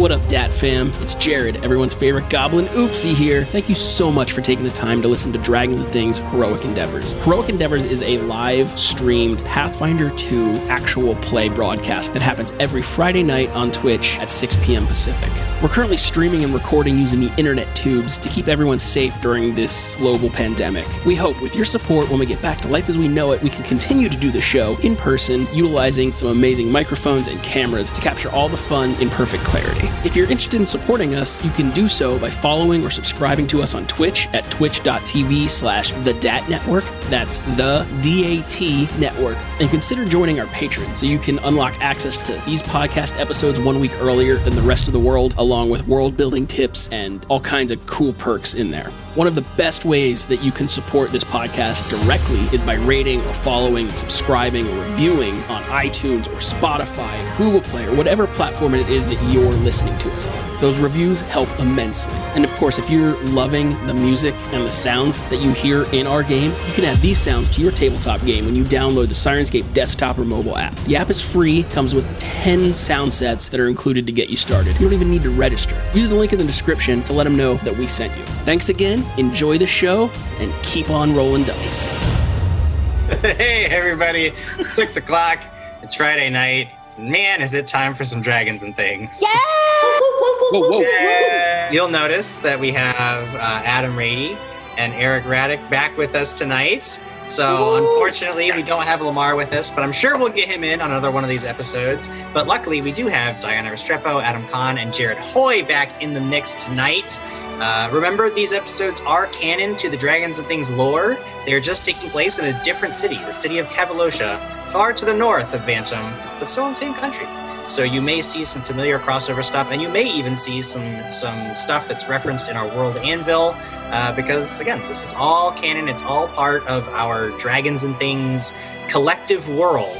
What up, Dat fam? It's Jared, everyone's favorite goblin oopsie here. Thank you so much for taking the time to listen to Dragons and Things Heroic Endeavors. Heroic Endeavors is a live streamed Pathfinder 2 actual play broadcast that happens every Friday night on Twitch at 6 p.m. Pacific. We're currently streaming and recording using the internet tubes to keep everyone safe during this global pandemic. We hope with your support when we get back to life as we know it, we can continue to do the show in person, utilizing some amazing microphones and cameras to capture all the fun in perfect clarity. If you're interested in supporting us, you can do so by following or subscribing to us on Twitch at twitch.tv slash the DAT Network. That's the D-A-T Network. And consider joining our Patreon so you can unlock access to these podcast episodes one week earlier than the rest of the world, along with world building tips and all kinds of cool perks in there. One of the best ways that you can support this podcast directly is by rating or following, and subscribing, or reviewing on iTunes or Spotify, Google Play, or whatever platform it is that you're listening to us on. Those reviews help immensely. And of course, if you're loving the music and the sounds that you hear in our game, you can add these sounds to your tabletop game when you download the Syrinscape desktop or mobile app. The app is free, comes with 10 sound sets that are included to get you started. You don't even need to register. Use the link in the description to let them know that we sent you. Thanks again, enjoy the show, and keep on rolling dice. hey, everybody. Six o'clock. It's Friday night. Man, is it time for some dragons and things. Yeah! Whoa, whoa. Yeah. You'll notice that we have uh, Adam Rady and Eric Raddick back with us tonight. So, unfortunately, we don't have Lamar with us, but I'm sure we'll get him in on another one of these episodes. But luckily, we do have Diana Restrepo, Adam Kahn, and Jared Hoy back in the mix tonight. Uh, remember, these episodes are canon to the Dragons and Things lore. They are just taking place in a different city, the city of Kavalosha, far to the north of Bantam, but still in the same country. So you may see some familiar crossover stuff, and you may even see some some stuff that's referenced in our World Anvil, uh, because again, this is all canon. It's all part of our Dragons and Things collective world.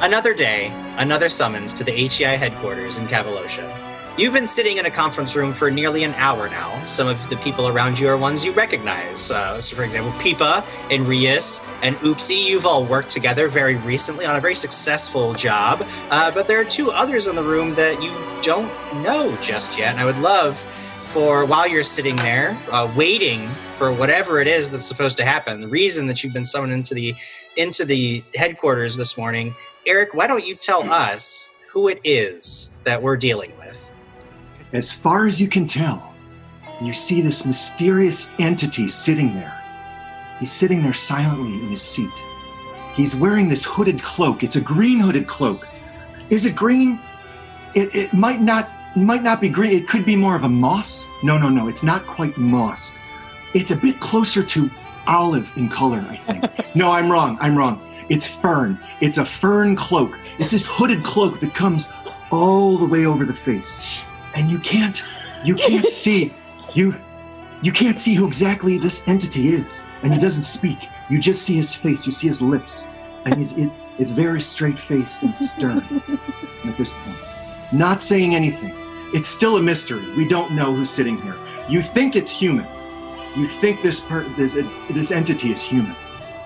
Another day, another summons to the HEI headquarters in Kavalosha. You've been sitting in a conference room for nearly an hour now. Some of the people around you are ones you recognize. Uh, so, for example, Pipa and Rias and Oopsie, you've all worked together very recently on a very successful job. Uh, but there are two others in the room that you don't know just yet. And I would love for while you're sitting there uh, waiting for whatever it is that's supposed to happen, the reason that you've been summoned into the into the headquarters this morning, Eric, why don't you tell us who it is that we're dealing with? As far as you can tell, you see this mysterious entity sitting there. He's sitting there silently in his seat. He's wearing this hooded cloak. It's a green hooded cloak. Is it green? It, it might not might not be green. It could be more of a moss. No, no, no. It's not quite moss. It's a bit closer to olive in color, I think. no, I'm wrong. I'm wrong. It's fern. It's a fern cloak. It's this hooded cloak that comes all the way over the face and you can't you can't see you you can't see who exactly this entity is. And he doesn't speak. You just see his face. You see his lips. And he's it, it's very straight faced and stern at this point. Not saying anything. It's still a mystery. We don't know who's sitting here. You think it's human. You think this per, this this entity is human.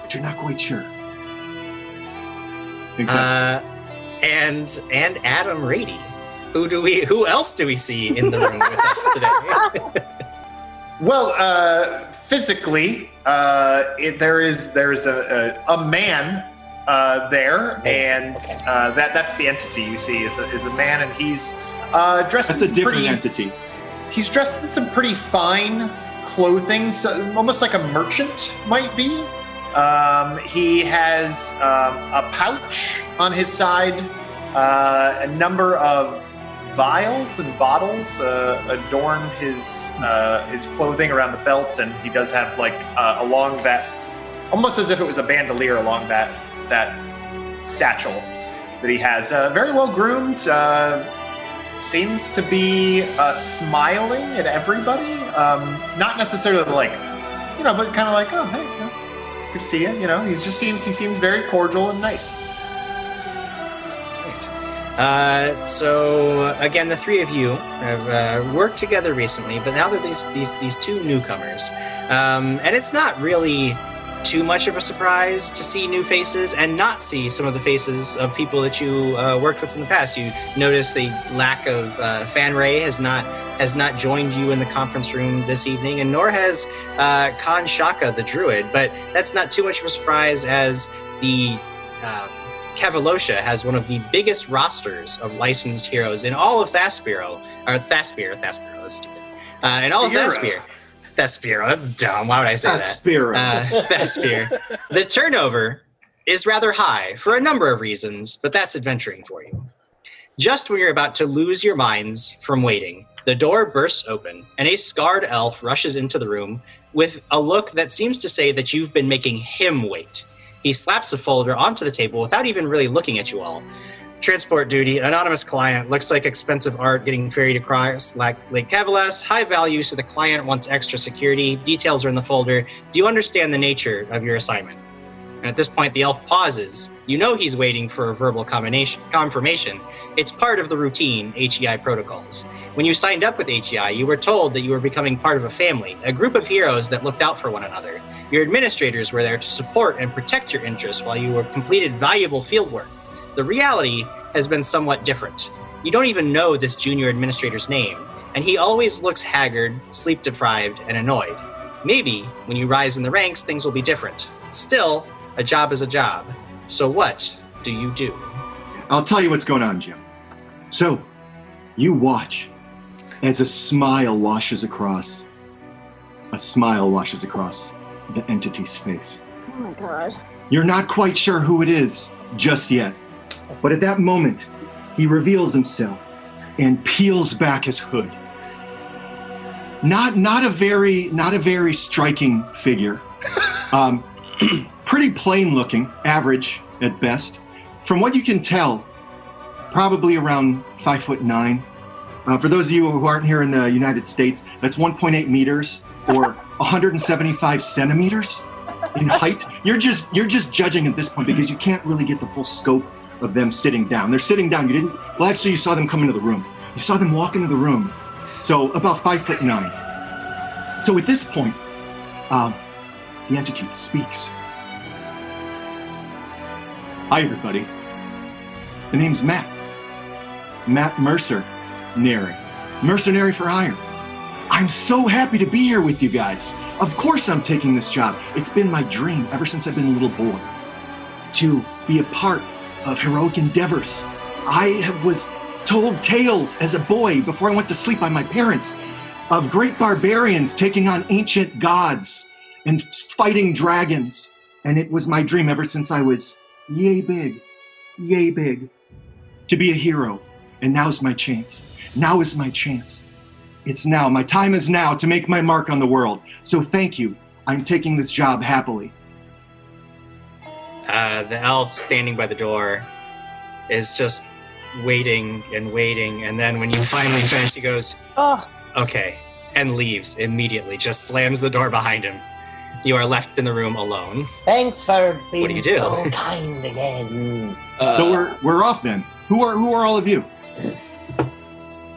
But you're not quite sure. I think that's- Uh, and and Adam Rady. Who do we? Who else do we see in the room with us today? Well, uh, physically, uh, it, there is there's a, a, a man uh, there, and uh, that that's the entity you see is a, is a man, and he's uh, dressed that's in a some different pretty. entity He's dressed in some pretty fine clothing, so almost like a merchant might be. Um, he has um, a pouch on his side, uh, a number of vials and bottles uh, adorn his uh, his clothing around the belt, and he does have like uh, along that, almost as if it was a bandolier along that that satchel that he has. Very well groomed. Seems to be smiling at everybody. Um, not necessarily like, you know, but kind of like, oh, hey, good to see you. You know, he just seems he seems very cordial and nice. Uh, so again, the three of you have uh, worked together recently, but now that these these these two newcomers, um, and it's not really too much of a surprise to see new faces and not see some of the faces of people that you uh, worked with in the past. You notice the lack of uh, Fan Ray has not has not joined you in the conference room this evening, and nor has uh, Khan Shaka the Druid. But that's not too much of a surprise as the uh, Kavalosha has one of the biggest rosters of licensed heroes in all of Thaspiro, or Thaspir, Thaspiro, that's stupid. Uh, in all of Thaspir. Thespiro, that's dumb. Why would I say that? Aspiro. Uh, Thespir. the turnover is rather high for a number of reasons, but that's adventuring for you. Just when you're about to lose your minds from waiting, the door bursts open, and a scarred elf rushes into the room with a look that seems to say that you've been making him wait. He slaps a folder onto the table without even really looking at you all. Transport duty, anonymous client, looks like expensive art getting ferried across like Lake Cavalas, high value, so the client wants extra security. Details are in the folder. Do you understand the nature of your assignment? And at this point, the elf pauses. You know he's waiting for a verbal confirmation. It's part of the routine HEI protocols. When you signed up with HEI, you were told that you were becoming part of a family, a group of heroes that looked out for one another. Your administrators were there to support and protect your interests while you were completed valuable fieldwork. The reality has been somewhat different. You don't even know this junior administrator's name, and he always looks haggard, sleep deprived, and annoyed. Maybe when you rise in the ranks, things will be different. Still, a job is a job. So what do you do? I'll tell you what's going on, Jim. So, you watch as a smile washes across, a smile washes across the entity's face. Oh my god. You're not quite sure who it is just yet. But at that moment, he reveals himself and peels back his hood. Not not a very not a very striking figure. Um, pretty plain looking, average at best. From what you can tell, probably around five foot nine. Uh, for those of you who aren't here in the United States, that's 1.8 meters or 175 centimeters in height. You're just you're just judging at this point because you can't really get the full scope of them sitting down. They're sitting down. You didn't. Well, actually, you saw them come into the room. You saw them walk into the room. So about five foot nine. So at this point, um, the entity speaks. Hi, everybody. The name's Matt. Matt Mercer, Nary. Mercenary for hire. I'm so happy to be here with you guys. Of course, I'm taking this job. It's been my dream ever since I've been a little boy to be a part of heroic endeavors. I was told tales as a boy before I went to sleep by my parents of great barbarians taking on ancient gods and fighting dragons. And it was my dream ever since I was yay big, yay big, to be a hero. And now's my chance. Now is my chance. It's now. My time is now to make my mark on the world. So thank you. I'm taking this job happily. Uh, the elf standing by the door is just waiting and waiting, and then when you finally finish, he goes, Oh, "Okay," and leaves immediately. Just slams the door behind him. You are left in the room alone. Thanks for being do you do? so kind again. Uh, So we're we're off then. Who are who are all of you?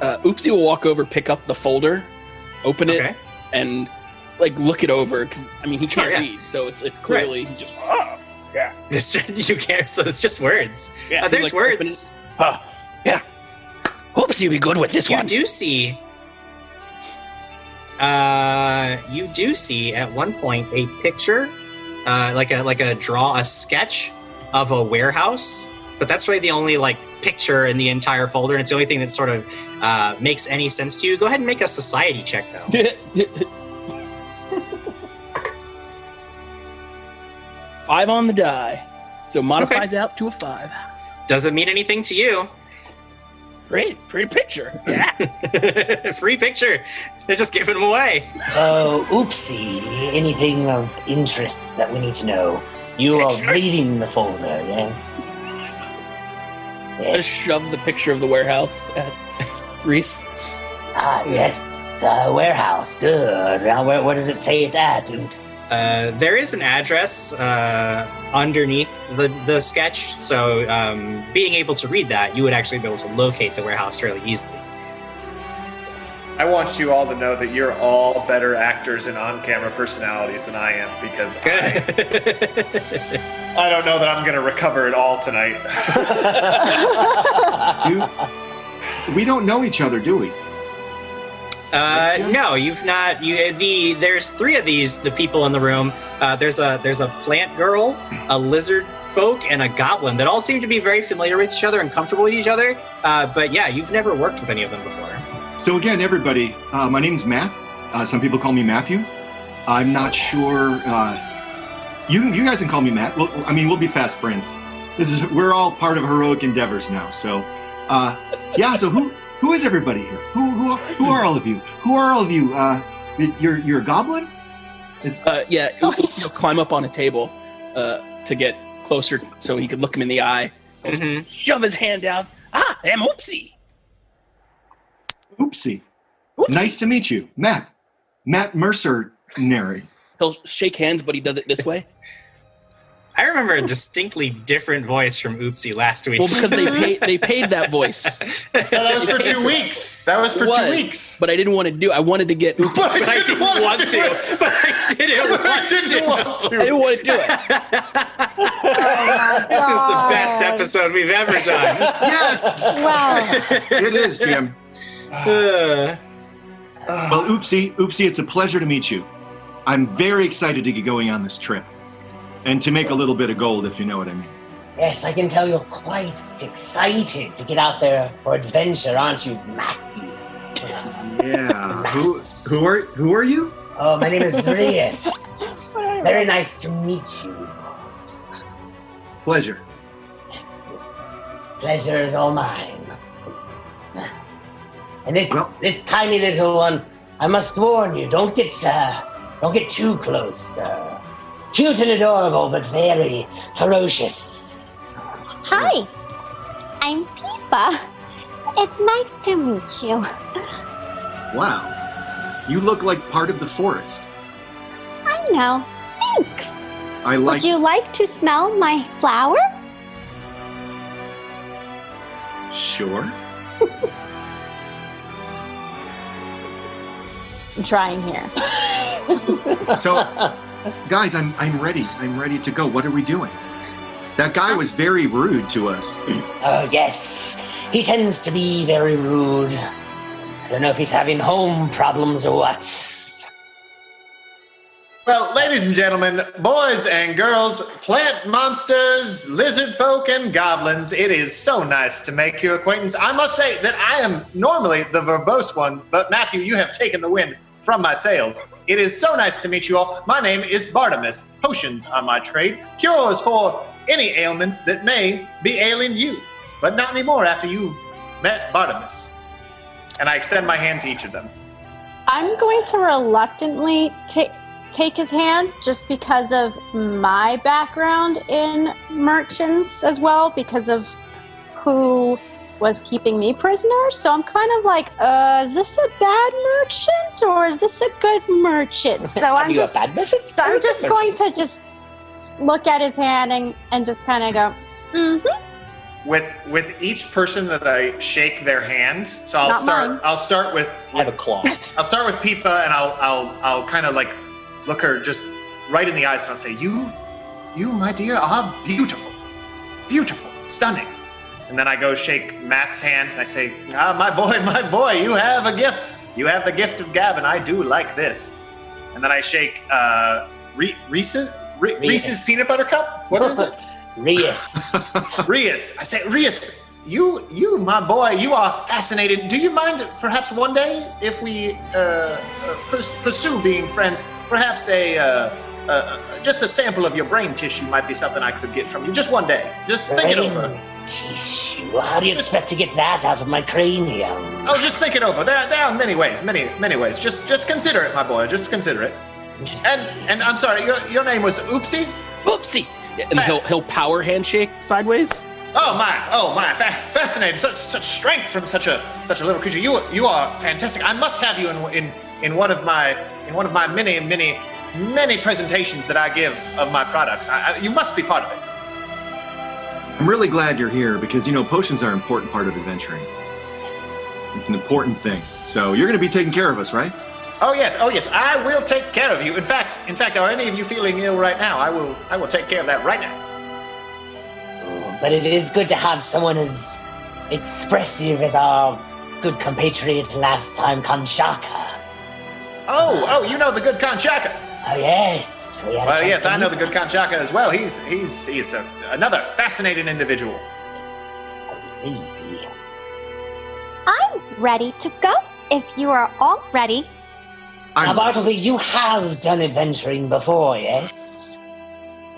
Uh, Oopsie will walk over, pick up the folder, open it, Okay. and like look it over. 'cause, I mean, he can't Sure, yeah. read, so it's it's clearly he's just. "Oh." It's just, you can't. So it's just words. Yeah, Uh, there's like, words. Oh, yeah. Hopes you'll be good with this You one. do see. Uh, you do see at one point a picture, uh, like a like a draw a sketch of a warehouse, but that's really the only like picture in the entire folder, and it's the only thing that sort of uh, makes any sense to you. Go ahead and make a society check though. five on the die, so modifies out to a five. Doesn't mean anything to you. Great, pretty picture. Yeah. Free picture. They're just giving them away. Oh, oopsie, anything of interest that we need to know? You are reading the folder, yeah? I Yes. shove the picture of the warehouse at Reese. Ah, yes. The warehouse. Good. Now, where, where does it say it's at? Oops. Uh, there is an address uh, underneath the, the sketch, so um, being able to read that, you would actually be able to locate the warehouse fairly easily. I want you all to know that you're all better actors and on-camera personalities than I am because I, I don't know that I'm going to recover at all tonight. You, we don't know each other, do we? Uh, no, you've not. You the there's three of these. The people in the room. Uh, there's a there's a plant girl, a lizard folk, and a goblin that all seem to be very familiar with each other and comfortable with each other. Uh, but yeah, you've never worked with any of them before. So again, everybody, uh, my name's Matt. Uh, some people call me Matthew. I'm not sure. Uh, you you guys can call me Matt. Well, I mean, we'll be fast friends. This is we're all part of heroic endeavors now. So, uh, yeah. So who who is everybody here? Who who who are all of you? Who are all of you? Uh, you're you're a goblin. Uh, yeah, he'll, climb up on a table uh, to get closer so he could look him in the eye. Mhm. Shove his hand out. Ah, I'm Oopsie. Oopsie. Oopsie. Nice to meet you, Matt. Matt Mercer, Nary. He'll shake hands, but he does it this way. I remember a distinctly different voice from Oopsie last week. Well, because they paid they paid that voice. No, that was for two weeks. That was for It two weeks. But I didn't want to do. I wanted to get. Oopsie. But but I didn't wanna want do to. it. But I didn't But I want didn't to. want I didn't want to do it. This is the best episode we've ever done. Yes, Wow. it is, Jim. Uh, Well, Oopsie, Oopsie, it's a pleasure to meet you. I'm very excited to get going on this trip, and to make a little bit of gold, if you know what I mean. Yes, I can tell you're quite excited to get out there for adventure, aren't you, Matthew? Yeah. who who are who are you? Oh, my name is Reyes. Very nice to meet you. Pleasure. Yes, pleasure is all mine. And this Well- this tiny little one, I must warn you, don't get uh, don't get too close. Uh, cute and adorable, but very ferocious. Hi, I'm Peepa. It's nice to meet you. Wow. You look like part of the forest. I know. Thanks. I like. Would you like to smell my flower? Sure. I'm trying here. So, guys, I'm I'm ready. I'm ready to go. What are we doing? That guy was very rude to us. Oh, yes. He tends to be very rude. I don't know if he's having home problems or what. Well, ladies and gentlemen, boys and girls, plant monsters, lizard folk, and goblins, it is so nice to make your acquaintance. I must say that I am normally the verbose one, but Matthew, you have taken the wind from my sales. It is so nice to meet you all. My name is Bartimus. Potions are my trade. Cures for any ailments that may be ailing you, but not anymore after you've met Bartimus. And I extend my hand to each of them. I'm going to reluctantly ta- take his hand just because of my background in merchants as well, because of who was keeping me prisoner. So I'm kind of like, uh, is this a bad merchant or is this a good merchant? So Are I'm you just, a bad merchant? so I'm just going to just look at his hand and, and just kind of go, mm-hmm. with with each person that I shake their hand. So I'll Not start. mine. I'll start with. I have a claw. I'll start with Pipa, and I'll I'll I'll kind of like look her just right in the eyes, and I'll say, "You, you, my dear, are beautiful, beautiful, stunning." And then I go shake Matt's hand, and I say, "Ah, my boy, my boy, you have a gift. You have the gift of gab, and I do like this." And then I shake uh, Re- Reese's Re- Reese's. Peanut butter cup. What is it? Reyes. Rias, I say, Rias, you, you, my boy, you are fascinated. Do you mind, perhaps one day, if we uh, uh, pers- pursue being friends? Perhaps a, uh, uh, just a sample of your brain tissue might be something I could get from you. Just one day. Just think it over. Tissue. How do you expect to get that out of my cranium? Oh, just think it over. There, there are many ways, many, many ways. Just, just consider it, my boy. Just consider it. And, and I'm sorry, your, your name was Oopsie. Oopsie. And he'll he'll power handshake sideways. Oh my! Oh my! Fa- fascinating! Such such strength from such a such a little creature. You you are fantastic. I must have you in in in one of my in one of my many many many presentations that I give of my products. I, I, you must be part of it. I'm really glad you're here because you know potions are an important part of adventuring. It's an important thing. So you're going to be taking care of us, right? Oh yes, oh yes, I will take care of you. In fact, in fact, are any of you feeling ill right now? I will, I will take care of that right now. Oh, but it is good to have someone as expressive as our good compatriot last time, Kanchaka. Oh, oh, you know the good Kanchaka. Oh yes. We Well, yes, I know the good last Kanchaka as well. He's, he's, he's a, another fascinating individual. week. I'm ready to go if you are all ready. Now, I'm, Bartleby, you have done adventuring before, yes?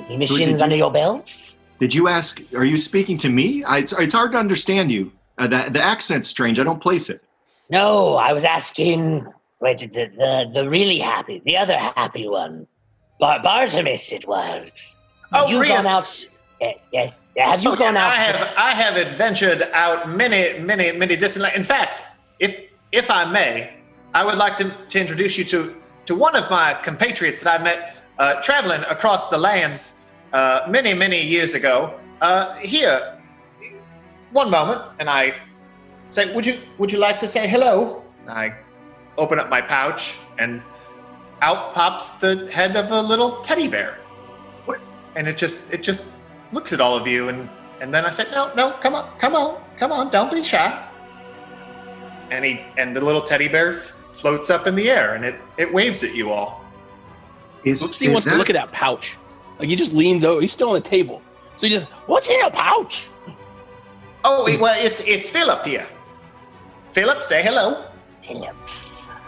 Any missions you? under your belts? did you ask? Are you speaking to me? I, it's, it's hard to understand you. Uh, the, the accent's strange. I don't place it. No, I was asking. Wait, the the, the really happy, the other happy one, Bar- Bartimus. It was. Oh, you Rias. gone out? eh, Yes. Have you Oh, gone yes, out? I have, I have adventured out many, many, many distant. In fact, if if I may, I would like to, to introduce you to to one of my compatriots that I met uh, traveling across the lands uh, many, many years ago. Uh, here, one moment, and I say, "Would you would you like to say hello?" And I open up my pouch, and out pops the head of a little teddy bear. What? And it just it just looks at all of you, and and then I said, "No, no, come on, come on, come on, don't be shy." And he and the little teddy bear floats up in the air, and it it waves at you all. Is, Oopsie is wants to look at that pouch. Like he just leans over. He's still on the table. So he just, what's in your pouch? Oh, wait, well, it's it's Philip here. Philip, say hello. Philip.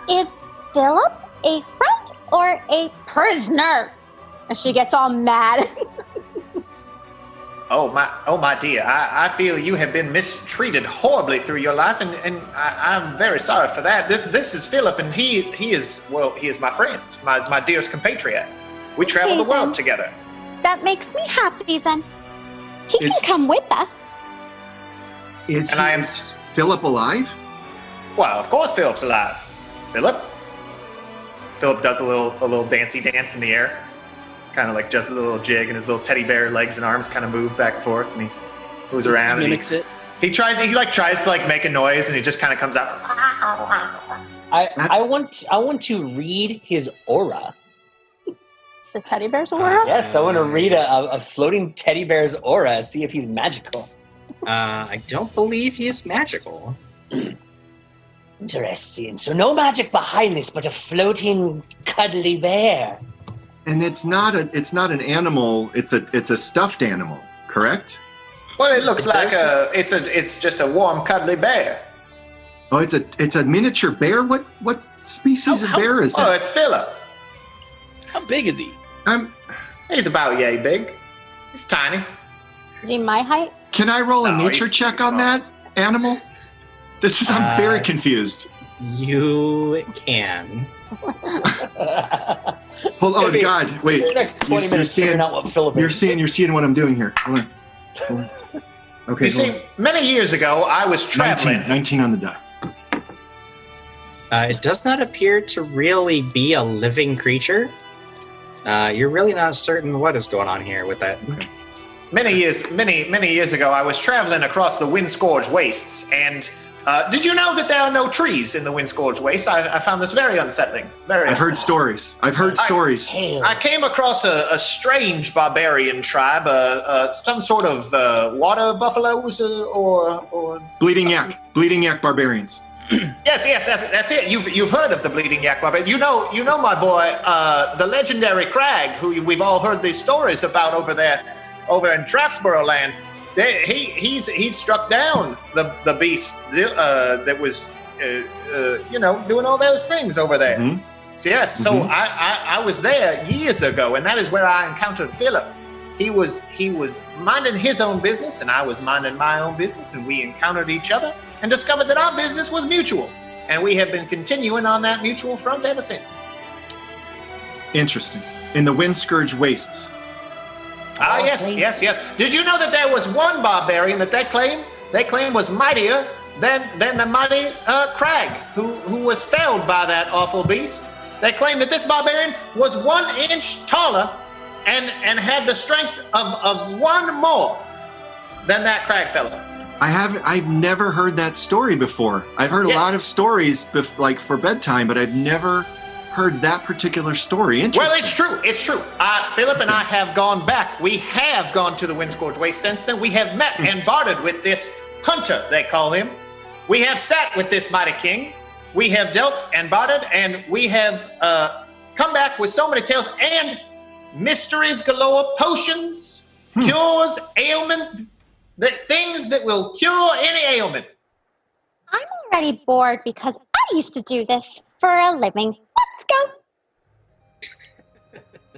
Is Philip a friend or a Prisoner! And she gets all mad. Oh my, oh my dear, I, I feel you have been mistreated horribly through your life, and, and I, I'm very sorry for that. This this is Philip, and he he is well, he is my friend, my my dearest compatriot. We travel the world together. that makes me happy then? He Is- can come with us. is, and he- I am- is Philip alive? Well, of course, Philip's alive. Philip. Philip does a little a little dancey dance in the air, kind of like just a little jig, and his little teddy bear legs and arms kind of move back and forth, and he moves around. And he, Mimics it. he tries he like tries to like make a noise, and he just kind of comes out. I, I want I want to read his aura. the teddy bear's aura? Yes, I want to read a, a, a floating teddy bear's aura, see if he's magical. Uh, I don't believe he is magical. Interesting. So no magic behind this, but a floating cuddly bear. And it's not a it's not an animal. It's a it's a stuffed animal. Correct? Well, it looks It like does a it's a it's just a warm, cuddly bear. Oh, it's a it's a miniature bear. What what species How- of how- bear is that? Oh, it's Philip. How big is he? I'm, He's about yay big. He's tiny. Is he my height? can I roll a No, nature he's- check he's on small. that animal? This is I'm very Uh, confused. You can. Hold, gonna oh be- God, wait. The next You're- 20 you're minutes seeing- out what Philip You're is. seeing you're seeing what I'm doing here. Hold on. Hold on. Okay. You hold see, many years ago, I was on. traveling. 19, 19 on the die. Uh, it does not appear to really be a living creature. Uh, you're really not certain what is going on here with that. Many years, many, many years ago, I was traveling across the Windscourge Wastes, and uh, did you know that there are no trees in the Windscourge Wastes? I, I found this very unsettling. Very. I've heard stories. I've heard I- stories. I came across a, a strange barbarian tribe, uh, uh, some sort of uh, water buffaloes, uh, or, or Bleeding yak. Bleeding yak barbarians. yes, yes, that's, that's it. You've you've heard of the bleeding yak barbarian. You know, you know, my boy, uh, the legendary Crag, who we've all heard these stories about over there, over in Trapsboro land. They, he he's he struck down the the beast uh, that was, uh, uh, you know, doing all those things over there. Mhm. So, yes, so Mhm. I, I I was there years ago, and that is where I encountered Philip. He was he was minding his own business, and I was minding my own business, and we encountered each other and discovered that our business was mutual, and we have been continuing on that mutual front ever since. Interesting. In the wind scourge Wastes. Ah, Oh, yes, please. yes, yes. Did you know that there was one barbarian that they claim they claim was mightier than than the mighty uh, Crag, who who was felled by that awful beast? They claim that this barbarian was one inch taller and and had the strength of of one more than that Crag fellow. I haven't. I've never heard that story before. I've heard a lot of stories, bef- like for bedtime, but I've never heard that particular story. Interesting. Well, it's true. It's true. Uh, Philip and I have gone back. We have gone to the Windscourge Waste since then. We have met and bartered with this hunter, they call him. We have sat with this mighty king. We have dealt and bartered, and we have uh, come back with so many tales and mysteries galore, potions, cures, ailment, the things that will cure any ailment. I'm already bored because I used to do this for a living. Let's go.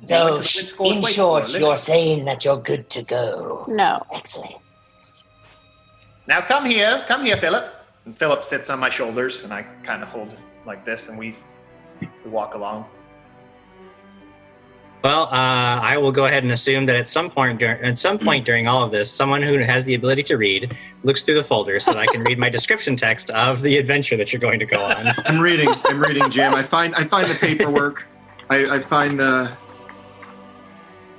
So, went to the sh- Windscourge in short, you're saying that you're good to go. No. Excellent. Now come here, come here, Philip. And Philip sits on my shoulders, and I kind of hold like this, and we, we walk along. Well, uh, I will go ahead and assume that at some point, dur- at some point during all of this, someone who has the ability to read looks through the folder so that I can read my description text of the adventure that you're going to go on. I'm reading. I'm reading, Jim. I find. I find the paperwork. I, I find the.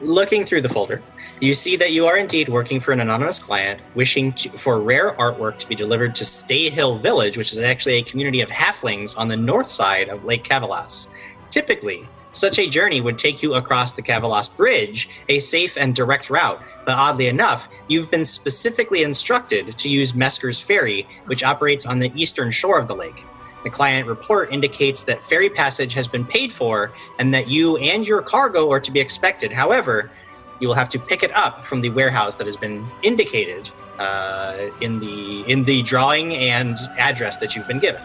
Looking through the folder, you see that you are indeed working for an anonymous client wishing to, for rare artwork to be delivered to Stay Hill Village, which is actually a community of halflings on the north side of Lake Cavalas. Typically, such a journey would take you across the Cavalas Bridge, a safe and direct route, but oddly enough, you've been specifically instructed to use Mesker's Ferry, which operates on the eastern shore of the lake. The client report indicates that ferry passage has been paid for and that you and your cargo are to be expected. However, you will have to pick it up from the warehouse that has been indicated uh, in the in the drawing and address that you've been given.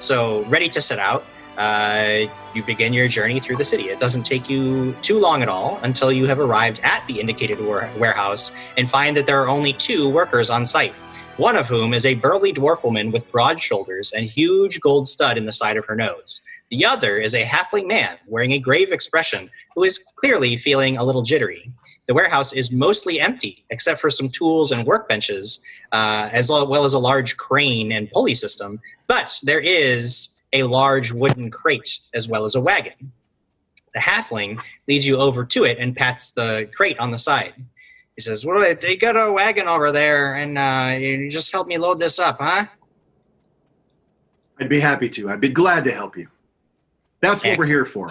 So, ready to set out, uh, you begin your journey through the city. It doesn't take you too long at all until you have arrived at the indicated war- warehouse and find that there are only two workers on site. One of whom is a burly dwarf woman with broad shoulders and huge gold stud in the side of her nose. The other is a halfling man wearing a grave expression who is clearly feeling a little jittery. The warehouse is mostly empty, except for some tools and workbenches, uh, as well as a large crane and pulley system. But there is a large wooden crate as well as a wagon. The halfling leads you over to it and pats the crate on the side. He says, "Well, they got a wagon over there, and uh, you just help me load this up, huh?" I'd be happy to. I'd be glad to help you. That's what we're here for.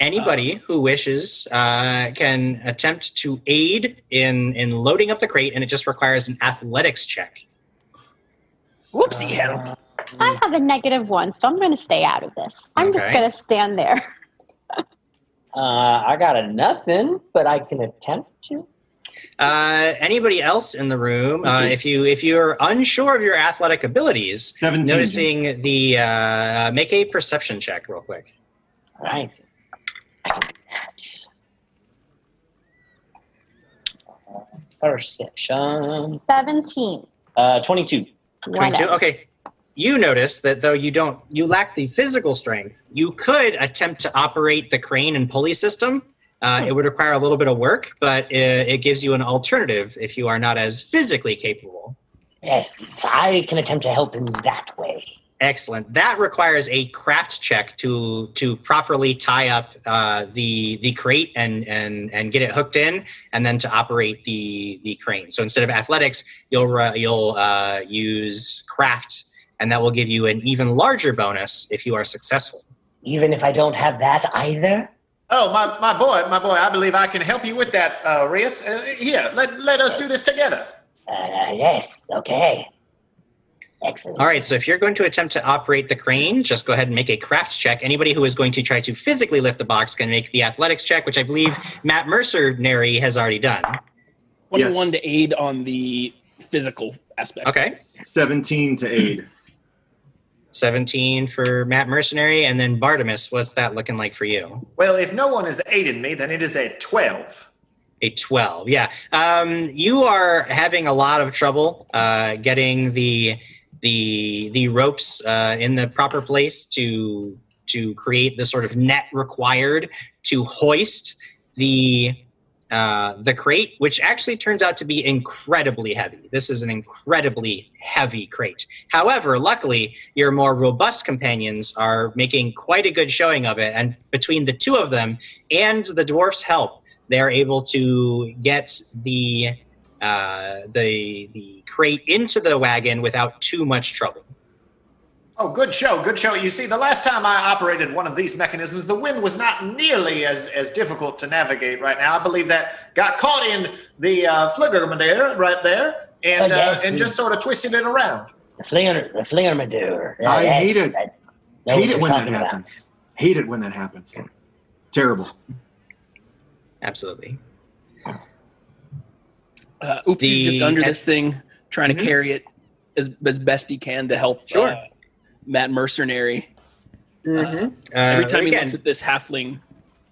Anybody who wishes uh, can attempt to aid in in loading up the crate, and it just requires an athletics check. Whoopsie help. I have a negative one, so I'm going to stay out of this. I'm just going to stand there. Uh, I got a nothing, but I can attempt to. Uh, anybody else in the room, uh, if you if you're unsure of your athletic abilities, 17. noticing the uh, make a perception check real quick. All right. I can do that. Uh, Perception. 17. Uh, 22. 22 okay you notice that though you don't you lack the physical strength you could attempt to operate the crane and pulley system. Uh, it would require a little bit of work but it, it gives you an alternative if you are not as physically capable. Yes, I can attempt to help in that way. excellent. That requires a craft check to to properly tie up uh, the the crate and and and get it hooked in and then to operate the the crane. So instead of athletics you'll uh, you'll uh, use craft and that will give you an even larger bonus if you are successful Even if I don't have that either. Oh, my, my boy, my boy, I believe I can help you with that, uh, Rias. Uh, here, let, let us do this together. Uh, yes, okay. Excellent. all right so if you're going to attempt to operate the crane just go ahead and make a craft check anybody who is going to try to physically lift the box can make the athletics check which i believe matt mercenary has already done 21 Yes. to aid on the physical aspect. okay 17 to aid. 17 for Matt Mercenary, and then Bartimus. What's that looking like for you? Well, if no one has aided me, then it is a 12. A 12. Yeah. Um, you are having a lot of trouble uh, getting the the the ropes uh, in the proper place to to create the sort of net required to hoist the uh, the crate, which actually turns out to be incredibly heavy. This is an incredibly heavy crate. However, luckily, your more robust companions are making quite a good showing of it, and between the two of them and the dwarf's help, they are able to get the uh, the the crate into the wagon without too much trouble. Oh, good show, good show. You see, the last time I operated one of these mechanisms, the wind was not nearly as, as difficult to navigate right now. I believe that got caught in the uh, Fliggermadeir right there and, Oh, yes. uh, and just sort of twisted it around. The flinger, the flingermadur. I Yes, hate it. I Hate it when that talking about. happens. Hate it when that happens. Terrible. Absolutely. Uh, Oopsie's The- just under this thing, trying to carry it as, as best he can to help Sure. uh, Matt Mercenary. Uh, Every time he again, looks at this halfling,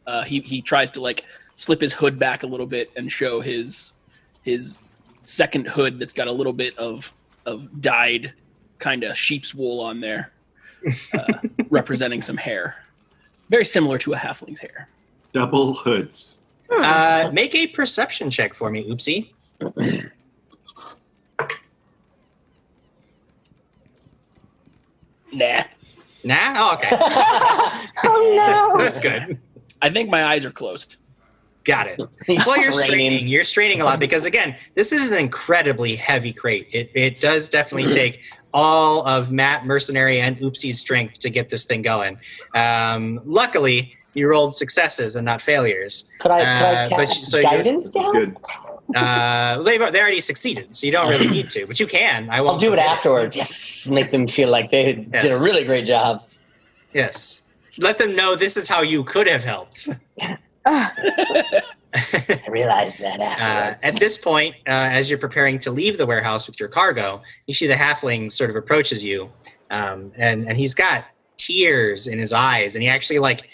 uh, he he tries to like slip his hood back a little bit and show his his second hood that's got a little bit of of dyed kind of sheep's wool on there, uh, representing some hair, very similar to a halfling's hair. Double hoods. uh, make a perception check for me, Oopsie. Nah, Nah. Oh, okay. Oh That's, no! that's good. I think my eyes are closed. Got it. He's Well, you're straining. straining. You're straining a lot because again, this is an incredibly heavy crate. It it does definitely take all of Matt Mercenary and Oopsie's strength to get this thing going. Um, luckily, you rolled successes and not failures. Could I, Uh, could I but cast you- so you're- guidance That's down? good. Uh, they they already succeeded, so you don't really need to, but you can. I I'll do it afterwards. Yes, make them feel like they did a really great job. Yes, let them know this is how you could have helped. I realized that Uh, afterwards. at this point, uh, as you're preparing to leave the warehouse with your cargo, you see the halfling sort of approaches you, um, and and he's got tears in his eyes, and he actually like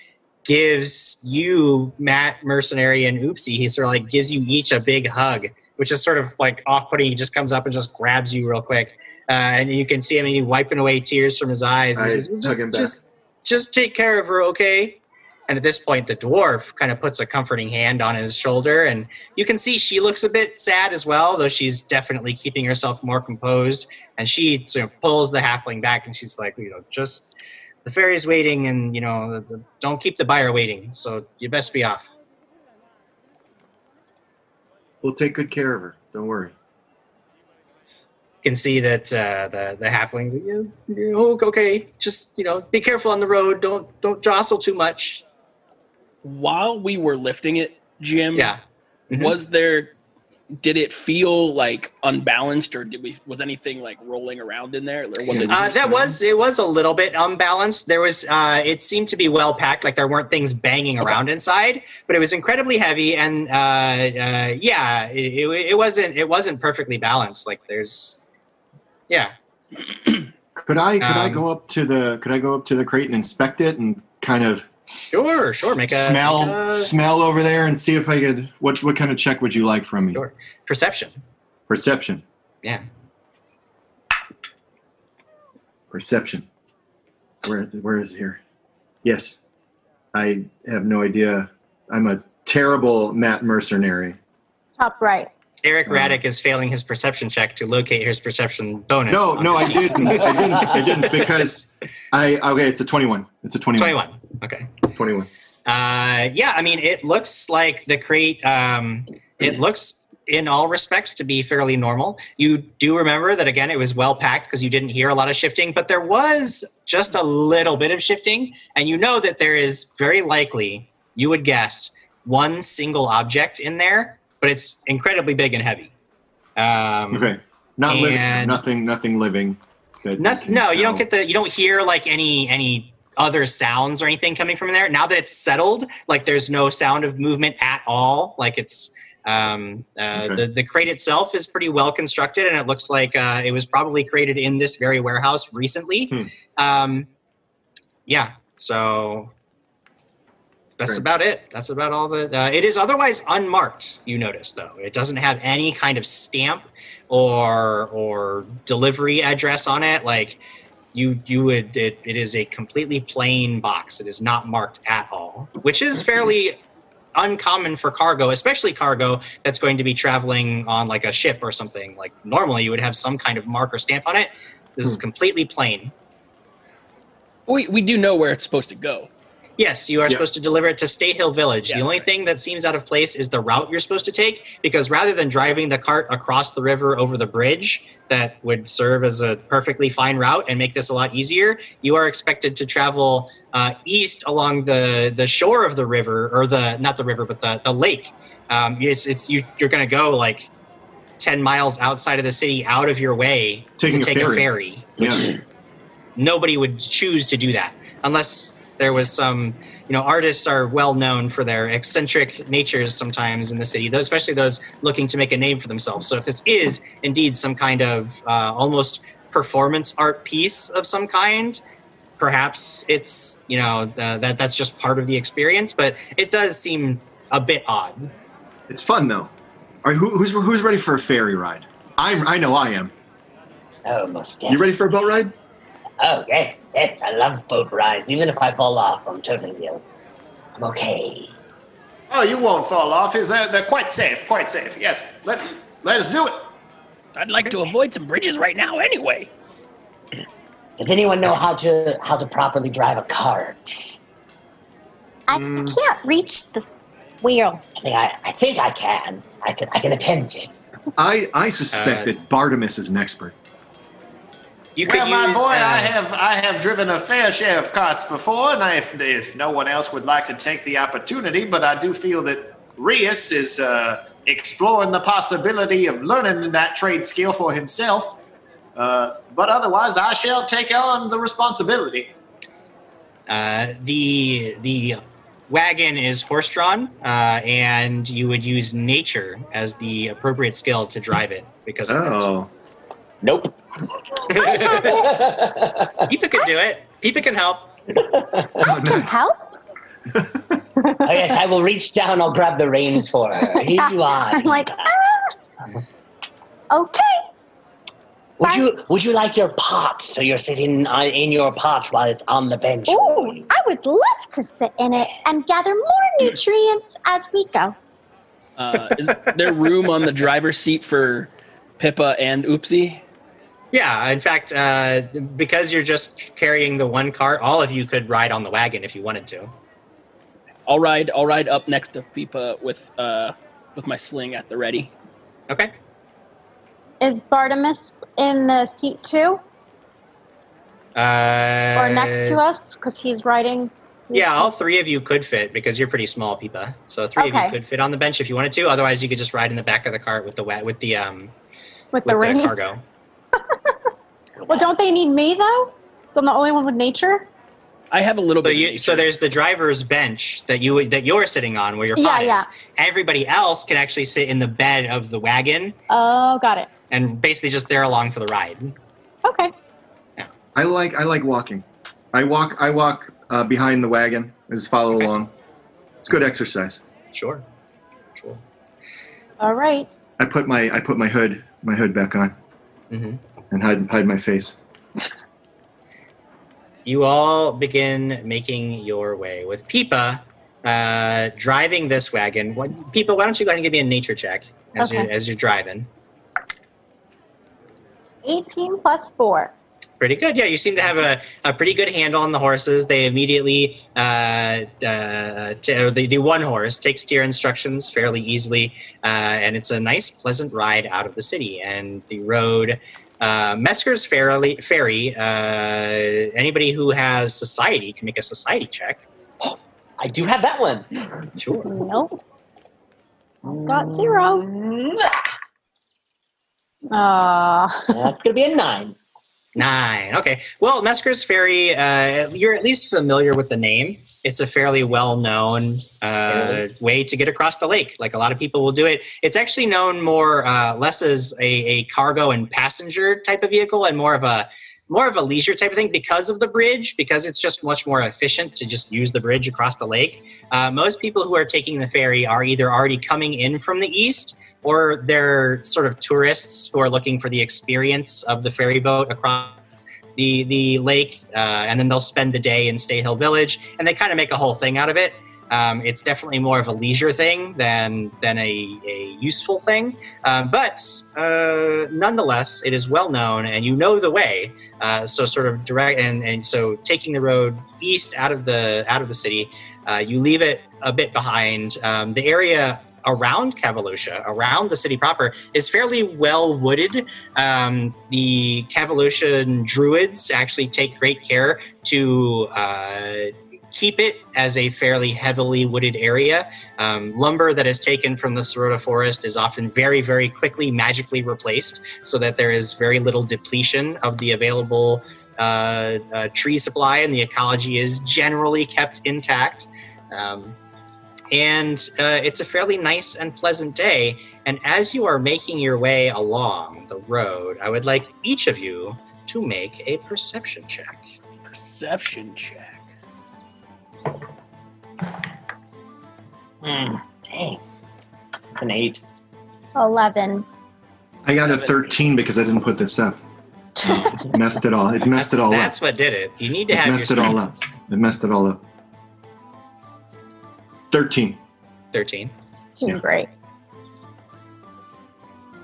gives you Matt Mercenary and Oopsie. He sort of like gives you each a big hug, which is sort of like off-putting. He just comes up and just grabs you real quick, uh, and you can see him and wiping away tears from his eyes. He I says, "Just, just, just take care of her, okay?" And at this point, the dwarf kind of puts a comforting hand on his shoulder, and you can see she looks a bit sad as well, though she's definitely keeping herself more composed. And she sort of pulls the halfling back, and she's like, you know, just the ferry's waiting, and you know, the, the, don't keep the buyer waiting. So you best be off. We'll take good care of her. Don't worry. You can see that uh, the the halflings, like, yeah, yeah, oh, okay, just you know, be careful on the road. Don't don't jostle too much. While we were lifting it, Jim, Yeah. Mhm. was there? Did it feel like unbalanced, or did we? Was anything like rolling around in there, or was it? Uh, that was it was a little bit unbalanced. There was uh, it seemed to be well packed, like there weren't things banging Okay. around inside, but it was incredibly heavy, and uh, uh, yeah, it, it, it wasn't it wasn't perfectly balanced. Like there's, yeah, Could I could I Um, go up to the could I go up to the crate and inspect it and kind of sure, sure, make a smell make a smell over there and see if I could what what kind of check would you like from me? Sure. perception. Perception. Yeah, Perception. Where where is it here? Yes. I have no idea. I'm a terrible Matt mercenary. Top right. Eric Raddick is failing his perception check to locate his perception bonus. No, no, I didn't. I didn't. I didn't because I okay. It's a twenty-one. It's a twenty-one. Twenty-one. Okay. Twenty-one. Uh, yeah, I mean, it looks like the crate. Um, it looks, in all respects, to be fairly normal. You do remember that again, it was well packed because you didn't hear a lot of shifting, but there was just a little bit of shifting, and you know that there is very likely, you would guess, one single object in there, but it's incredibly big and heavy. Um, Okay. Not living. Nothing. Nothing living. that Noth- can no, you don't get the you don't hear like any any other sounds or anything coming from there. Now that it's settled, like there's no sound of movement at all. Like it's um, uh, Okay. the the crate itself is pretty well constructed, and it looks like uh, it was probably created in this very warehouse recently. Hmm. Um, yeah, so that's Great. about it. That's about all the. Uh, it is otherwise unmarked. You notice though, it doesn't have any kind of stamp or or delivery address on it. Like you you would it, it is a completely plain box. It is not marked at all, which is fairly uncommon for cargo, especially cargo that's going to be traveling on like a ship or something. Like normally you would have some kind of mark or stamp on it. This is hmm. completely plain. We we do know where it's supposed to go. Yes, you are Yeah. supposed to deliver it to Stay Hill Village. Yeah, the only right. thing that seems out of place is the route you're supposed to take, because rather than driving the cart across the river over the bridge, that would serve as a perfectly fine route and make this a lot easier, you are expected to travel uh, east along the the shore of the river, or the not the river, but the the lake. Um, it's it's you, you're going to go like ten miles outside of the city, out of your way Taking to a take ferry. a ferry Yeah. nobody would choose to do that unless there was some you know artists are well known for their eccentric natures sometimes in the city those, especially those looking to make a name for themselves so if this is indeed some kind of uh, almost performance art piece of some kind perhaps it's you know uh, that that's just part of the experience but it does seem a bit odd It's fun though. All right, who, who's who's ready for a ferry ride? I'm. I know I am. Oh, most You ready for a boat ride? Oh, yes, yes, I love boat rides. Even if I fall off, I'm totally, uh, I'm okay. Oh, you won't fall off. Is they're, they're quite safe, quite safe. Yes, let let us do it. I'd like to avoid some bridges right now anyway. Does anyone know how to how to properly drive a cart? I Mm. can't reach the wheel. I think I, I think I can. I can I can attempt it. I I suspect Uh, that Bartimus is an expert. You could Well, my use boy, uh, I have I have driven a fair share of carts before, and if, if no one else would like to take the opportunity, but I do feel that Rias is uh, exploring the possibility of learning that trade skill for himself. Uh, but otherwise, I shall take on the responsibility. Uh, the the wagon is horse drawn, uh, and you would use nature as the appropriate skill to drive it because of Oh, Nope. That. Peepa could do it. Peepa can help. oh Can help? oh yes, I will reach down. I'll grab the reins for her. Here you are. I'm like, ah. Okay. Would you Would you like your pot? So you're sitting uh, in your pot while it's on the bench. Ooh, I would love to sit in it and gather more nutrients as we go. Uh, is there room on the driver's seat for Pippa and Oopsie? Yeah, in fact, uh, because you're just carrying the one cart, all of you could ride on the wagon if you wanted to. I'll ride. I'll ride up next to Pippa with uh, with my sling at the ready. Okay. Is Bartimus in the seat too, Uh, or next to us? Because he's riding. Yeah, all three of you could fit because you're pretty small, Peepa. So three of you could fit on the bench if you wanted to. Otherwise, you could just ride in the back of the cart with the wa- with the um with with the the cargo. Well, don't they need me though? I'm the only one with nature. I have a little So bit. of you so there's the driver's bench that you that you're sitting on where your Yeah, pot yeah. is. Everybody else can actually sit in the bed of the wagon Oh, got it. and basically just there along for the ride. Okay. Yeah. I like I like walking. I walk I walk uh, behind the wagon. I just follow Okay. along. It's good exercise. Sure. Sure. All right. I put my I put my hood my hood back on hmm and hide hide my face. You all begin making your way with Peepa uh, driving this wagon. What, Peepa, why don't you go ahead and give me a nature check as Okay. you're as you're driving? 18 plus four. Pretty good. Yeah, you seem to have a, a pretty good handle on the horses. They immediately, uh, uh, t- the, the one horse takes to your instructions fairly easily, uh, and it's a nice, pleasant ride out of the city. And the road, uh, Mesker's Ferry, ferry uh, anybody who has society can make a society check. I do have that one. Sure. Nope. Got zero. Mwah! Ah. That's gonna be a nine. Nine. Okay. Well, Mesker's Ferry, uh, you're at least familiar with the name. It's a fairly well known uh, way to get across the lake. Like a lot of people will do it. It's actually known more, uh, less as a, a cargo and passenger type of vehicle and more of a more of a leisure type of thing because of the bridge, because it's just much more efficient to just use the bridge across the lake. Uh, most people who are taking the ferry are either already coming in from the east or they're sort of tourists who are looking for the experience of the ferry boat across the the lake, uh, and then they'll spend the day in Stay Hill Village, and they kind of make a whole thing out of it. Um, it's definitely more of a leisure thing than than a, a useful thing, uh, but uh, nonetheless, it is well known, and you know the way. Uh, so sort of direct, and, and so taking the road east out of the out of the city, uh, you leave it a bit behind. Um, the area around Cavalosha, around the city proper, is fairly well wooded. Um, the Cavaloshan druids actually take great care to uh, keep it as a fairly heavily wooded area. Um, lumber that is taken from the Sorota forest is often very, very quickly magically replaced so that there is very little depletion of the available uh, uh, tree supply and the ecology is generally kept intact. Um, and uh, it's a fairly nice and pleasant day. And as you are making your way along the road, I would like each of you to make a perception check. Perception check. Hmm. Dang. An eight. 11. I got a 13 because I didn't put this up. messed it all. It messed that's, it all up. That's what did it. You need to It have messed your it all up. It messed it all up. 13. 13. Doing great.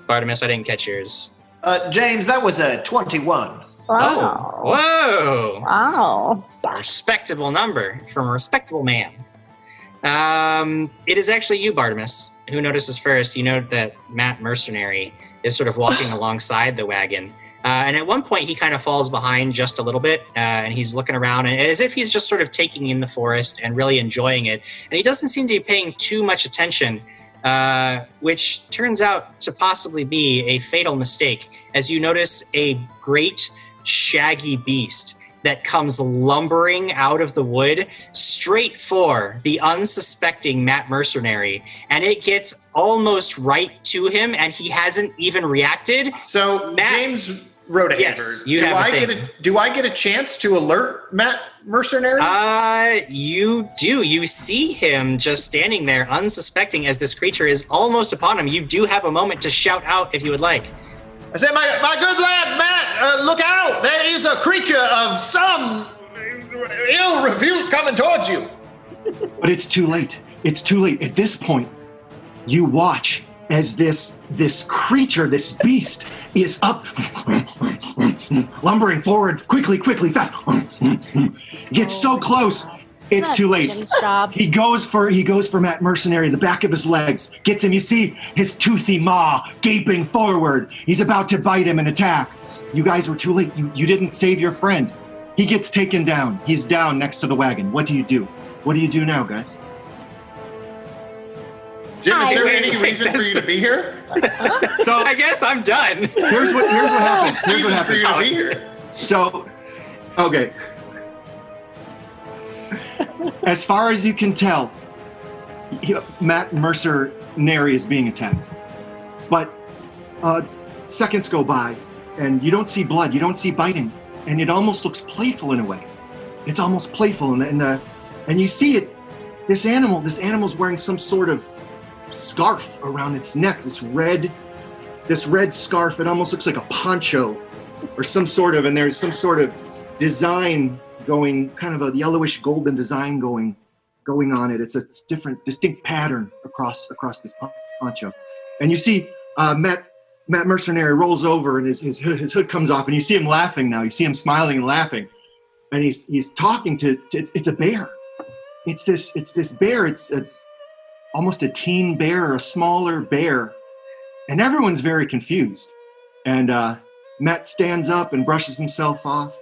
Bartimus, I didn't catch yours. Uh, James, that was a 21. Wow. Oh, whoa. Wow. A respectable number from a respectable man. Um, it is actually you, Bartimus, who notices first. You note that Matt Mercenary is sort of walking alongside the wagon. Uh, and at one point, he kind of falls behind just a little bit, uh, and he's looking around and as if he's just sort of taking in the forest and really enjoying it. And he doesn't seem to be paying too much attention, uh, which turns out to possibly be a fatal mistake, as you notice a great shaggy beast that comes lumbering out of the wood straight for the unsuspecting Matt Mercenary. And it gets almost right to him, and he hasn't even reacted. So Matt- James Rodehaver, Yes, you do have a I thing. get a do I get a chance to alert Matt Mercenary? Uh, you do. You see him just standing there, unsuspecting, as this creature is almost upon him. You do have a moment to shout out if you would like. I said, my, my good lad, Matt, uh, look out! There is a creature of some ill repute coming towards you. But it's too late. It's too late. At this point, you watch as this this creature, this beast, is up, lumbering forward quickly, quickly, fast. Gets so close, it's too late. He goes for he goes for Matt Mercenary, the back of his legs, gets him. You see his toothy maw gaping forward. He's about to bite him and attack. You guys were too late. You you didn't save your friend. He gets taken down. He's down next to the wagon. What do you do? What do you do now, guys? Jim, is there any wait, reason for you to be here? So I guess I'm done. here's what here's what happens. Here's what reason for you happens. to be here. So, okay. As far as you can tell, Matt Mercer Nary is being attacked. But uh, seconds go by, and you don't see blood, you don't see biting, and it almost looks playful in a way. It's almost playful, and and, uh, and you see it. This animal, this animal's wearing some sort of scarf around its neck. This red, this red scarf. It almost looks like a poncho or some sort of, and there's some sort of design going, kind of a yellowish golden design going, going on it. It's a different, distinct pattern across across this poncho, and you see uh, Matt Matt Mercenary rolls over and his, his hood, his hood comes off, and you see him laughing now. You see him smiling and laughing, and he's he's talking to, to it's, it's a bear. It's this it's this bear. It's a, almost a teen bear or a smaller bear, and everyone's very confused. And uh, Matt stands up and brushes himself off,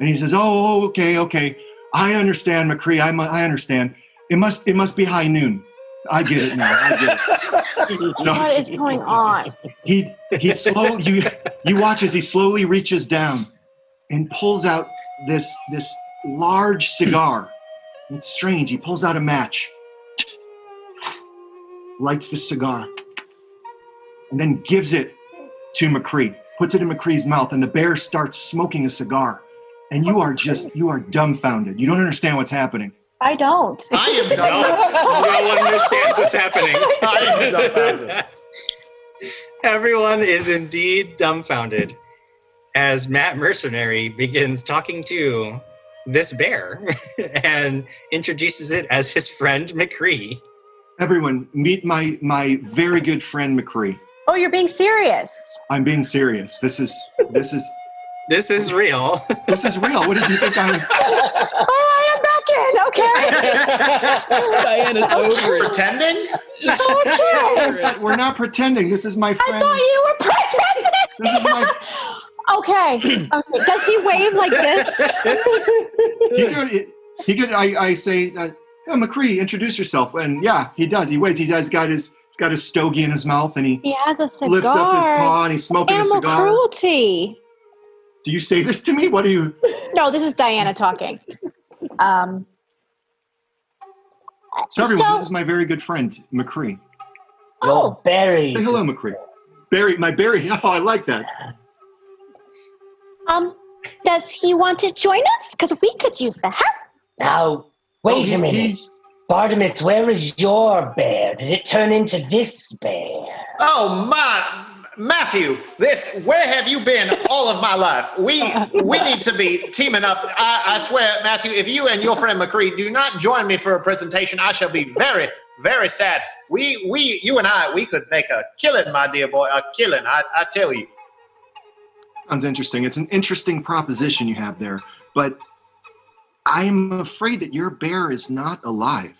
and he says, "Oh, okay, okay, I understand, McCree. I, I understand. It must it must be high noon. I get it now. I get it." What is going on? he he slowly you you watch as he slowly reaches down and pulls out this this large cigar. It's strange. He pulls out a match, lights the cigar, and then gives it to McCree. Puts it in McCree's mouth, and the bear starts smoking a cigar. And you are just you are dumbfounded. You don't understand what's happening. I don't. I am No, done. no one understands what's happening. I am dumbfounded. Everyone is indeed dumbfounded as Matt Mercenary begins talking to this bear and introduces it as his friend McCree. Everyone, meet my my very good friend McCree. Oh, you're being serious. I'm being serious. This is this is This is real. this is real. What did you think I was? Oh, I am back in. Okay. Diana's over it. Pretending? okay. We're not pretending. This is my friend. I thought you were This is pretending. my. okay. Okay. Does he wave like this? He could. He could. I. I say. Uh, oh, McCree, introduce yourself. And yeah, he does. He waits. He has got his. He's got his stogie in his mouth, and he He has a cigar. lifts up his paw, and he's smoking a Animal cigar. cruelty. Do you say this to me? What do you? No, this is Diana talking. Um, So everyone, So- this is my very good friend McCree. Yo, oh, Barry. Say hello, McCree. Barry, my Barry. Oh, I like that. Um, does he want to join us? Because we could use the help. Now, wait Oh, he- a minute. Bartimus, where is your bear? Did it turn into this bear? Oh my Matthew, this where have you been all of my life? We we need to be teaming up. I, I swear, Matthew, if you and your friend McCree do not join me for a presentation, I shall be very, very sad. We we you and I we could make a killing, my dear boy, a killing, I, I tell you. Sounds interesting. It's an interesting proposition you have there, but I'm afraid that your bear is not alive.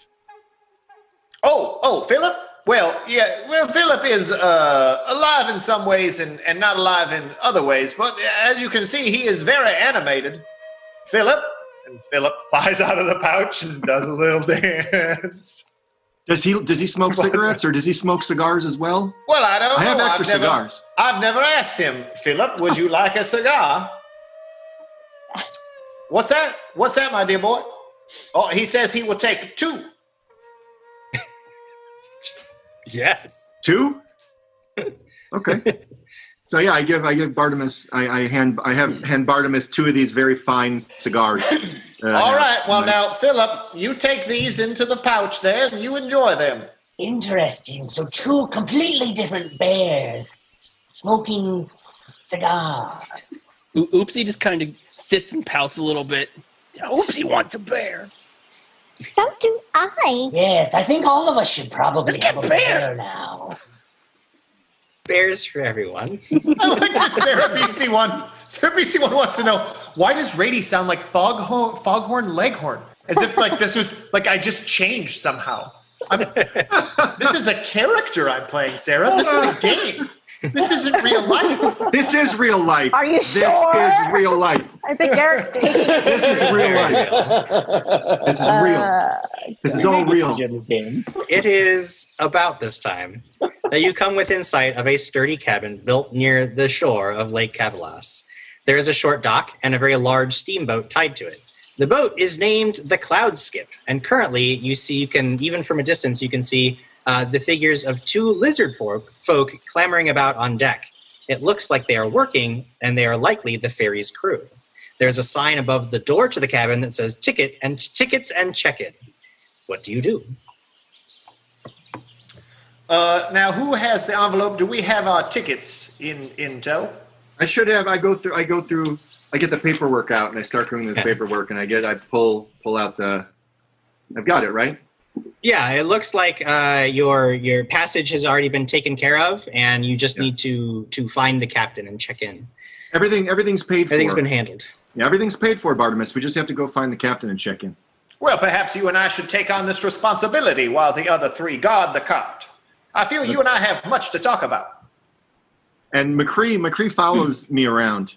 Oh, oh, Philip? Well, yeah, well, Philip is uh, alive in some ways and, and not alive in other ways, but as you can see, he is very animated. Philip? And Philip flies out of the pouch and does a little dance. Does he? Does he smoke cigarettes or does he smoke cigars as well? Well, I don't I have know. extra I've never, cigars. I've never asked him, Philip, would you like a cigar? What's that? What's that, my dear boy? Oh, he says he will take two. yes. Two. Okay. So yeah, I give I give Bartimus I, I hand I have hand Bartimus two of these very fine cigars. All right. I All well, now, Philip, you take these into the pouch there and you enjoy them. Interesting. So two completely different bears smoking cigar. O- Oopsie just kind of sits and pouts a little bit. Oopsie wants a bear. So do I. Yes, I think all of us should probably Let's get have a bear. bear now. Bears for everyone. I like that Sarah BC1. Sarah BC1 wants to know why does Rady sound like Foghorn, Foghorn Leghorn? As if like this was like I just changed somehow. I'm, this is a character I'm playing, Sarah. This is a game. This isn't real life. This is real life. Are you this sure? is real life. I think Eric's taking This is real life. This is real. Uh, This is all real. Jim's game. It is about this time that you come within sight of a sturdy cabin built near the shore of Lake Cavalas. There is a short dock and a very large steamboat tied to it. The boat is named the Cloud Skip, and currently you see, you can even from a distance, you can see uh, the figures of two lizard folk, folk clambering about on deck. It looks like they are working, and they are likely the ferry's crew. There's a sign above the door to the cabin that says "Ticket and tickets and check-in." What do you do? Uh, now, who has the envelope? Do we have our tickets in in tow? I should have. I go through. I go through. I get the paperwork out and I start doing the Okay. paperwork and I get. I pull pull out the. I've got it right. Yeah, it looks like uh, your your passage has already been taken care of, and you just Yeah. need to to find the captain and check in. Everything. Everything's paid Everything's for. been handled. yeah, everything's paid for, Bartimus. We just have to go find the captain and check in. Well, perhaps you and I should take on this responsibility while the other three guard the cart. I feel you and I have much to talk about. And McCree. McCree follows me around,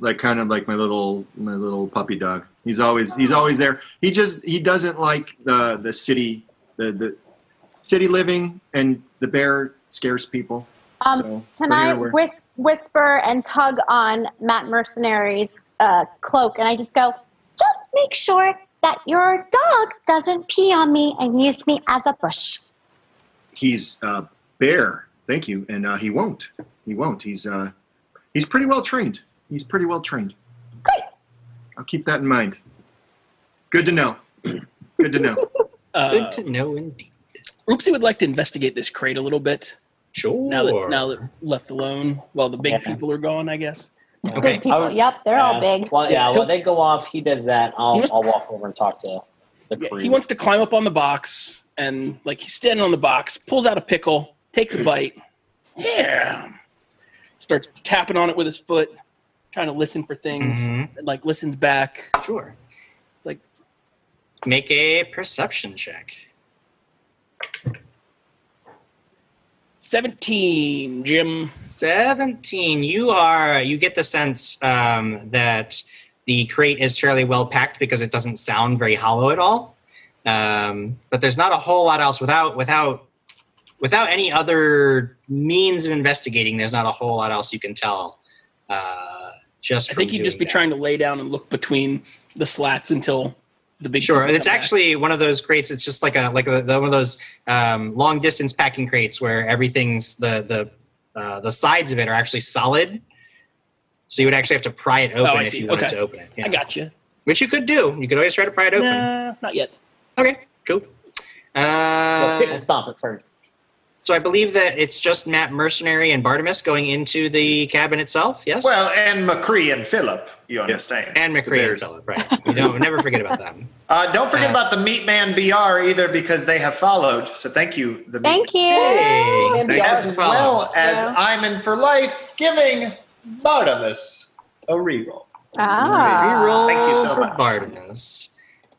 like kind of like my little my little puppy dog. He's always he's always there. He just he doesn't like the the city the the city living and the bear scares people. um, so can I whis- whisper and tug on Matt Mercenary's uh, cloak, and I just go, Just make sure that your dog doesn't pee on me and use me as a bush. he's uh, bear. Thank you, and uh, he won't. He won't. He's uh, he's pretty well trained. He's pretty well trained. Great. I'll keep that in mind. Good to know. Good to know. Uh, Good to know indeed. Oopsie would like to investigate this crate a little bit Sure. now that now that left alone while the big Yeah. people are gone. I guess. Okay. People. Would- yep, they're all big. Well, yeah, He'll- while they go off, he does that. I'll, He must- I'll walk over and talk to the Yeah, he wants to climb up on the box and like he's standing on the box, pulls out a pickle, takes a bite. Yeah. Starts tapping on it with his foot, trying to listen for things. Mhm. And, like listens back. Sure. It's like Make a perception check. 17, Jim. 17 you are you get the sense um, that the crate is fairly well packed because it doesn't sound very hollow at all um, but there's not a whole lot else without without without any other means of investigating there's not a whole lot else you can tell uh, just I think you'd just be that. trying to lay down and look between the slats until the big Sure, it's come back. actually one of those crates. It's just like a like a, one of those um, long distance packing crates where everything's the the uh, the sides of it are actually solid. So you would actually have to pry it open Oh, I if you wanted Okay. to open it. I yeah. got you. Which you could do. You could always try to pry it open. Nah, not yet. Okay, cool. Well, Uh, pickle stomp it first. So I believe that it's just Matt Mercenary and Bartimus going into the cabin itself. Yes. Well, and McCree and Philip, you understand. and McCree and Bears. Philip. Right. You don't never forget about them. Uh, don't forget Uh, about the Meat Man BR either because they have followed. So thank you, the Meat Thank you. Hey, Man. as well as Yeah. I'm in for life, giving Bartimus a reroll. Ah. Reroll Thank you so for much. Bartimus.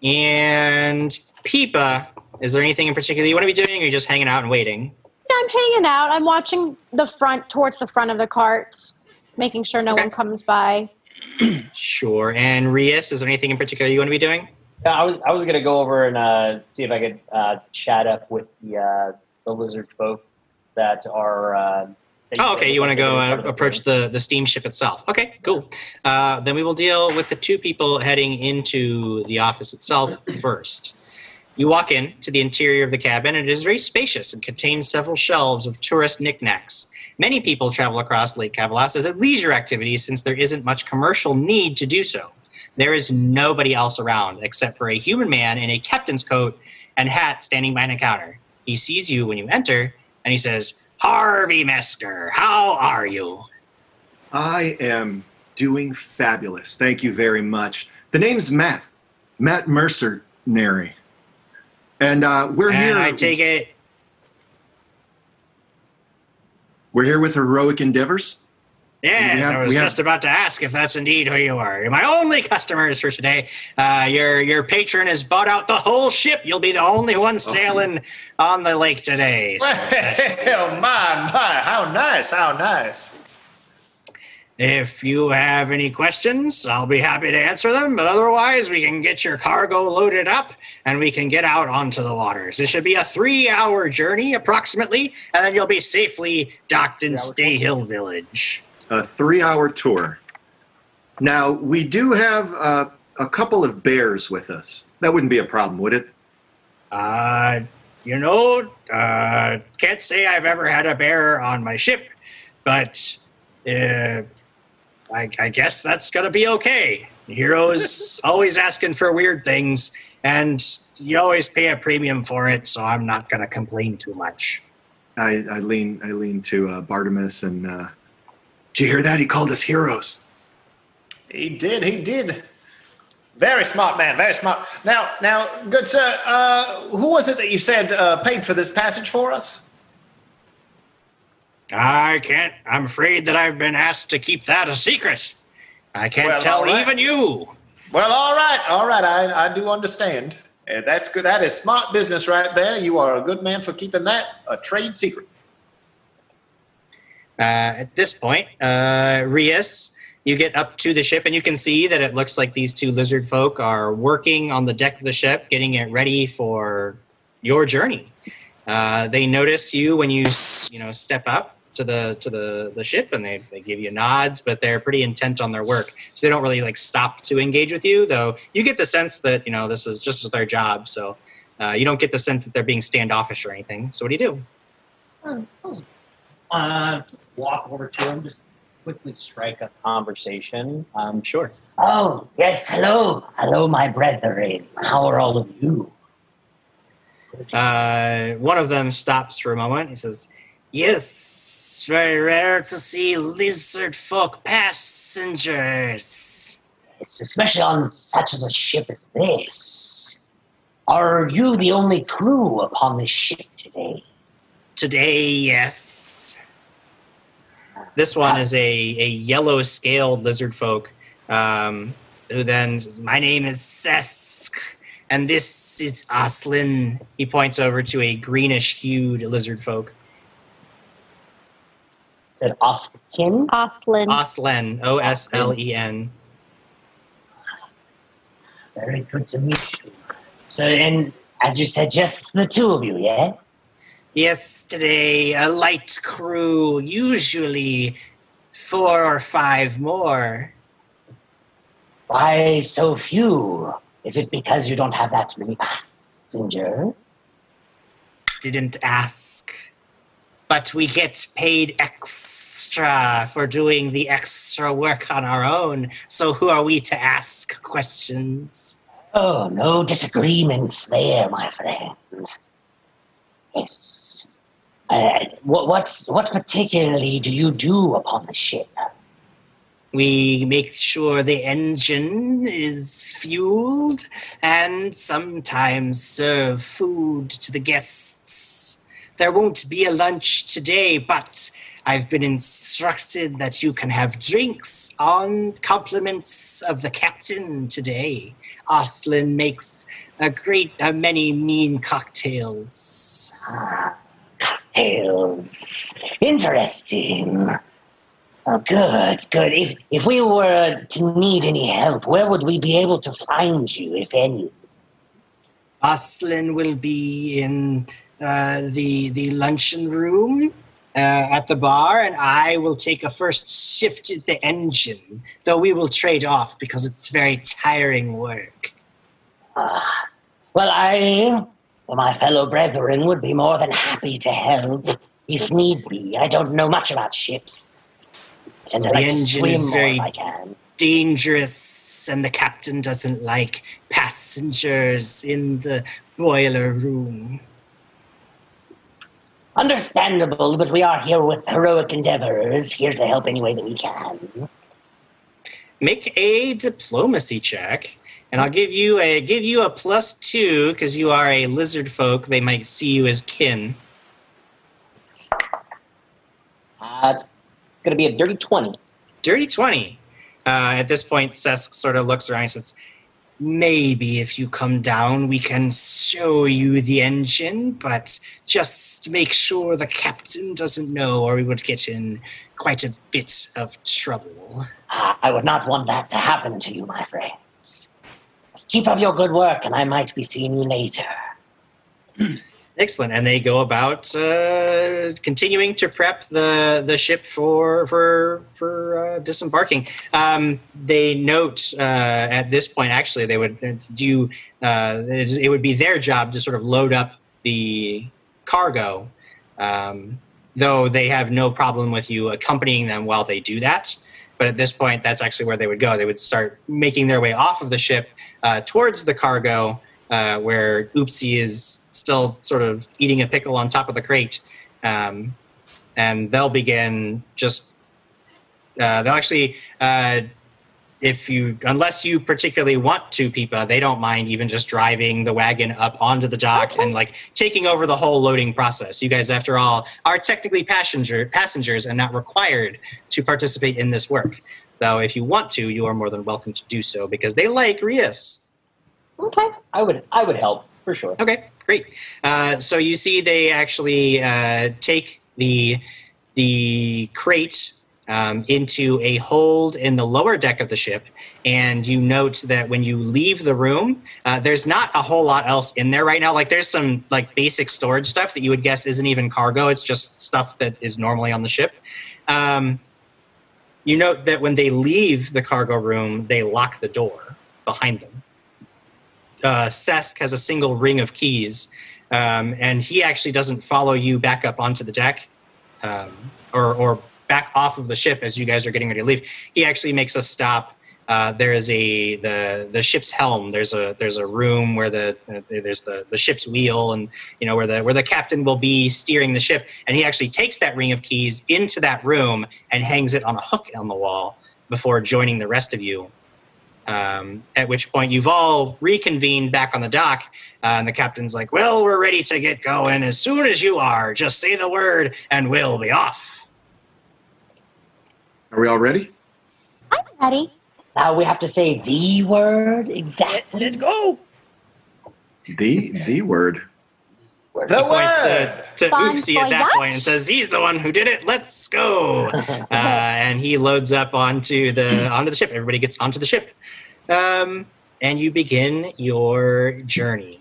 And Peepa, is there anything in particular you want to be doing, or you just hanging out and waiting? I'm hanging out. I'm watching the front, towards the front of the cart, making sure no Okay. one comes by. Sure. And Rias, is there anything in particular you want to be doing? Yeah, I was I was gonna go over and uh, see if I could uh, chat up with the uh, the lizard folk that are. Uh, Oh, okay. You want to go uh, part of the approach the, the steamship itself. Okay, cool. Uh, then we will deal with the two people heading into the office itself first. You walk in to the interior of the cabin, and it is very spacious and contains several shelves of tourist knickknacks. Many people travel across Lake Cavalas as a leisure activity since there isn't much commercial need to do so. There is nobody else around except for a human man in a captain's coat and hat standing behind a counter. He sees you when you enter, and he says, Harvey Mesker, how are you? I am doing fabulous. Thank you very much. The name's Matt, Matt Mercenary. And uh, we're and here. I take it. We're here with Heroic Endeavors. Yes, We have- I was we have- just about to ask if that's indeed who you are. You're my only customers for today. Uh, your your patron has bought out the whole ship. You'll be the only one sailing on the lake today. So Well, my, my, how nice, how nice. If you have any questions, I'll be happy to answer them. But otherwise, we can get your cargo loaded up and we can get out onto the waters. It should be a three-hour journey, approximately, and then you'll be safely docked in Stay Hill Village. A three hour tour. Now, we do have uh, a couple of bears with us. That wouldn't be a problem, would it? Uh, you know, uh, can't say I've ever had a bear on my ship, but uh, I, I guess that's gonna be okay. Heroes always asking for weird things, and you always pay a premium for it, so I'm not gonna complain too much. I, I lean I lean to uh, Bartimus and uh, did you hear that? He called us heroes. He did, he did. Very smart man, very smart. Now, now, good sir, uh, who was it that you said uh, paid for this passage for us? I can't. I'm afraid that I've been asked to keep that a secret. I can't Well, tell right. even you. Well, all right, all right, I, I do understand. Uh, that's good. That is smart business right there. You are a good man for keeping that a trade secret. Uh, at this point, uh, Rias, you get up to the ship and you can see that it looks like these two lizard folk are working on the deck of the ship, getting it ready for your journey. Uh, they notice you when you you know step up to the to the, the ship and they, they give you nods, but they're pretty intent on their work, so they don't really like stop to engage with you. Though you get the sense that you know this is just their job, so uh, you don't get the sense that they're being standoffish or anything. So what do you do? Uh, walk over to them just quickly strike up conversation. Um, Sure. Oh, yes, hello. Hello, my brethren. How are all of you? Uh, one of them stops for a moment. He says, Yes, very rare to see lizard folk passengers. It's especially on such as a ship as this. Are you the only crew upon this ship today? Today, yes. This one is a, a yellow scaled lizard folk um, who then says, My name is Sesk, and this is Aslin. He points over to a greenish hued lizard folk. Said Oskin. Oslin. Oslen, O S L E N. Very good to meet you. So, and as you said, just the two of you, yes? Yesterday, a light crew, usually four or five more. Why so few? Is it because you don't have that many passengers? Didn't ask. But we get paid extra for doing the extra work on our own, so who are we to ask questions? Oh, no disagreements there, my friend. Yes. Uh, what, what's, what particularly do you do upon the ship? We make sure the engine is fueled and sometimes serve food to the guests. There won't be a lunch today, but I've been instructed that you can have drinks on compliments of the captain today. Oslen makes a great a many mean cocktails. Ah, cocktails. Interesting. Oh, good, good. If, if we were to need any help, where would we be able to find you, if any? Oslen will be in uh, the the luncheon room uh, at the bar, and I will take a first shift at the engine. Though we will trade off because it's very tiring work. Ah, well, I, or my fellow brethren, would be more than happy to help if need be. I don't know much about ships. I tend to like to swim is more if I can. Dangerous, and the captain doesn't like passengers in the boiler room. Understandable, but we are here with heroic endeavors, here to help any way that we can. Make a diplomacy check, and I'll give you a give you a plus two because you are a lizard folk. They might see you as kin. Uh, it's going to be a dirty 20. Dirty 20. Uh, at this point, Sesk sort of looks around and says, Maybe if you come down, we can show you the engine, but just make sure the captain doesn't know, or we would get in quite a bit of trouble. Ah, I would not want that to happen to you, my friends. Keep up your good work, and I might be seeing you later. Excellent. And they go about uh, continuing to prep the, the ship for for for uh, disembarking. Um, they note uh, at this point, actually, they would do. Uh, it would be their job to sort of load up the cargo, um, though they have no problem with you accompanying them while they do that. But at this point, that's actually where they would go. They would start making their way off of the ship uh, towards the cargo, uh, where Oopsie is still sort of eating a pickle on top of the crate. Um, and they'll begin just, uh, they'll actually, uh, if you, unless you particularly want to, Peepa, they don't mind even just driving the wagon up onto the dock and like taking over the whole loading process. You guys, after all, are technically passenger passengers and not required to participate in this work. Though, if you want to, you are more than welcome to do so because they like Rias. Okay. I would I would help for sure. Okay, great. Uh, so you see, they actually uh, take the the crate um, into a hold in the lower deck of the ship, and you note that when you leave the room, uh, there's not a whole lot else in there right now. Like there's some like basic storage stuff that you would guess isn't even cargo; it's just stuff that is normally on the ship. Um, you note that when they leave the cargo room, they lock the door behind them uh, Sesk has a single ring of keys, um, and he actually doesn't follow you back up onto the deck um, or, or back off of the ship as you guys are getting ready to leave. He actually makes a stop uh, there is a the the ship's helm. There's a there's a room where the uh, there's the the ship's wheel, and you know where the where the captain will be steering the ship. And he actually takes that ring of keys into that room and hangs it on a hook on the wall before joining the rest of you. Um, at which point you've all reconvened back on the dock, uh, and the captain's like, "Well, we're ready to get going as soon as you are. Just say the word, and we'll be off." Are we all ready? I'm ready. Now we have to say the word exactly. Let's go. The the word. The he points to, word. to Bon Oopsie at that point and says, "He's the one who did it. Let's go!" uh, and he loads up onto the onto the ship. Everybody gets onto the ship, um, and you begin your journey.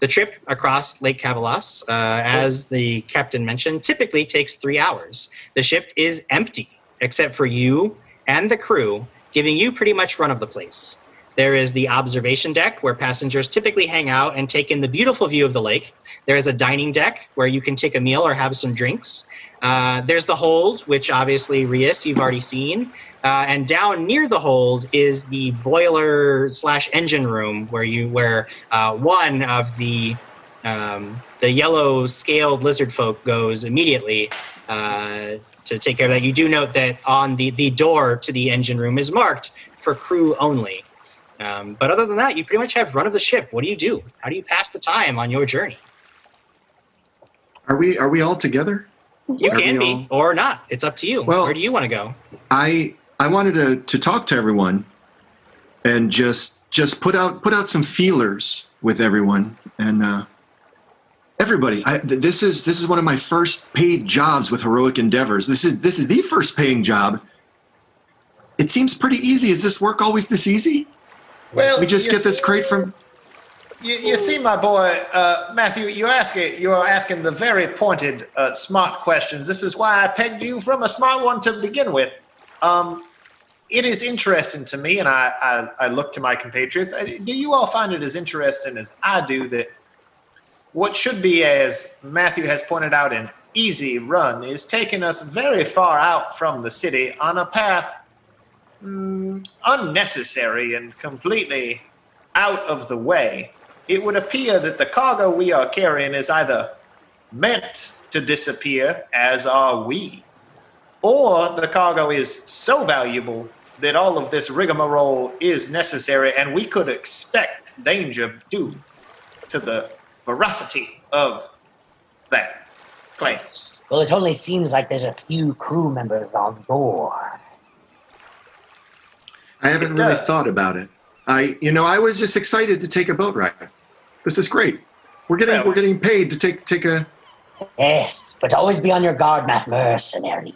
The trip across Lake Cavalas, uh, as the captain mentioned, typically takes three hours. The ship is empty except for you and the crew, giving you pretty much run of the place. There is the observation deck where passengers typically hang out and take in the beautiful view of the lake. There is a dining deck where you can take a meal or have some drinks. Uh, there's the hold, which obviously Rias you've already seen, uh, and down near the hold is the boiler slash engine room where you where uh, one of the um, the yellow scaled lizard folk goes immediately uh, to take care of that. You do note that on the the door to the engine room is marked for crew only. Um, but other than that, you pretty much have run of the ship. What do you do? How do you pass the time on your journey? Are we are we all together? You Are can be or not. It's up to you. Well- Where do you want to go? I I wanted to to talk to everyone and just just put out put out some feelers with everyone and uh everybody I, th- this is this is one of my first paid jobs with heroic endeavors this is this is the first paying job it seems pretty easy is this work always this easy Well, we just you get this crate from You, you see, my boy uh, Matthew, you're asking you're asking the very pointed, uh, smart questions. This is why I pegged you from a smart one to begin with. Um, it is interesting to me, and I, I, I look to my compatriots. I- Do you all find it as interesting as I do that what should be, as Matthew has pointed out, an easy run is taking us very far out from the city on a path mm, unnecessary and completely out of the way? it would appear that the cargo we are carrying is either meant to disappear, as are we, or the cargo is so valuable that all of this rigmarole is necessary and we could expect danger due to the veracity of that place. Well, it only seems like there's a few crew members on board. I haven't really thought about it i you know i was just excited to take a boat ride this is great we're getting Yeah. we're getting paid to take take a Yes, but always be on your guard, Math Mercenary.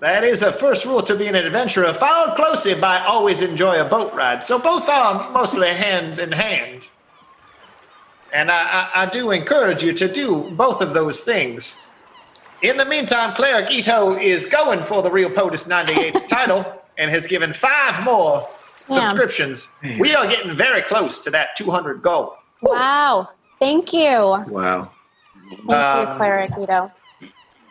That is a first rule to be an adventurer, followed closely by always enjoy a boat ride. So both are mostly hand in hand. And I, I, I do encourage you to do both of those things. In the meantime, Cleric Ito is going for the Real POTUS 98's title and has given five more Damn. subscriptions. We are getting very close to that 200 goal. Wow. Thank you. wow Thank you, Um, Cleric Ito.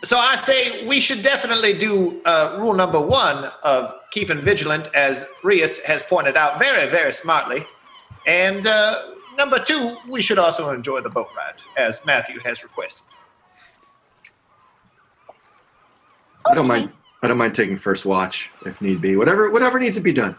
So I say we should definitely do uh, rule number one of keeping vigilant, as Rias has pointed out very, very smartly. And uh, number two, we should also enjoy the boat ride, as Matthew has requested. I don't mind. I don't mind taking first watch if need be. Whatever, whatever needs to be done.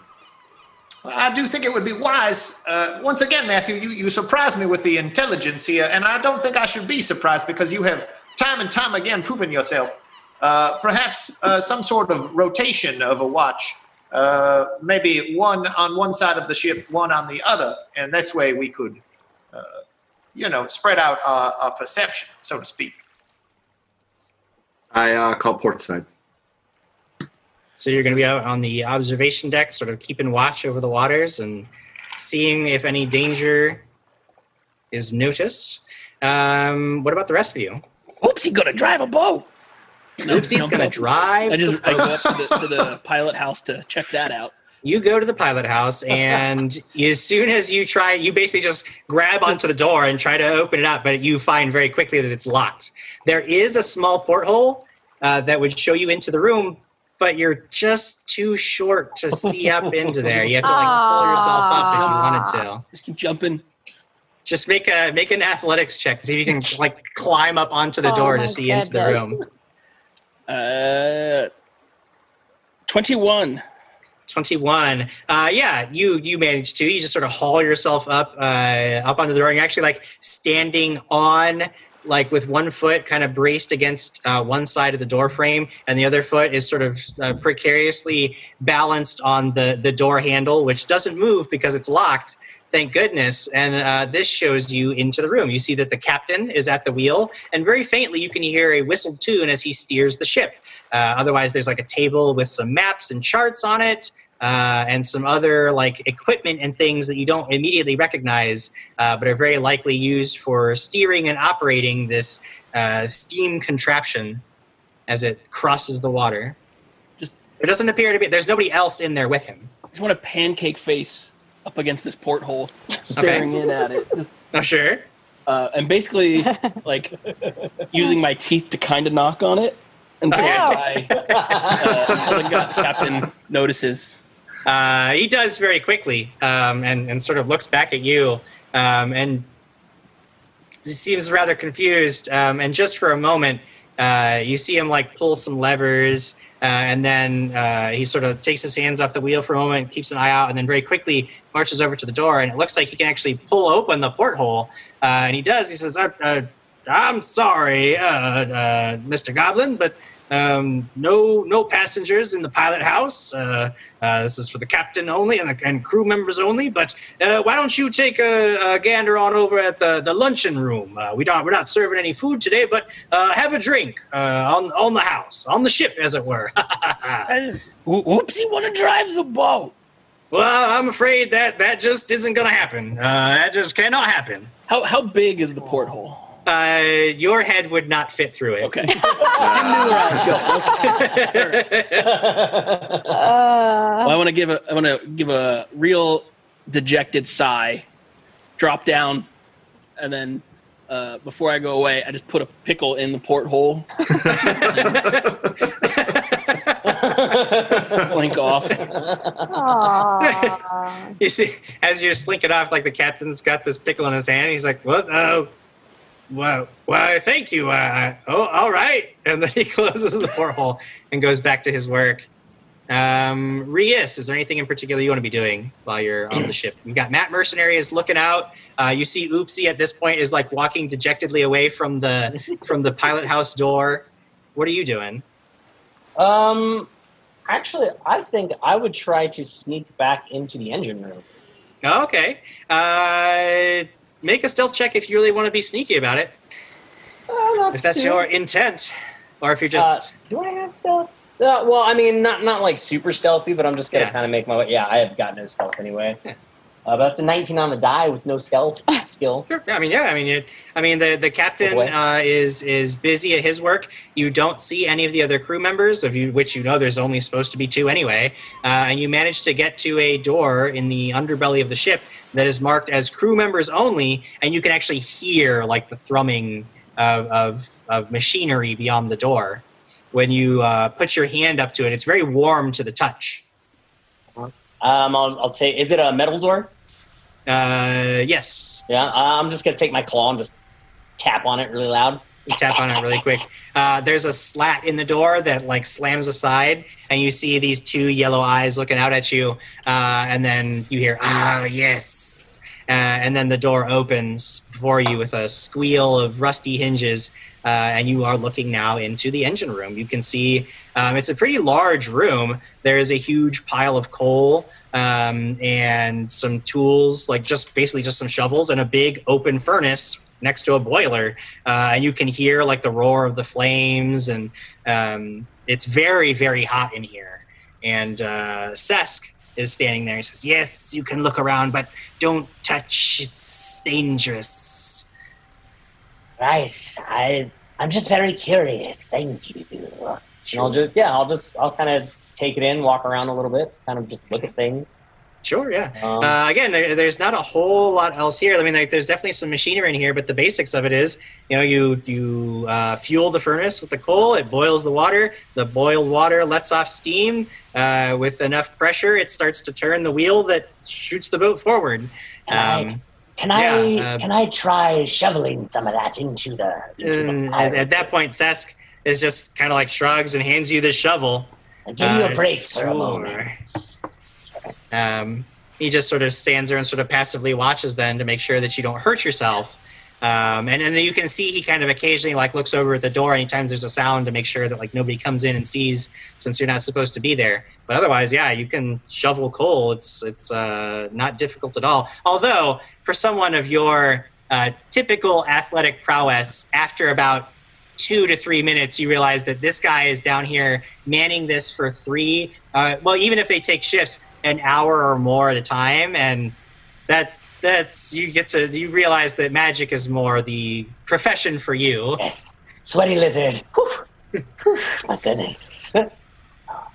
I do think it would be wise. Uh, once again, Matthew, you, you surprised me with the intelligence here, and I don't think I should be surprised because you have time and time again proven yourself. Uh, perhaps uh, some sort of rotation of a watch, uh, maybe one on one side of the ship, one on the other, and this way we could, uh, you know, spread out our, our perception, so to speak. I uh, call portside. So you're going to be out on the observation deck, sort of keeping watch over the waters and seeing if any danger is noticed. Um, what about the rest of you? Oopsie gonna drive a boat. Oopsie's going to drive. I just I go to the, to the pilot house to check that out. you go to the pilot house and as soon as you try you basically just grab onto the door and try to open it up but you find very quickly that it's locked there is a small porthole uh, that would show you into the room but you're just too short to see up into there. You have to like pull yourself up if you wanted to. Just keep jumping. Just make a make an athletics check to see if you can like climb up onto the Oh door my to see into the room. Uh, 21. 21 uh yeah you you managed to you just sort of haul yourself up uh up onto the door and you're actually like standing on like with one foot kind of braced against uh, one side of the door frame and the other foot is sort of uh, precariously balanced on the the door handle which doesn't move because it's locked thank goodness. And uh, this shows you into the room. You see that the captain is at the wheel and very faintly you can hear a whistled tune as he steers the ship. Uh, otherwise, there's like a table with some maps and charts on it, uh, and some other like equipment and things that you don't immediately recognize, uh, but are very likely used for steering and operating this uh, steam contraption as it crosses the water. Just- there doesn't appear to be. There's nobody else in there with him. I just want a pancake face up against this porthole, staring in at it. Just, Oh, sure. uh, and basically, like, using my teeth to kind of knock on it until, Okay. I, uh, until the captain notices. Uh, he does very quickly um, and, and sort of looks back at you um, and seems rather confused. Um, and just for a moment, uh, you see him like pull some levers uh, and then uh, he sort of takes his hands off the wheel for a moment, keeps an eye out, and then very quickly marches over to the door. And it looks like he can actually pull open the porthole. Uh, and he does. He says, uh, "I'm sorry, Mr. Goblin, but." Um, no, no passengers in the pilot house. Uh, uh, this is for the captain only and, the, and crew members only. But uh, why don't you take a, a gander on over at the, the luncheon room? Uh, we don't, we're not serving any food today, but uh, have a drink uh, on on the house, on the ship, as it were. Oopsie want to drive the boat. well, I'm afraid that that just isn't going to happen. Uh, that just cannot happen. How, how big is the porthole? Uh, your head would not fit through it. Okay. I knew where I was going. Okay. Uh, Well, I want to give a I want to give a real dejected sigh, drop down, and then uh, before I go away, I just put a pickle in the porthole, slink off. aw. You see, as you're slinking off, like the captain's got this pickle in his hand. He's like, "What? Oh, well, why? Thank you. Uh, oh, all right." And then he closes the porthole and goes back to his work. Um, Rias, is there anything in particular you want to be doing while you're on the ship? You've got Matt Mercenary is looking out. Uh, you see Oopsie at this point is like walking dejectedly away from the from the pilot house door. What are you doing? Um, actually, I think I would try to sneak back into the engine room. Oh, okay. Uh, make a stealth check if you really want to be sneaky about it. Uh, If that's too- your intent, or if you're just Uh, do I have stealth? Uh, well, I mean, not not like super stealthy, but I'm just gonna Yeah. kind of make my way. Yeah, I have got no stealth anyway. Uh, but that's a 19 on the die with no stealth skill. Sure. Yeah, I mean, yeah. I mean, it, I mean, the the captain uh, is is busy at his work. You don't see any of the other crew members, of you which you know there's only supposed to be two anyway. Uh, and you manage to get to a door in the underbelly of the ship that is marked as crew members only, and you can actually hear like the thrumming of of, of machinery beyond the door. When you uh, put your hand up to it, it's very warm to the touch. Um, I'll, I'll take. Is it a metal door? Uh, yes. Yeah. Uh, I'm just gonna take my claw and just tap on it really loud. You tap on it really quick. Uh, there's a slat in the door that like slams aside, and you see these two yellow eyes looking out at you. Uh, and then you hear, "Ah, yes!" Uh, and then the door opens before you with a squeal of rusty hinges, uh, and you are looking now into the engine room. You can see um, it's a pretty large room. There is a huge pile of coal um, and some tools, like just basically just some shovels, and a big open furnace next to a boiler. Uh, and you can hear like the roar of the flames, and um, it's very, very hot in here. And uh, Sesk is standing there. He says, "Yes, you can look around, but don't touch. It's dangerous." Right. I I'm just very curious. Thank you. And I'll just yeah, I'll just I'll kind of take it in, walk around a little bit, kind of just look at things. Sure, yeah. Um, Uh, again, there, there's not a whole lot else here. I mean, like, there's definitely some machinery in here, but the basics of it is, you know, you you uh, fuel the furnace with the coal. It boils the water. The boiled water lets off steam. Uh, with enough pressure, it starts to turn the wheel that shoots the boat forward. Can I, Um, can I, yeah, uh, can I try shoveling some of that into the, into the at, at that point, Sesk is just kind of like shrugs and hands you the shovel. I'll give you a break for a moment. Um, he just sort of stands there and sort of passively watches then to make sure that you don't hurt yourself. Um, and, and then you can see he kind of occasionally like looks over at the door anytime there's a sound to make sure that like nobody comes in and sees since you're not supposed to be there. But otherwise, yeah, you can shovel coal. It's it's uh, not difficult at all. Although for someone of your uh, typical athletic prowess, after about two to three minutes, you realize that this guy is down here manning this for three. Uh, well, even if they take shifts, an hour or more at a time, and that that's you get to you realize that magic is more the profession for you. Yes. Sweaty lizard. Whew. Whew, My goodness.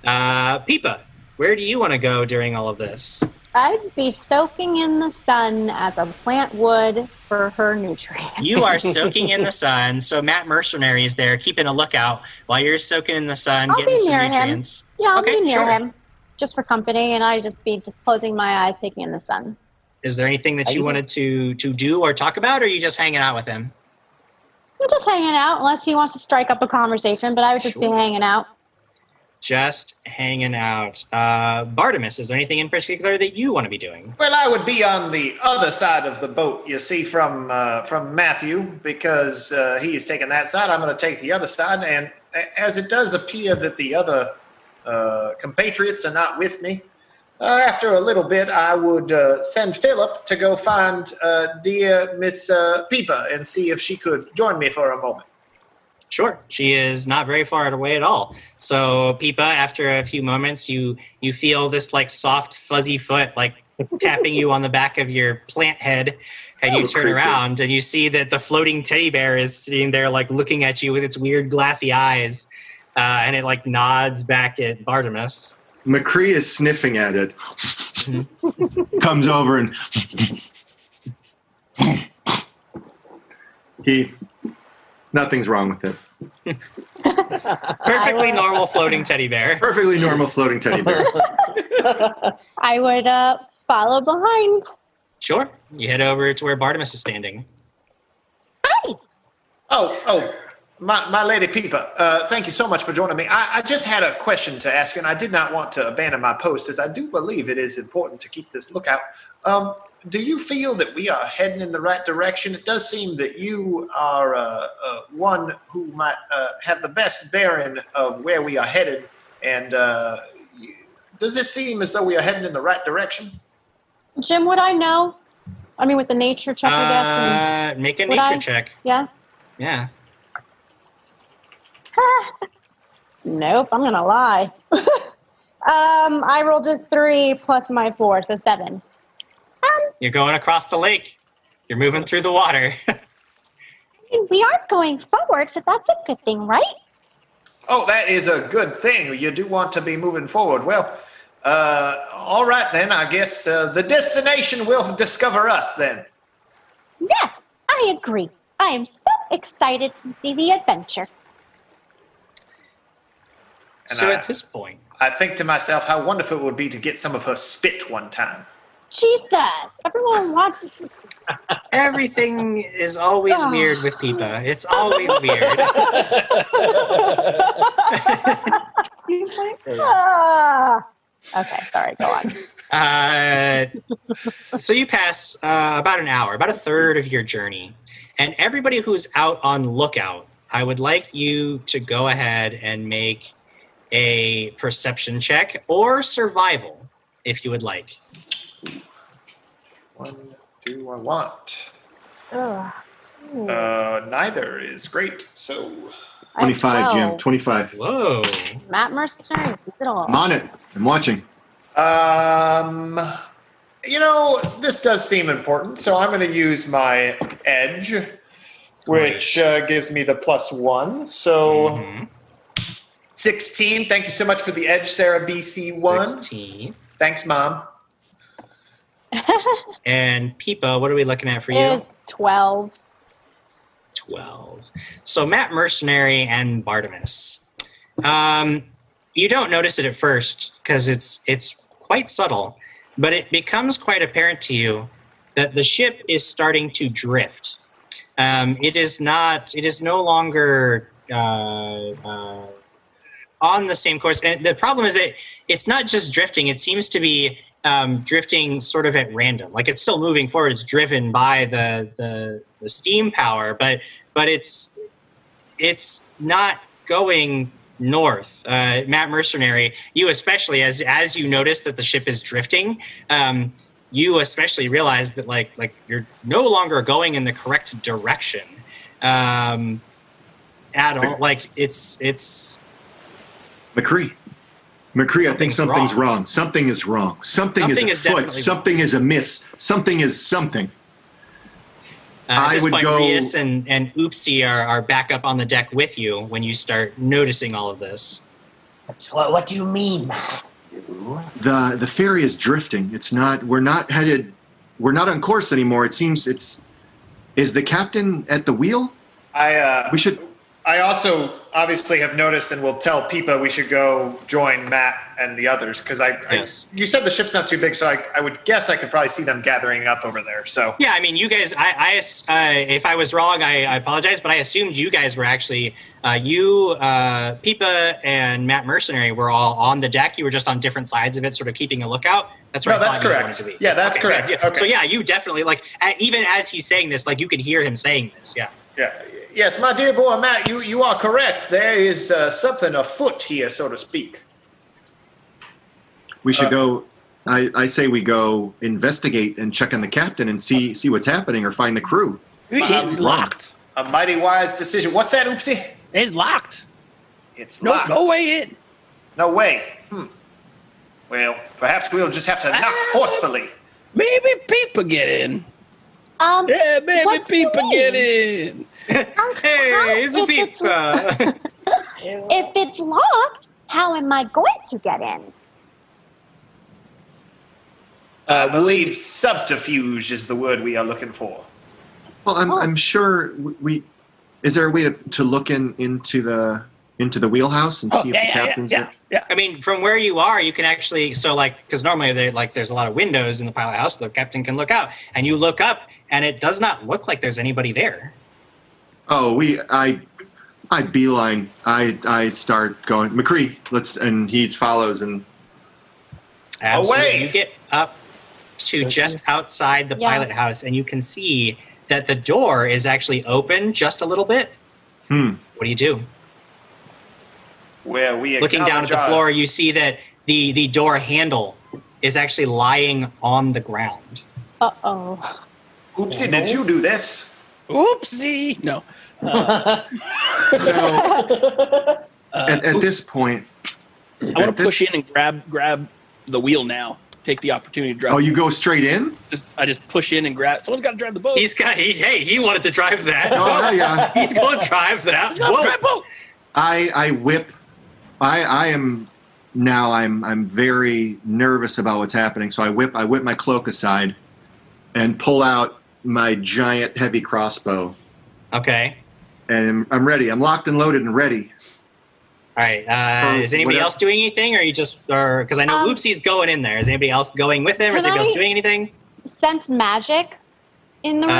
Uh, Peepa, where do you want to go during all of this? I'd be soaking in the sun as a plant would for her nutrients. You are soaking in the sun, so Matt Mercenary is there keeping a lookout while you're soaking in the sun, I'll getting be some near him. nutrients. Yeah, I'll Okay, be near sure. him just for company, and I'd just be just closing my eyes, taking in the sun. Is there anything that you you- wanted to to do or talk about, or are you just hanging out with him? I'm just hanging out, unless he wants to strike up a conversation. But I would just Sure. be hanging out. Just hanging out. Uh, Bartimus, is there anything in particular that you want to be doing? Well, I would be on the other side of the boat, you see, from uh, from Matthew, because uh, he is taking that side. I'm going to take the other side, and as it does appear that the other uh, compatriots are not with me, uh, after a little bit, I would uh, send Philip to go find uh, dear Miss Peepa and see if she could join me for a moment. Sure. She is not very far away at all. So, Peepa, after a few moments, you you feel this like soft, fuzzy foot like tapping you on the back of your plant head, and you turn creepy. around and you see that the floating teddy bear is sitting there like looking at you with its weird glassy eyes, uh, and it like nods back at Bartimus. McCree is sniffing at it. Comes over and he nothing's wrong with it. Perfectly normal floating teddy bear. Perfectly normal floating teddy bear. I would uh, follow behind. Sure. You head over to where Bartimus is standing. Hi. Oh, oh, my, my lady Peepa, uh, thank you so much for joining me. I, I just had a question to ask you, and I did not want to abandon my post, as I do believe it is important to keep this lookout. Um, do you feel that we are heading in the right direction? It does seem that you are uh, uh, one who might uh, have the best bearing of where we are headed. And uh, does this seem as though we are heading in the right direction? Jim, would I know? I mean, with the nature check, I guess. And, Uh, make a nature I? check. yeah. Yeah. Nope, I'm gonna lie. um, I rolled a three plus my four, so seven. You're going across the lake. You're moving through the water. We are going forward, so that's a good thing, right? Oh, that is a good thing. You do want to be moving forward. Well, uh, all right then. I guess uh, the destination will discover us then. Yes, I agree. I am so excited to see the adventure. And so I- at this point, I think to myself how wonderful it would be to get some of her spit one time. Jesus, everyone wants. everything is always Ah. weird with Peepa. It's always weird. Ah. Okay, sorry. Go on. Uh, so you pass uh, about an hour, about a third of your journey, and everybody who's out on lookout, I would like you to go ahead and make a perception check or survival, if you would like. One do I want? Ugh. Uh, neither is great. So 25, Jim. 25. Whoa! Matt Mercenary sees it all. I'm on it. I'm watching. Um, you know, this does seem important, so I'm going to use my edge, which uh, gives me the plus one. So Mhm. 16. Thank you so much for the edge, Sarah BC1. 16. Thanks, Mom. and Peepa, what are we looking at for It you? was 12. 12. So Matt Mercenary and Bartimus. Um, you don't notice it at first because it's it's quite subtle, but it becomes quite apparent to you that the ship is starting to drift. Um, it is not. It is no longer uh, uh, on the same course. And the problem is that it's not just drifting. It seems to be um, drifting sort of at random. Like it's still moving forward. It's driven by the the, the steam power, but but it's it's not going north. Uh, Matt Mercenary, you especially, as as you notice that the ship is drifting, um, you especially realize that like like you're no longer going in the correct direction um, at all. Like it's it's McCree. McCree, I think Something's something's wrong. wrong. Something is wrong. Something, Something is is afoot. definitely Something is amiss. Something is something. Uh, at I this would point, go- Rias and, and Oopsie are, are back up on the deck with you when you start noticing all of this. What, what do you mean, Matt? The the ferry is drifting. It's not. We're not headed. We're not on course anymore. It seems. It's. Is the captain at the wheel? I uh, We should. I also obviously have noticed and will tell Peepa we should go join Matt and the others because I, Yes. I you said the ship's not too big, so I, I would guess I could probably see them gathering up over there. So Yeah, I mean, you guys. I, I uh, if I was wrong, I, I apologize, but I assumed you guys were actually uh, you, uh, Peepa, and Matt Mercenary were all on the deck. You were just on different sides of it, sort of keeping a lookout. That's No, right. that's correct. Yeah, that's correct. Yeah. Okay. So yeah, you definitely like even as he's saying this, like you can hear him saying this. Yeah. yeah, yes, my dear boy Matt, you you are correct. There is uh, something afoot here, so to speak. We should Uh, go. I, I say we go investigate and check on the captain and see see what's happening or find the crew. It's locked. A mighty wise decision. What's that, Oopsie? It's locked. It's No, locked. no way in. No way. Hmm. Well, perhaps we'll just have to knock Ah. forcefully. Maybe people get in. Um, Yeah, maybe What people get in. How- Hey, it's a if it's- If it's locked, how am I going to get in? I Uh, believe subterfuge is the word we are looking for. Well, I'm, Oh. I'm sure we- we. Is there a way to, to look in into the into the wheelhouse and oh, see if the yeah, yeah, captain's yeah, there? yeah. I mean, from where you are, you can actually so like because normally they like there's a lot of windows in the pilot house. The captain can look out, and you look up, and it does not look like there's anybody there. Oh, we I I beeline. I I start going McCree. Let's and he follows and Absolutely. Away! You get up to just outside the Yeah. pilot house, and you can see that the door is actually open just a little bit. hmm. What do you do? Where we Looking down at the floor, you see that the the door handle is actually lying on the ground. Uh oh. Oopsie, did you do this? Oopsie. No. Uh, So at, at this point, I want at to this- push in and grab grab the wheel now. Take the opportunity to drive. Oh, you go straight in? just I just push in and grab. Someone's got to drive the boat. He's got. He's, hey, he wanted to drive that. Oh yeah. He's going to drive that. Got to Whoa. drive boat. I I whip. I I am now. I'm I'm very nervous about what's happening. So I whip. I whip my cloak aside, and pull out my giant heavy crossbow, Okay. And I'm, I'm ready. I'm locked and loaded and ready. All right. Uh, Or is anybody whatever. else doing anything, or are you just, or because I know Um, Oopsie's going in there. Is anybody else going with him, or is Can anybody else doing anything? Sense magic in the room?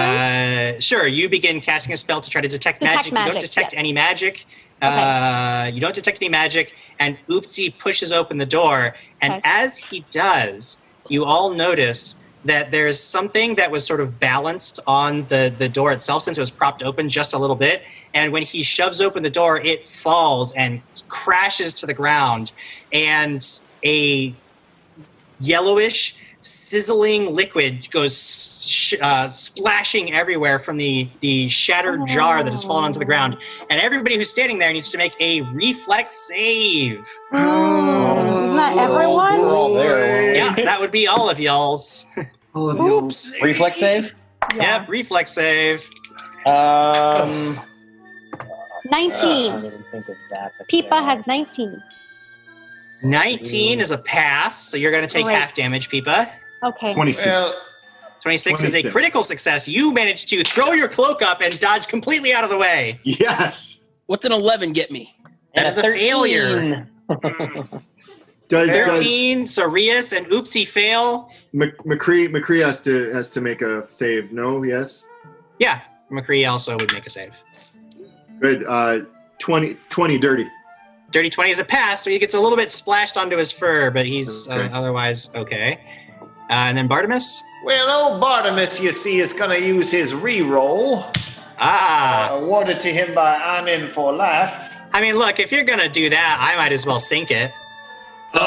Uh, sure. You begin casting a spell to try to detect, Detect magic. You magic, don't detect yes. any magic. Uh, you don't detect any magic, and Oopsie pushes open the door. And Okay. as he does, you all notice that there's something that was sort of balanced on the, the door itself since it was propped open just a little bit. And when he shoves open the door, it falls and crashes to the ground. And a yellowish, sizzling liquid goes sh- uh, splashing everywhere from the, the shattered jar that has fallen onto the ground. And everybody who's standing there needs to make a reflex save. Isn't that everyone? We're all there. Yeah, that would be all of y'all's. All of you. Oops. Reflex save. Yep, reflex save. Um, 19. I didn't even think of that. Peepa has 19. 19 is a pass, so you're going to take Great. half damage, Peepa. Okay. 26. Well, 26 is a critical success. You managed to throw your cloak up and dodge completely out of the way. yes. What's an 11 get me? That And is a failure. Does, does 13, so Rias and Oopsie fail. Mc- McCree McCree has to has to make a save? No. Yes. Yeah, McCree also would make a save. Good. Uh, 20, 20 dirty. Dirty 20 is a pass, so he gets a little bit splashed onto his fur, but he's uh, otherwise okay. Uh, and then Bartimus? well, old Bartimus, you see, is going to use his re-roll, Ah, awarded to him by I'm in for life. I mean, look, if you're gonna do that, I might as well sink it. Oh.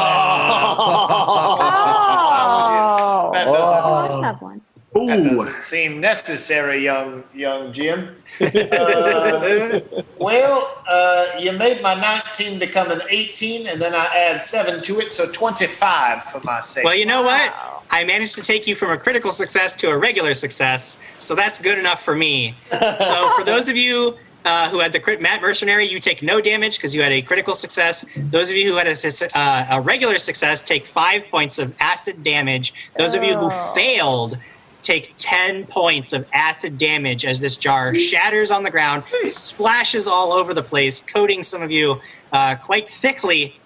That Oh, doesn't, I have one. that doesn't seem necessary, young young Jim. Uh, well, uh, you made my 19 become an 18, and then I add 7 to it, so 25 for my sake. Well, you know what? I managed to take you from a critical success to a regular success, so that's good enough for me. so, for those of you uh, who had the crit Matt Mercenary, you take no damage because you had a critical success. Those of you who had a, uh, a regular success take five points of acid damage. Those of you who failed take 10 points of acid damage as this jar shatters on the ground, splashes all over the place, coating some of you uh, quite thickly.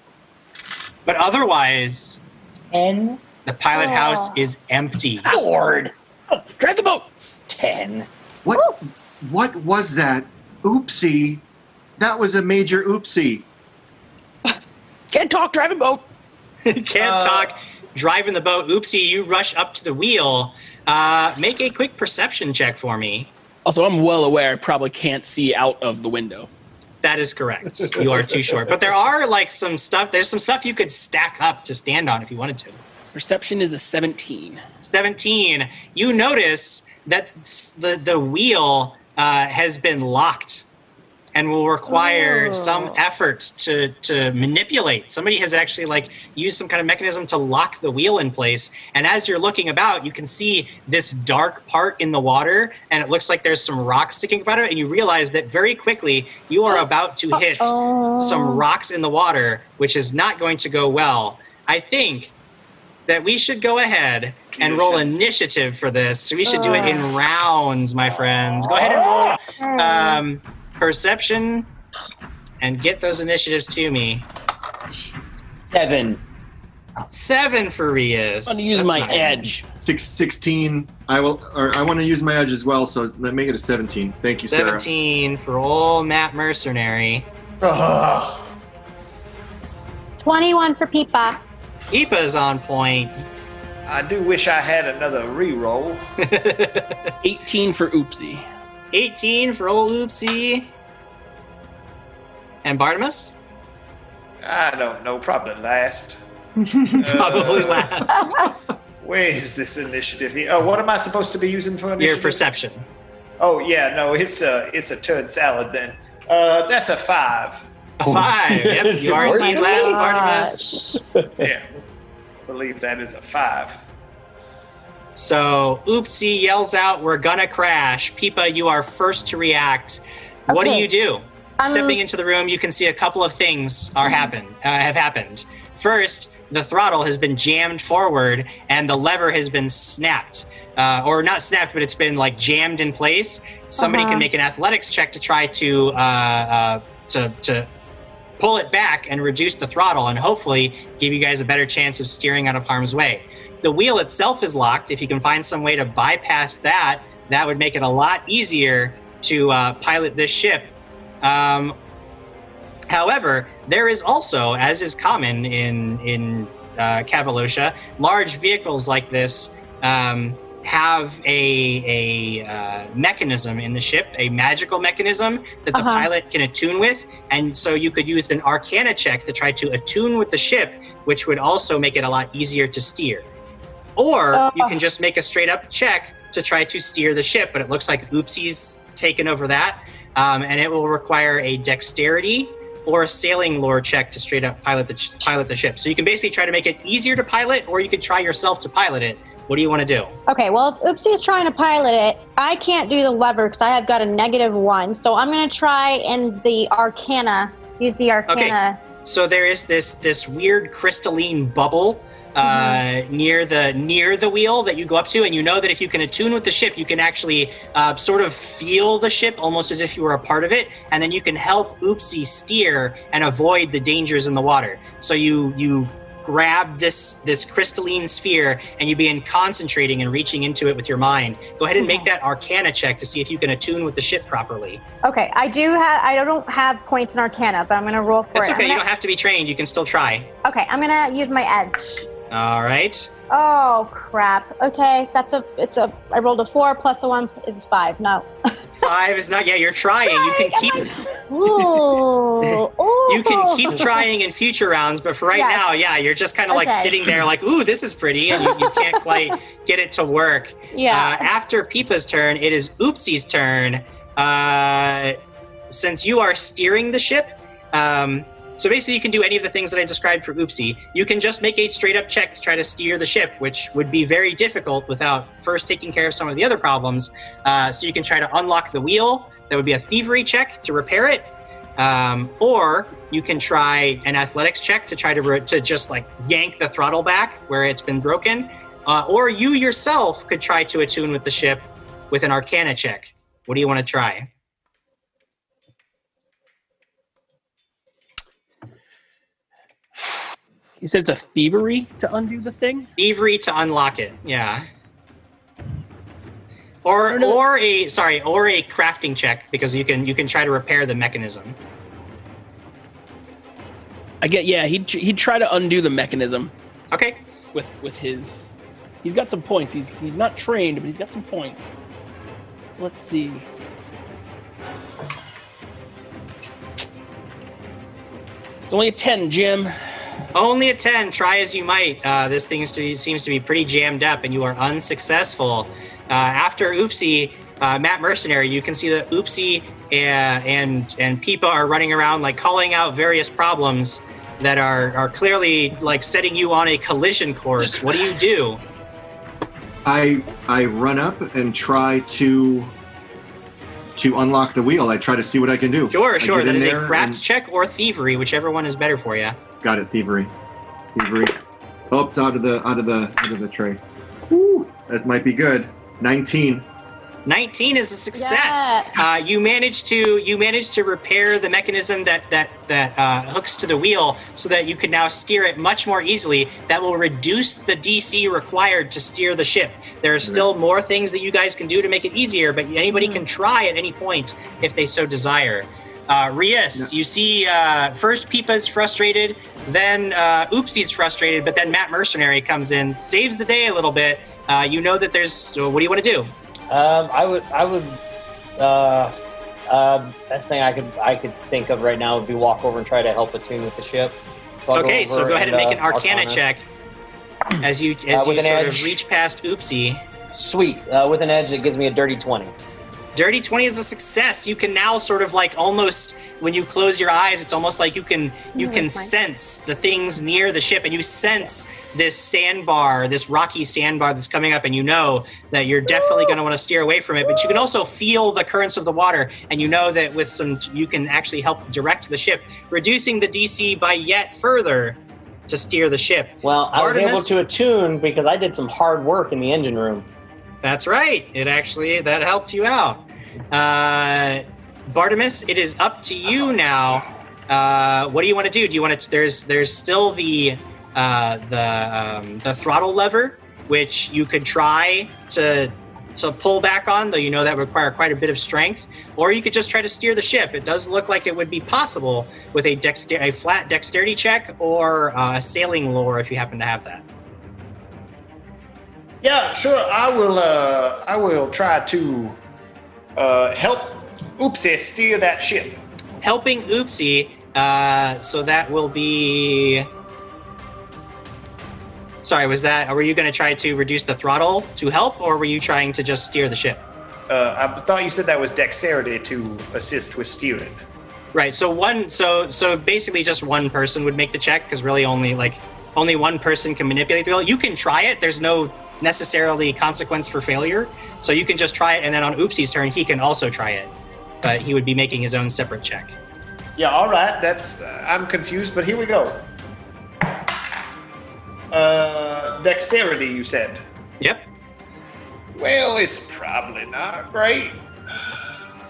But otherwise, Ten. the pilot Aw. house is empty. Lord. Drive the boat. Ten. What? What was that? Oopsie. That was a major oopsie. Can't talk. driving a boat. Can't Uh, talk. Driving the boat. Oopsie, you rush up to the wheel. Uh, make a quick perception check for me. Also, I'm well aware I probably can't see out of the window. That is correct. You are too short. But there are like some stuff. There's some stuff you could stack up to stand on if you wanted to. Perception is a 17. 17. You notice that the the wheel uh, has been locked and will require Oh. some effort to to manipulate. Somebody has actually like used some kind of mechanism to lock the wheel in place. And as you're looking about, you can see this dark part in the water, and it looks like there's some rocks sticking out of it. And you realize that very quickly you are about to hit Oh. some rocks in the water, which is not going to go well. I think that we should go ahead and roll initiative for this. So we should do it in ah. rounds, my friends. Go ahead and roll ah. um, perception and get those initiatives to me. Seven. Seven for Rias. I'm going to use That's my not- edge. Six, 16. I will. Or I want to use my edge as well. So let make it a 17. Thank you, Sarah. 17 for old Matt Mercenary. Ugh. 21 for Peepa. Ipa's on point. I do wish I had another re-roll. 18 for Oopsie. 18 for old Oopsie. And Bartimus? I don't know, probably last. Probably Uh, last. Where is this initiative? here? Oh, what am I supposed to be using for initiative? Your perception. Oh yeah, no, it's a it's a turd salad then. Uh, that's a five. A five. Yep, you are indeed last, Bartimus. Yeah, I believe that is a five. So Oopsie yells out, We're gonna crash. Peepa, you are first to react. What do you do? I'm- Stepping into the room, you can see a couple of things are happen uh, have happened. First, the throttle has been jammed forward and the lever has been snapped. Uh, or not snapped, but it's been like jammed in place. Somebody Uh-huh. can make an athletics check to try to uh, uh, to to pull it back and reduce the throttle, and hopefully give you guys a better chance of steering out of harm's way. The wheel itself is locked. If you can find some way to bypass that, that would make it a lot easier to uh, pilot this ship. Um, however, there is also, as is common in in uh, Cavalocia, large vehicles like this um, have a a uh, mechanism in the ship, a magical mechanism that the Uh-huh. pilot can attune with, and so you could use an Arcana check to try to attune with the ship, which would also make it a lot easier to steer. Or you Oh. can just make a straight up check to try to steer the ship, but it looks like Oopsie's taken over that, um, and it will require a dexterity or a sailing lore check to straight up pilot the ch- pilot the ship. So you can basically try to make it easier to pilot, or you could try yourself to pilot it. What do you want to do? Okay, well, if Oopsie is trying to pilot it, I can't do the lever because I have got a negative one. So I'm going to try in the Arcana, use the Arcana. Okay. So there is this this weird crystalline bubble uh, near the near the wheel that you go up to, and you know that if you can attune with the ship, you can actually uh, sort of feel the ship almost as if you were a part of it, and then you can help Oopsie steer and avoid the dangers in the water. So you you grab this this crystalline sphere and you begin concentrating and reaching into it with your mind. Go ahead and make that Arcana check to see if you can attune with the ship properly. Okay, I do have. I don't have points in Arcana, but I'm gonna roll for That's it. okay. I'm You don't have to be trained. You can still try. Okay, I'm gonna use my edge. All right. Oh crap. Okay, that's a. It's a. I rolled a four plus a one is five. No. Five is not. Yeah, you're trying. You can keep. Ooh. Ooh. You can keep trying in future rounds, but for right Yes. now, yeah, you're just kind of like sitting there, like, "Ooh, this is pretty," and you, you can't quite get it to work. Yeah. Uh, after Peepa's turn, it is Oopsie's turn. Uh, since you are steering the ship, um, so basically you can do any of the things that I described for Oopsie. You can just make a straight up check to try to steer the ship, which would be very difficult without first taking care of some of the other problems. Uh, so you can try to unlock the wheel. That would be a thievery check to repair it. Um, or you can try an athletics check to try to, re- to just like yank the throttle back where it's been broken. Uh, or you yourself could try to attune with the ship with an arcana check. What do you want to try? You said it's a thievery to undo the thing? Thievery to unlock it. Yeah. Or Or no- or a sorry, or a crafting check because you can you can try to repair the mechanism. I get yeah, he'd he'd try to undo the mechanism Okay. with with his he's got some points. He's he's not trained, but he's got some points. Let's see. It's only a 10, Jim. Only a 10. Try as you might. Uh, this thing to seems to be pretty jammed up, and you are unsuccessful. Uh, after Oopsie, uh, Matt Mercenary, you can see that Oopsie and, and and Peepa are running around like calling out various problems that are are clearly like setting you on a collision course. What do you do? I I run up and try to to unlock the wheel. I try to see what I can do. Sure, I sure. That is a craft and- check or thievery, whichever one is better for you. Got it, thievery. Thievery. Oh, it's out of the out of the out of the tray. Woo, that might be good. Nineteen. 19 is a success. Yes. Uh, you managed to you managed to repair the mechanism that that that uh, hooks to the wheel, so that you can now steer it much more easily. That will reduce the DC required to steer the ship. There are still more things that you guys can do to make it easier, but anybody can try at any point if they so desire. Uh, Rias, you see, uh, first Peepa's frustrated, then uh, Oopsie's frustrated, but then Matt Mercenary comes in, saves the day a little bit. Uh, you know that there's. So what do you want to do? Um, I would, I would, uh, uh, best thing I could, I could think of right now would be walk over and try to help attune with the ship. So I'll Okay, so go ahead and make uh, an Arcana, check as you as Uh, you sort edge. of reach past Oopsie. Sweet. Uh, with an edge, it gives me a dirty twenty. Dirty twenty is a success. You can now sort of like almost when you close your eyes, it's almost like you can you can sense the things near the ship, and you sense this sandbar, this rocky sandbar that's coming up, and you know that you're definitely going to want to steer away from it. But you can also feel the currents of the water, and you know that with some you can actually help direct the ship, reducing the DC by yet further to steer the ship. Well, I was able to attune because I did some hard work in the engine room. That's right. It actually that helped you out. Uh, Bartimus, it is up to you now. Uh, what do you want to do? Do you want to? There's there's still the uh, the um, the throttle lever, which you could try to to pull back on, though you know that would require quite a bit of strength. Or you could just try to steer the ship. It does look like it would be possible with a dexter- a flat dexterity check or uh, a sailing lore if you happen to have that. Yeah, sure. I will. Uh, I will try to uh, help Oopsie steer that ship. helping Oopsie. Uh, so that will be. Sorry, was that? Were you going to try to reduce the throttle to help, or were you trying to just steer the ship? Uh, I thought you said that was dexterity to assist with steering. Right. So one. So so basically, just one person would make the check because really only like only one person can manipulate the wheel. You can try it. There's no necessarily consequence for failure. So you can just try it, and then on Oopsie's turn, he can also try it, but he would be making his own separate check. Yeah, all right. That's. Uh, I'm confused, but here we go. Uh, dexterity, you said. Yep. Well, it's probably not great.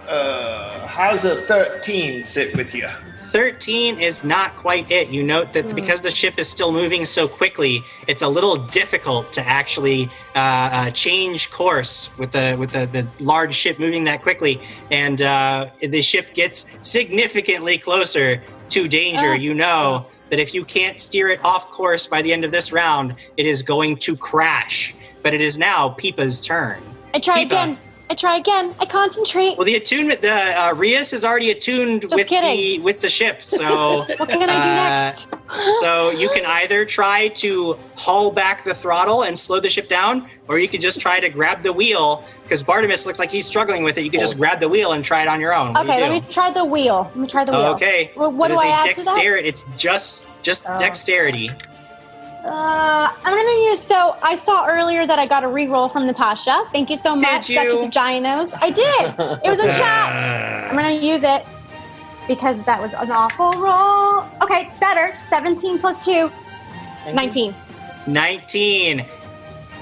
Uh, how's a 13 sit with you? 13 is not quite it. You note that because the ship is still moving so quickly, it's a little difficult to actually uh, uh, change course with the with the, the large ship moving that quickly. And uh, the ship gets significantly closer to danger. You know that if you can't steer it off course by the end of this round, it is going to crash. But it is now Peepa's turn. I try again. I try again. I concentrate. Well, the attunement, the uh, Rias is already attuned Just with the with the ship, so What can I do uh, next? so you can either try to haul back the throttle and slow the ship down, or you can just try to grab the wheel because Bartimus looks like he's struggling with it. You can just grab the wheel and try it on your own. What Okay, you let me try the wheel. Let me try the wheel. Okay. Well, what It do is I a add to that? dexterity. It's just just Oh. dexterity. Uh, I'm gonna use. So I saw earlier that I got a reroll from Natasha. Thank you so much, you? Duchess of Ginos. I did. It was in chat. I'm gonna use it because that was an awful roll. Okay, better. 17 plus 2, 19. 19.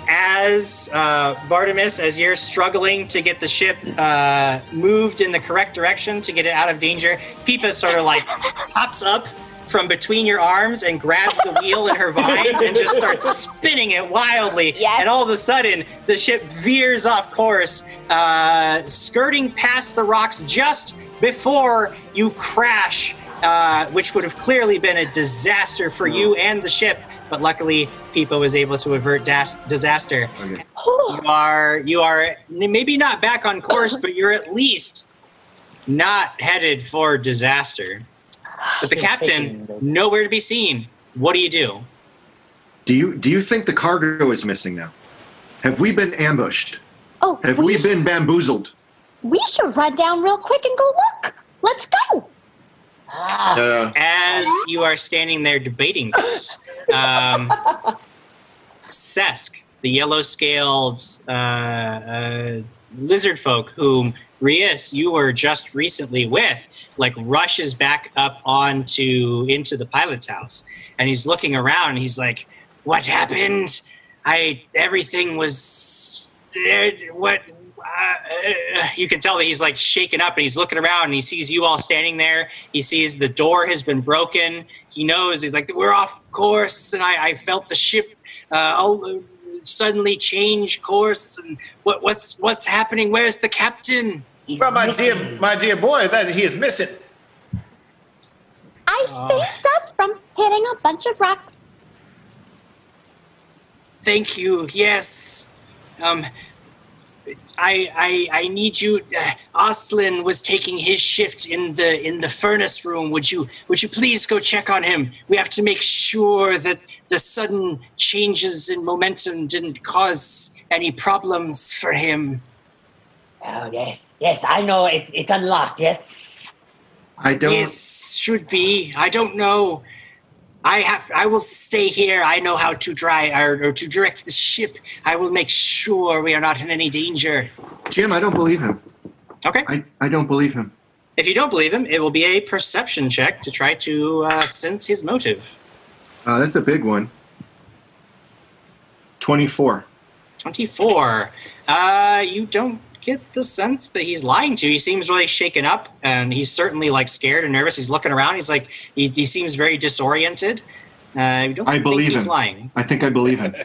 As uh, Bartimus, as you're struggling to get the ship uh, moved in the correct direction to get it out of danger, Peepa sort of like pops up from between your arms and grabs the wheel in her vines and just starts spinning it wildly. Yes. And all of a sudden, the ship veers off course, uh, skirting past the rocks just before you crash, uh, which would have clearly been a disaster for you and the ship. But luckily, Peepa was able to avert das- disaster. Okay. You are you are maybe not back on course, but you're at least not headed for disaster. But the captain nowhere to be seen. What do you do? Do you do you think the cargo is missing now? Have we been ambushed? Oh, Have we sh- been bamboozled? We should run down real quick and go look. Let's go. Ah, Uh, As you are standing there debating this, um, Sesk, the yellow-scaled uh, uh, lizard folk, whom Rias, you were just recently with, like rushes back up onto into the pilot's house, and he's looking around. and He's like, "What happened? I everything was. What?" Uh, you can tell that he's like shaken up and he's looking around and he sees you all standing there. He sees the door has been broken. He knows he's like, We're off course. And I, I felt the ship uh, all, suddenly change course. And what, what's what's happening? Where's the captain? He's Well, my dear, my dear boy, that he is missing. I saved us from hitting a bunch of rocks. Thank you. Yes. Um, I I I need you. Uh, Oslen was taking his shift in the in the furnace room. Would you would you please go check on him? We have to make sure that the sudden changes in momentum didn't cause any problems for him. Oh, yes, yes, I know it, it's unlocked, yes? I don't. Yes, should be. I don't know. I have. I will stay here. I know how to dry or, or to direct the ship. I will make sure we are not in any danger. Jim, I don't believe him. Okay. I, I don't believe him. If you don't believe him, it will be a perception check to try to uh, sense his motive. Uh, that's a big one. 24. 24. Uh, you don't get the sense that he's lying to you. He seems really shaken up, and he's certainly like scared and nervous. He's looking around. He's like, he, he seems very disoriented. Uh, you don't I think believe he's him. lying. I think I believe him.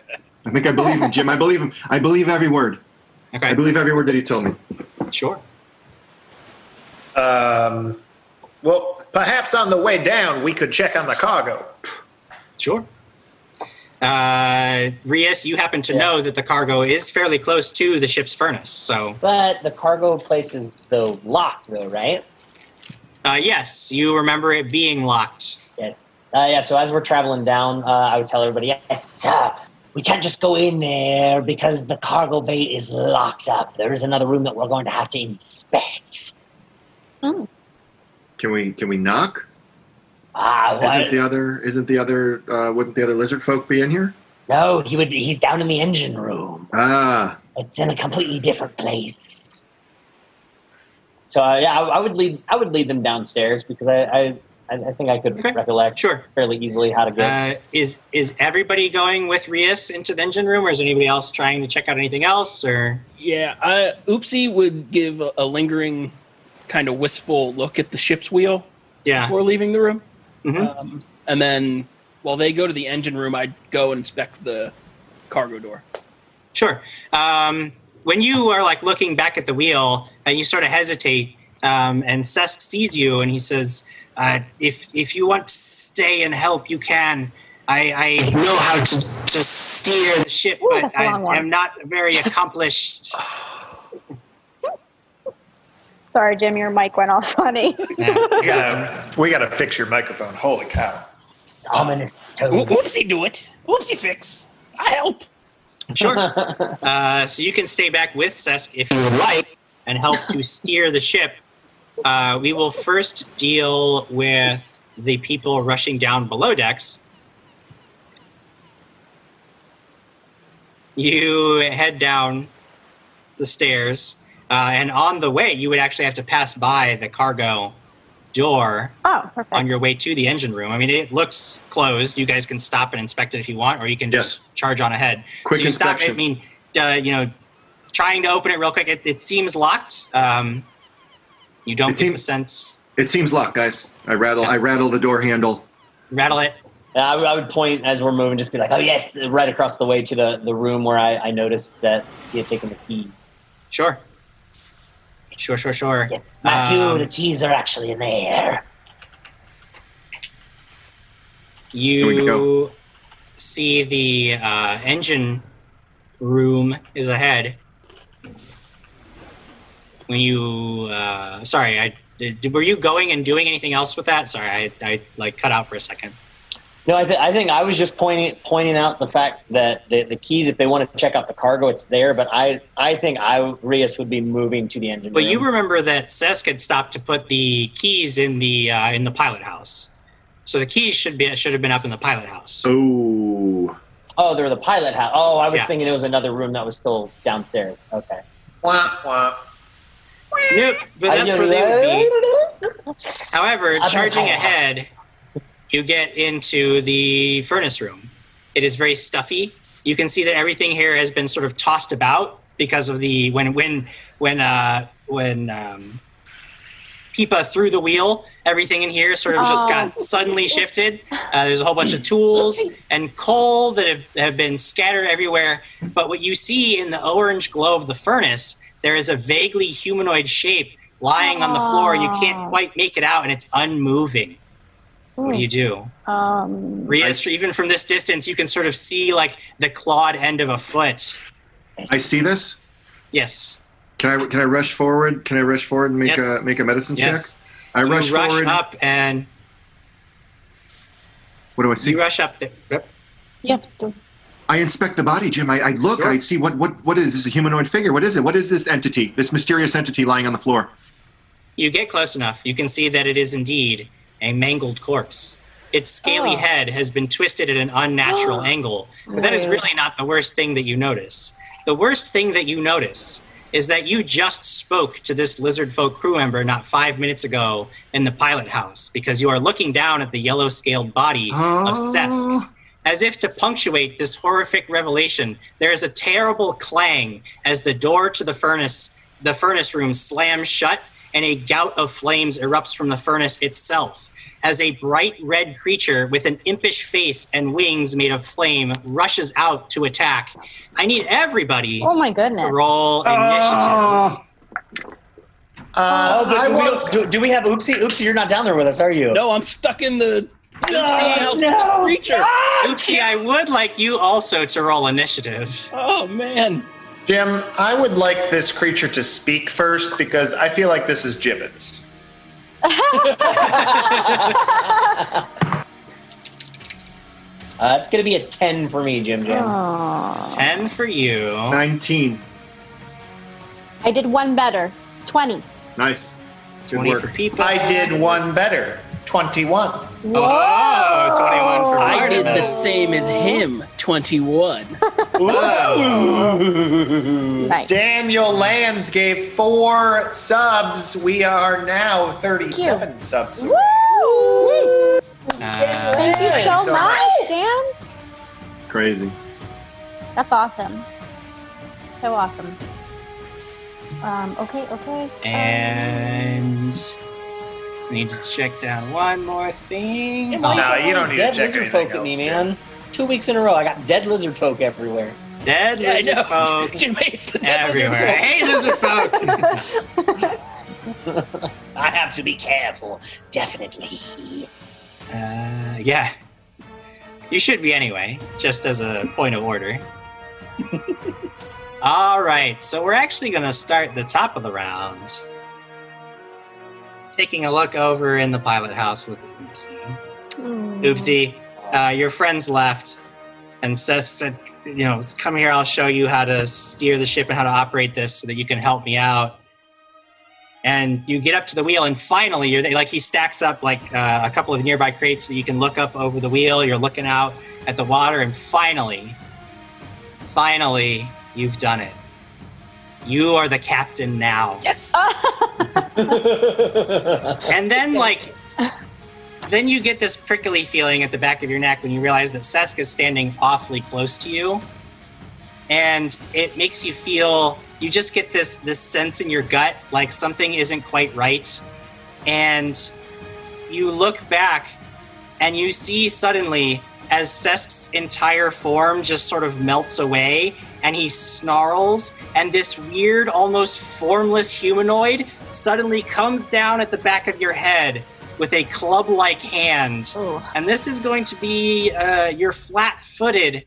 I think I believe him, Jim. I believe him. I believe every word. Okay. I believe every word that he told me. sure. Um, well, perhaps on the way down, we could check on the cargo. Sure. Uh, Rias, you happen to Yeah. know that the cargo is fairly close to the ship's furnace. So, But the cargo place is though locked though, right? uh, yes, you remember it being locked. Yes. Uh, yeah. So as we're traveling down, uh, I would tell everybody, yes, Sir, we can't just go in there because the cargo bay is locked up. There is another room that we're going to have to inspect. Oh. Can we can we knock? Ah, Isn't the other isn't the other uh, wouldn't the other lizard folk be in here? No, he would. He's down in the engine room. Ah, It's in a completely different place. So uh, yeah, I, I would lead. I would lead them downstairs because I, I I, I think I could Okay. recollect Sure. fairly easily how to get. Uh, is is everybody going with Rias into the engine room, or is anybody else trying to check out anything else? Or Yeah, uh, Oopsie would give a, a lingering, kind of wistful look at the ship's wheel yeah, before leaving the room. Mhm. Um, and then while they go to the engine room, I'd go and inspect the cargo door. Sure. Um, when you are like looking back at the wheel and you sort of hesitate, um, and Sesk sees you and he says, uh, "If if you want to stay and help, you can. I, I know how to, to steer the ship, Ooh, but that's a I long one. am not very accomplished." Sorry, Jim, your mic went all funny. Yeah. We gotta, we gotta fix your microphone. Holy cow. Ominous Oop- tone. Oopsie do it. Oopsie fix. I help. Sure. Uh, so you can stay back with Sesk if you would like and help to steer the ship. Uh, we will first deal with the people rushing down below decks. You head down the stairs, uh, and on the way, you would actually have to pass by the cargo door Oh, on your way to the engine room. I mean, it looks closed. You guys can stop and inspect it if you want, or you can just Yes. charge on ahead. Quick so you stop. I mean, uh, you know, trying to open it real quick. It, it seems locked. Um, you don't It get seems- the sense. It seems locked, guys. I rattle. I rattle the door handle. Rattle it. I, would- I would point as we're moving, just be like, "Oh yes!" Right across the way to the, the room where I, I noticed that he had taken the key. Sure. Sure, sure, sure. Yes. Matthew, Um, the keys are actually in there. You see the uh, engine room is ahead. When you, uh, sorry, I did, were you going and doing anything else with that? Sorry, I, I like cut out for a second. No, I, th- I think I was just pointing pointing out the fact that the, the keys, if they want to check out the cargo, it's there. But I I think I Rias would be moving to the engine room. But room. you remember that Sesk had stopped to put the keys in the uh, in the pilot house, so the keys should be should have been up in the pilot house. Oh, oh, they're the pilot house. Oh, I was Yeah. thinking it was another room that was still downstairs. Okay. Wah, wah. Nope, but that's where they would be. However, charging ahead, you get into the furnace room. It is very stuffy. You can see that everything here has been sort of tossed about because of the when when when uh, when um, Pipa threw the wheel. Everything in here sort of just Oh. got suddenly shifted. Uh, there's a whole bunch of tools and coal that have, have been scattered everywhere. But what you see in the orange glow of the furnace, there is a vaguely humanoid shape lying on the floor. You can't Oh. quite make it out, and it's unmoving. What do you do? Um, Rias, I- even from this distance, you can sort of see like the clawed end of a foot. I see this. Yes. Can I can I rush forward? Can I rush forward and make Yes. a make a medicine Yes. check? I you rush, rush forward. up and What do I see? you rush up there. Yep. you have to. I inspect the body, Jim. I, I look. Sure. I see what what what is this? A humanoid figure? What is it? What is this entity? This mysterious entity lying on the floor? You get close enough. You can see that it is indeed a mangled corpse. Its scaly Oh. head has been twisted at an unnatural angle. But that is really not the worst thing that you notice. The worst thing that you notice is that you just spoke to this lizard folk crew member not five minutes ago in the pilot house because you are looking down at the yellow scaled body of Sesk. Oh. As if to punctuate this horrific revelation, there is a terrible clang as the door to the furnace, the furnace room slams shut and a gout of flames erupts from the furnace itself. As a bright red creature with an impish face and wings made of flame rushes out to attack. I need everybody Oh my to goodness. roll initiative. Uh, Oh, but I do, we, do, do we have Oopsie? Oopsie, you're not down there with us, are you? No, I'm stuck in the Oopsie, no. creature. Oopsie, I would like you also to roll initiative. Oh man. Jim, I would like this creature to speak first because I feel like this is gibbets. Uh, it's gonna be a ten for me, Jim Jim. Aw. 10 for you. Nineteen. I did one better. 20. Nice. Good 20 work. for people. I did one better. 21. Oh, 21 for I Marty. did the same as him. Twenty-one. Nice. Daniel Lands gave four subs. We are now 37 subs. away. Woo! Uh, Thank you so so much, Dan. Crazy. That's awesome. So awesome. Um, okay, okay. um, and we need to check down one more thing. Yeah, why No, got you don't these need to dead check lizard folk at me, else, man. Two weeks in a row, I got dead lizard folk everywhere. Dead Yeah, I lizard know. folk Jim hates the dead lizard everywhere. folk. Hey, lizard folk. I have to be careful. Definitely. Uh, yeah. You should be anyway, just as a point of order. All right, so we're actually going to start the top of the round. Taking a look over in the pilot house with Oopsie. Hmm. Oopsie, uh, your friends left, and Sesk said, "You know, come here. I'll show you how to steer the ship and how to operate this, so that you can help me out." And you get up to the wheel, and finally, you're there. Like he stacks up like uh, a couple of nearby crates, so you can look up over the wheel. You're looking out at the water, and finally, finally, you've done it. You are the captain now. Yes. And then, like, then you get this prickly feeling at the back of your neck when you realize that Sesk is standing awfully close to you, and it makes you feel. You just get this this sense in your gut like something isn't quite right, and you look back, and you see suddenly as Sesk's entire form just sort of melts away, and he snarls, and this weird, almost formless humanoid suddenly comes down at the back of your head with a club like hand. Ooh. And this is going to be uh, you're flat footed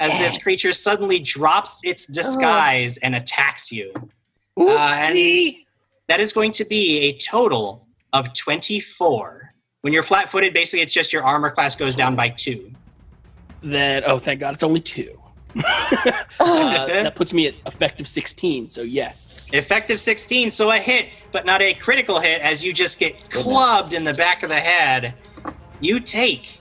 as this creature suddenly drops its disguise and attacks you. Uh, and Oopsie. that is going to be a total of 24. When you're flat footed, basically it's just your armor class goes down by two. Then oh, thank God, it's only two. Uh, that puts me at effective 16. So yes. Effective 16, so a hit, but not a critical hit as you just get clubbed in the back of the head. You take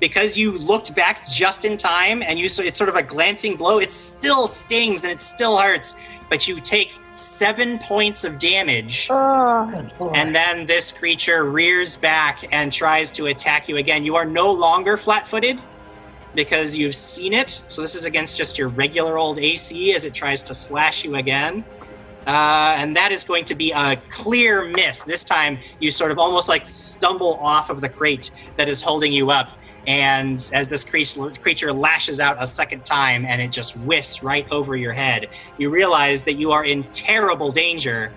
because you looked back just in time and you so it's sort of a glancing blow. It still stings and it still hurts, but you take 7 points of damage. Oh, And then this creature rears back and tries to attack you again. You are no longer flat footed because you've seen it. So this is against just your regular old AC as it tries to slash you again. Uh, and that is going to be a clear miss. This time you sort of almost like stumble off of the crate that is holding you up. And as this creature lashes out a second time and it just whiffs right over your head, you realize that you are in terrible danger.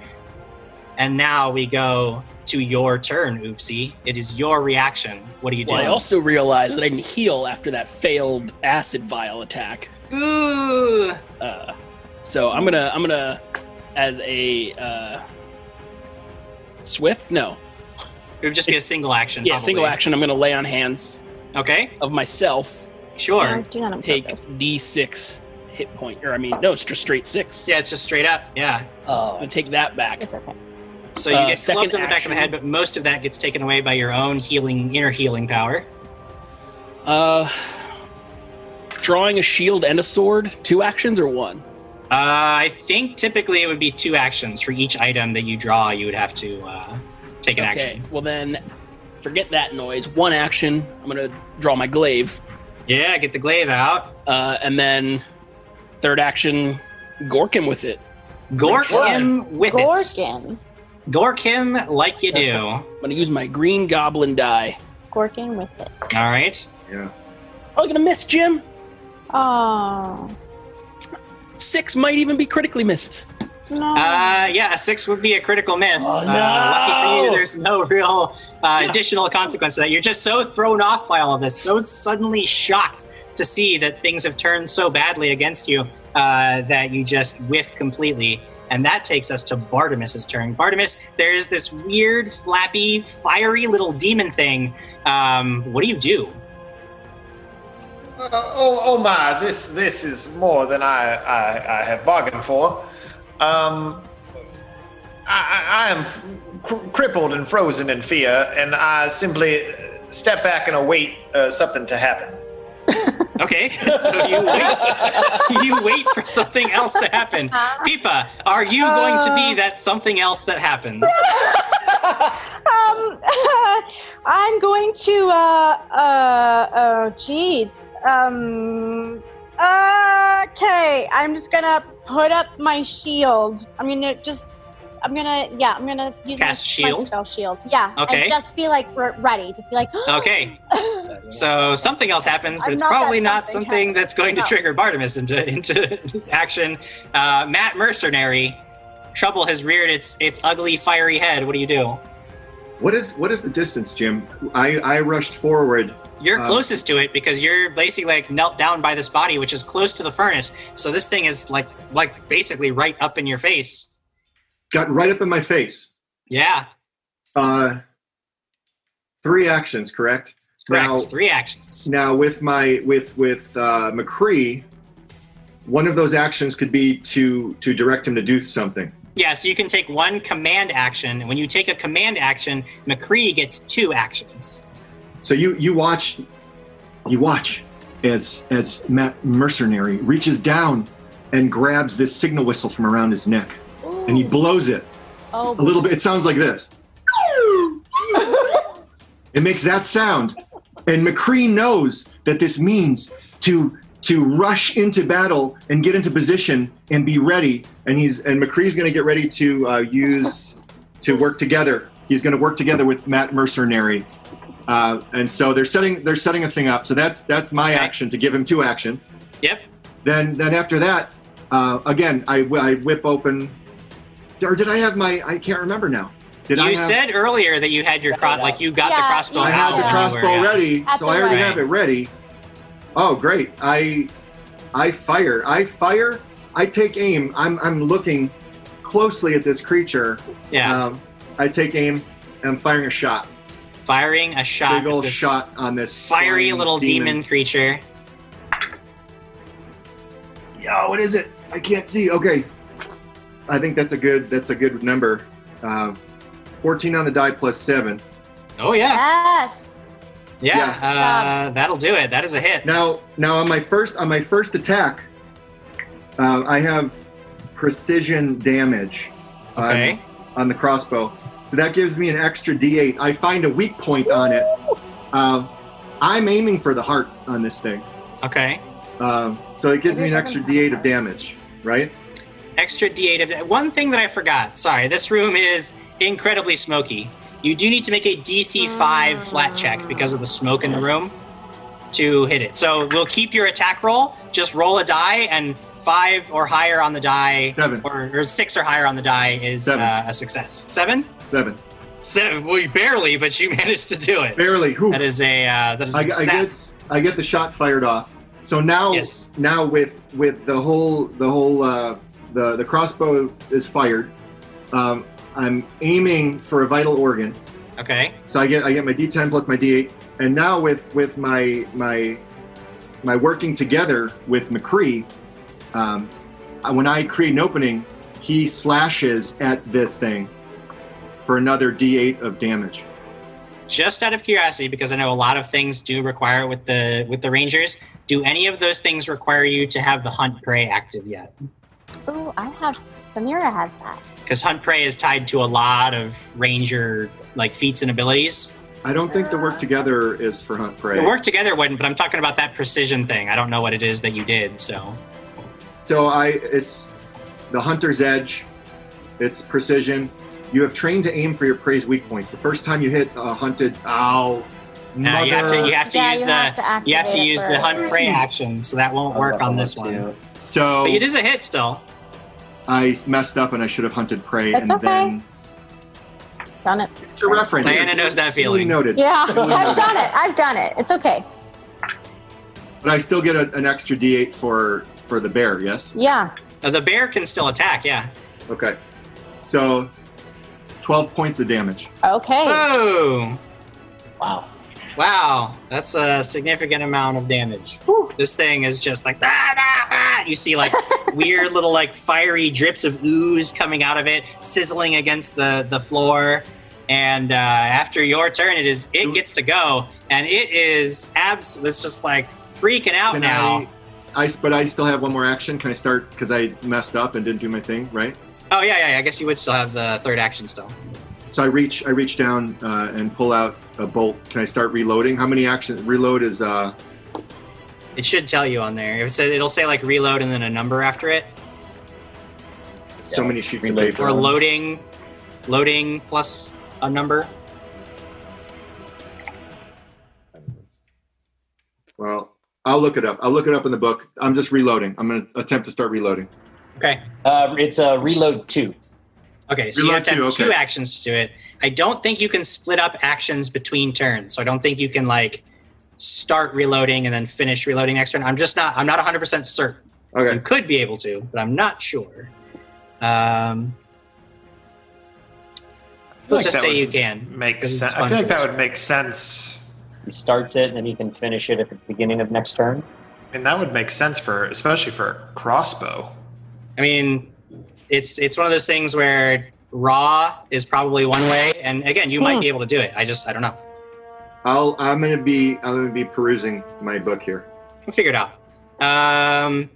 And now we go to your turn, Oopsie. It is your reaction. What do you do? Well, I also realized that I didn't heal after that failed acid vial attack. Ooh. Uh, so I'm gonna I'm gonna as a uh, swift no It would just be a single action. yeah probably. single action. I'm gonna lay on hands Okay, of myself. sure. I was doing that on Take. D6 hit point or I mean no it's just straight six. Yeah, it's just straight up. Yeah. I'm Oh, gonna take that back. It's okay. So you Uh, get second clubbed in the back of the head, but most of that gets taken away by your own healing, inner healing power. Uh, drawing a shield and a sword. Two actions or one? Uh, I think typically it would be two actions for each item that you draw. You would have to uh, take an okay. action. Well then, forget that noise. One action. I'm gonna draw my glaive. Yeah, get the glaive out. Uh, and then third action, gork him with it. Gork him with it. Gorkin. Gork him like you do. I'm gonna use my green goblin die. Gorkin with it. All right. Yeah. Probably gonna miss, Jim. Oh, Six might even be critically missed. no. Uh, yeah, a six would be a critical miss. Oh, uh, lucky for you, no. there's no real uh, additional consequence to that. You're just so thrown off by all of this, so suddenly shocked to see that things have turned so badly against you uh, that you just whiff completely. And that takes us to Bartimus's turn. Bartimus, there's this weird, flappy, fiery little demon thing. Um, what do you do? Uh, oh, oh my! This this is more than I I, I have bargained for. Um, I, I, am cr- crippled and frozen in fear, and I simply step back and await uh, something to happen. Okay, so you wait. you wait for something else to happen. Pipa, are you going to be that something else that happens? Um, I'm going to. Uh, uh, oh, geez. Um. Okay, I'm just gonna put up my shield. I'm gonna just. I'm gonna. Yeah, I'm gonna use Cast my, my shield? spell shield. Yeah. Okay. And just be like re- ready. Just be like. Okay, so something else happens, but I'm it's not that probably not something something happens. that's going to trigger Bartimus into into action. Uh, Matt Mercenary, trouble has reared its its ugly fiery head. What do you do? What is what is the distance, Jim? I I rushed forward. You're Um, closest to it because you're basically like knelt down by this body, which is close to the furnace. So this thing is like like basically right up in your face. Got right up in my face. Yeah, Uh, three actions, correct? correct. Now- Three actions. Now with my with with uh, McCree, one of those actions could be to to direct him to do something. Yeah, so you can take one command action. When you take a command action, McCree gets two actions. So you you watch, you watch as as Matt Mercenary reaches down and grabs this signal whistle from around his neck, and he blows it Oh, a little bit. It sounds like this. It makes that sound, and McCree knows that this means to to rush into battle and get into position and be ready. And he's and McCree's going to get ready to uh, use to work together. He's going to work together with Matt Mercenary, uh, and so they're setting they're setting a thing up. So that's that's my Okay. action to give him two actions. Yep. Then then after that, uh, again I, I whip open. Or did I have my? I can't remember now. Did you I have, said earlier that you had your cross, like you got the Yeah, crossbow I yeah. have the crossbow were- yeah. ready, At so I already right. have it ready. Oh, great! I I fire. I fire. I take aim. I'm I'm looking closely at this creature. Yeah, Um, I take aim. and I'm firing a shot. firing a shot. Big old shot on this Fiery little demon. creature. Yeah, what is it? I can't see. Okay, I think that's a good. That's a good number. Uh, Fourteen on the die plus seven. Oh yeah, Yes. yeah. Uh, that'll do it. That is a hit. Now, now on my first on my first attack, uh, I have precision damage on- Okay. on, the crossbow, so that gives me an extra D8. I find a weak point on it. Uh, I'm aiming for the heart on this thing, Okay. um, so it gives me an extra D8 of damage, right? Extra D8 of one thing that I forgot. Sorry, this room is incredibly smoky. You do need to make a DC five flat check because of the smoke in the room to hit it. So we'll keep your attack roll. Just roll a die, and five or higher on the die, Seven. or, or six or higher on the die is Seven. uh, a success. Seven. Seven, Seven. Well, you barely, but you managed to do it. barely. Whew. That is a uh, that is a I- I guess- success. I get the shot fired off. So now, Yes. now with with the whole the whole uh, the the crossbow is fired. Um, I'm aiming for a vital organ. Okay. So I get I get my D10 plus my D8, and now with with my my my working together with McCree, um, when I create an opening, he slashes at this thing for another D8 of damage. just out of curiosity because i know a lot of things do require with the with the rangers do any of those things require you to have the hunt prey active yet Ooh, I have. Samira has that. because hunt prey is tied to a lot of ranger like feats and abilities I don't think the work together is for hunt prey. the work together wouldn't but i'm talking about that precision thing i don't know what it is that you did so So I, it's the hunter's edge. It's precision. You have trained to aim for your prey's weak points. The first time you hit a hunted, ow, uh, you have to you have to Yeah, use you the have to you have to activate it use the hunt prey action so that won't work on this one So but it is a hit still I messed up and I should have hunted prey It's and okay. then Done it. it's a reference. Diana knows that Duly feeling. noted. Yeah, Duly I've noted. done it. I've done it. It's okay. But I still get a, an extra D8 for for the bear. Yes. Yeah. Uh, the bear can still attack yeah Okay. So twelve points of damage. Okay. oh Wow. Wow, that's a significant amount of damage. This thing is just like ah, ah, ah. you see like weird little like fiery drips of ooze coming out of it, sizzling against the the floor. And uh, after your turn, it is it gets to go, and it is abs. It's just like freaking out Can now. I, I, but I still have one more action. Can I start because I messed up and didn't do my thing right? Oh yeah, yeah. I guess you would still have the third action still. So I reach, I reach down uh, and pull out a bolt. Can I start reloading? How many actions? Reload is uh, It should tell you on there. It says it'll say like reload and then a number after it, so many sheets of paper. or loading, loading plus a number. Well, I'll look it up. I'll look it up in the book. I'm just reloading. I'm going to attempt to start reloading. Okay. Uh, it's a reload two. Okay, so you have to have two, two actions to do it. I don't think you can split up actions between turns. So I don't think you can like start reloading and then finish reloading next turn. I'm just not. I'm not 100 percent certain. You could be able to, but I'm not sure. Um, feel let's like just say you can. Make 'cause it's sense. I fun feel like that would make sense. He starts it, and then he can finish it at the beginning of next turn. I mean, that would make sense for, especially for crossbow. I mean, it's it's one of those things where raw is probably one way, and again, you might Hmm. be able to do it. I just I don't know. I'll. I'm going to be. I'm going to be perusing my book here. We'll figure it out. Um,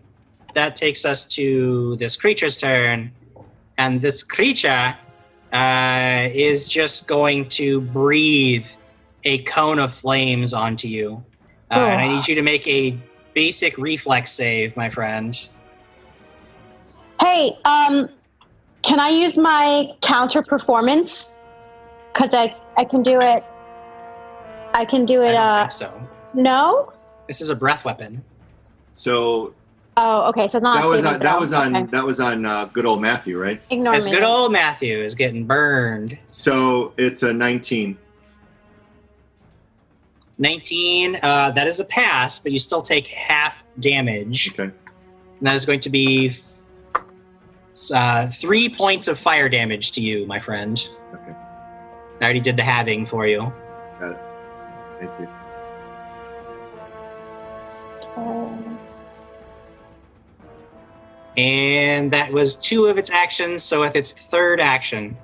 that takes us to this creature's turn, and this creature uh, is just going to breathe a cone of flames onto you, uh, and I need you to make a basic reflex save, my friend. Hey, um, can I use my counter performance? Because I I can do it. I can do I it. don't Uh, think so. no. This is a breath weapon. So Oh, okay. So it's not. that a was on. That was on. Okay. That was on uh, good old Matthew, right? Ignore This me. good old Matthew is getting burned. So it's a 19. 19, uh, that is a pass, but you still take half damage. Okay. And that is going to be uh, three points of fire damage to you, my friend. Okay. I already did the halving for you. Got it. Thank you. And that was two of its actions. So with its third action,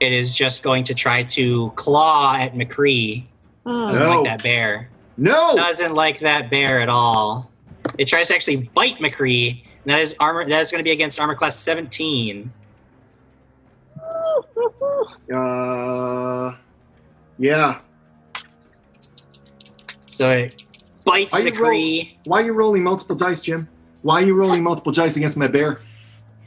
it is just going to try to claw at McCree. Mm. Doesn't No. like that bear. No. Doesn't like that bear at all. It tries to actually bite McCree. And that is armor. That is going to be against armor class 17. Uh. Yeah. So it bites Are you McCree. Why are you rolling multiple dice, Jim? Why are you rolling multiple dice against my bear?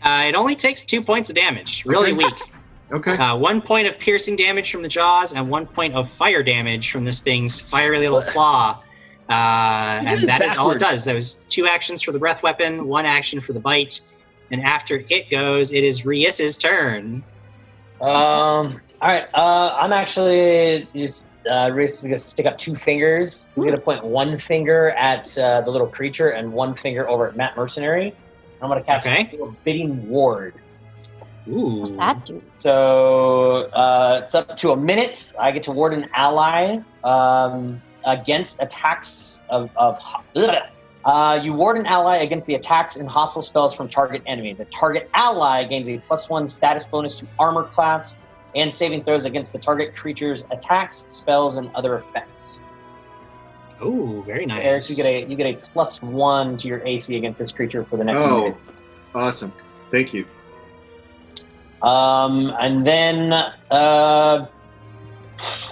Uh, it only takes two points of damage. Really Okay. weak. Okay. Uh, one point of piercing damage from the jaws and one point of fire damage from this thing's fiery little claw. Uh, and is that is all it does. Those two actions for the breath weapon, one action for the bite. And after it goes, it is Rias's turn. Um. All right. Uh, I'm actually just. Uh, Rias is gonna stick up two fingers. He's gonna point one finger at uh, the little creature and one finger over at Matt Mercenary. I'm gonna cast Okay. bidding Ward. Ooh. What's that do? So uh, it's up to a minute. I get to ward an ally um, against attacks of. of uh, you ward an ally against the attacks and hostile spells from target enemy. The target ally gains a plus one status bonus to armor class and saving throws against the target creature's attacks, spells, and other effects. Ooh, very nice. Eric, you get a you get a plus one to your AC against this creature for the next Oh, minute. awesome. Thank you. Um, and then, uh,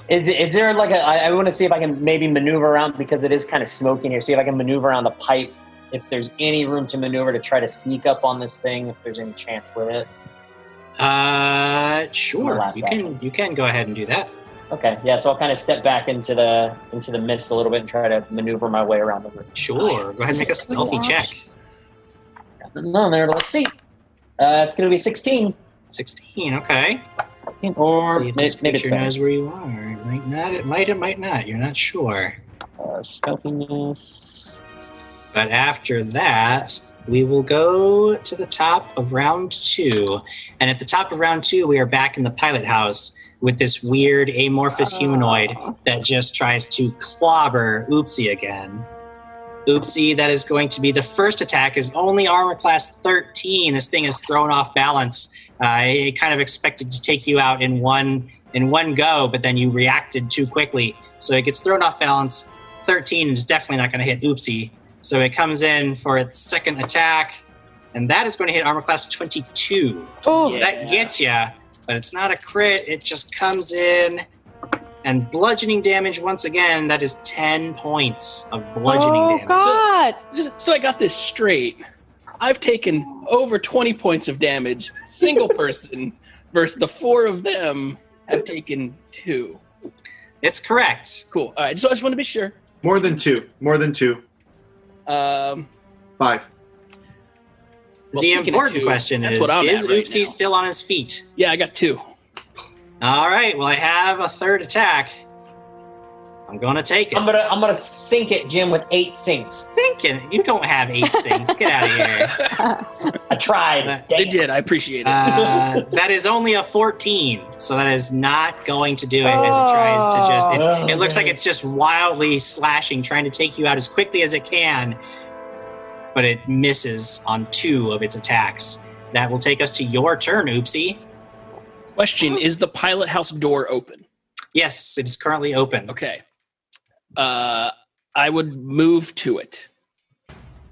is, is there like a? I, I want to see if I can maybe maneuver around because it is kind of smoky in here. See if I can maneuver around the pipe. If there's any room to maneuver to try to sneak up on this thing, if there's any chance with it. Uh, sure. last You can you can go ahead and do that. Okay, yeah. So I'll kind of step back into the into the mist a little bit and try to maneuver my way around the room. Sure. Go ahead and make a stealthy gosh. check. Nothing on there. Let's see. Uh, it's going to be 16. 16. Okay. Or See if this maybe creature knows where you are. It might not. It might. It might not. You're not sure. Uh, stealthiness. But after that, we will go to the top of round two. And at the top of round two, we are back in the pilot house with this weird amorphous humanoid that just tries to clobber Oopsie again. Oopsie, that is going to be the first attack, is only armor class 13. This thing is thrown off balance. Uh, it kind of expected to take you out in one in one go, but then you reacted too quickly. So it gets thrown off balance. 13 is definitely not going to hit Oopsie. So it comes in for its second attack, and that is going to hit armor class 22. Oh, So that gets you, but it's not a crit. It just comes in. And bludgeoning damage, once again, that is 10 points of bludgeoning oh damage. God! Just so I got this straight, I've taken over 20 points of damage, single person, versus the four of them have taken two. It's correct. Cool. All right, so I just want to be sure. More than two. More than two. Um, Five. well, the speaking important two, question is what I'm Is at right Oopsie now. still on his feet? Yeah, I got two. All right, well, I have a third attack. I'm going to take it. I'm gonna I'm gonna sink it, Jim, with eight sinks. thinking you don't have eight sinks. Get out of here. I tried. Uh, They Damn. did. I appreciate it. Uh, that is only a 14, so that is not going to do it as it tries to just. It's, Oh, it looks like it's just wildly slashing, trying to take you out as quickly as it can, but it misses on two of its attacks. That will take us to your turn, Oopsie. Question: Is the pilot house door open? Yes, it is currently open. Okay. Uh, I would move to it.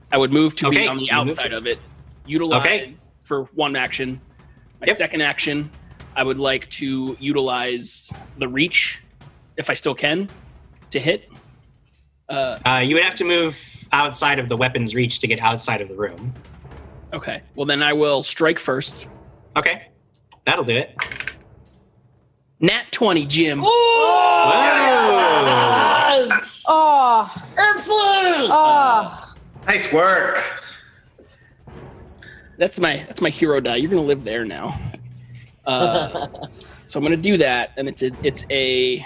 I would move to be on the you move outside to- of it. Utilize Okay. for one action. My Yep. second action, I would like to utilize the reach, if I still can, to hit. Uh, Uh, you would have to move outside of the weapon's reach to get outside of the room. okay. Well, then I will strike first. Okay, that'll do it. Nat twenty, Jim. Whoa! Oh, Excellent. oh. Nice work. That's my that's my hero die. You're gonna live there now. Uh, so I'm gonna do that, and it's a it's a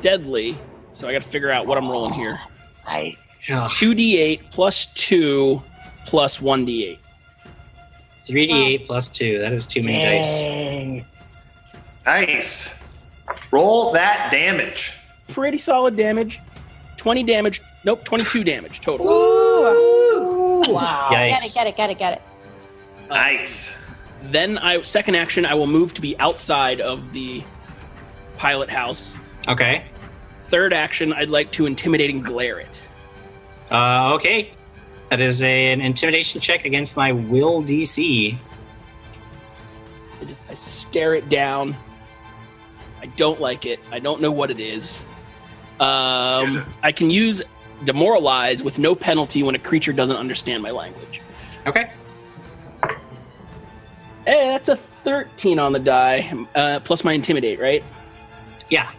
deadly. So I got to figure out what I'm rolling here. nice. Two d8 plus two plus one d8. 3d8 plus 2. That is too many dice. Nice. Roll that damage. Pretty solid damage. Twenty damage. Nope, twenty-two damage total. Ooh. Wow. Yikes. Get it, get it, get it, get it. Nice. Then I second action, I will move to be outside of the pilot house. Okay. Third action, I'd like to intimidate and glare it. Uh, okay. That is a, an intimidation check against my will DC. I just I stare it down. I don't like it. I don't know what it is. Um, I can use demoralize with no penalty when a creature doesn't understand my language. Okay. Hey, that's a 13 on the die, uh, plus my intimidate, right? Yeah.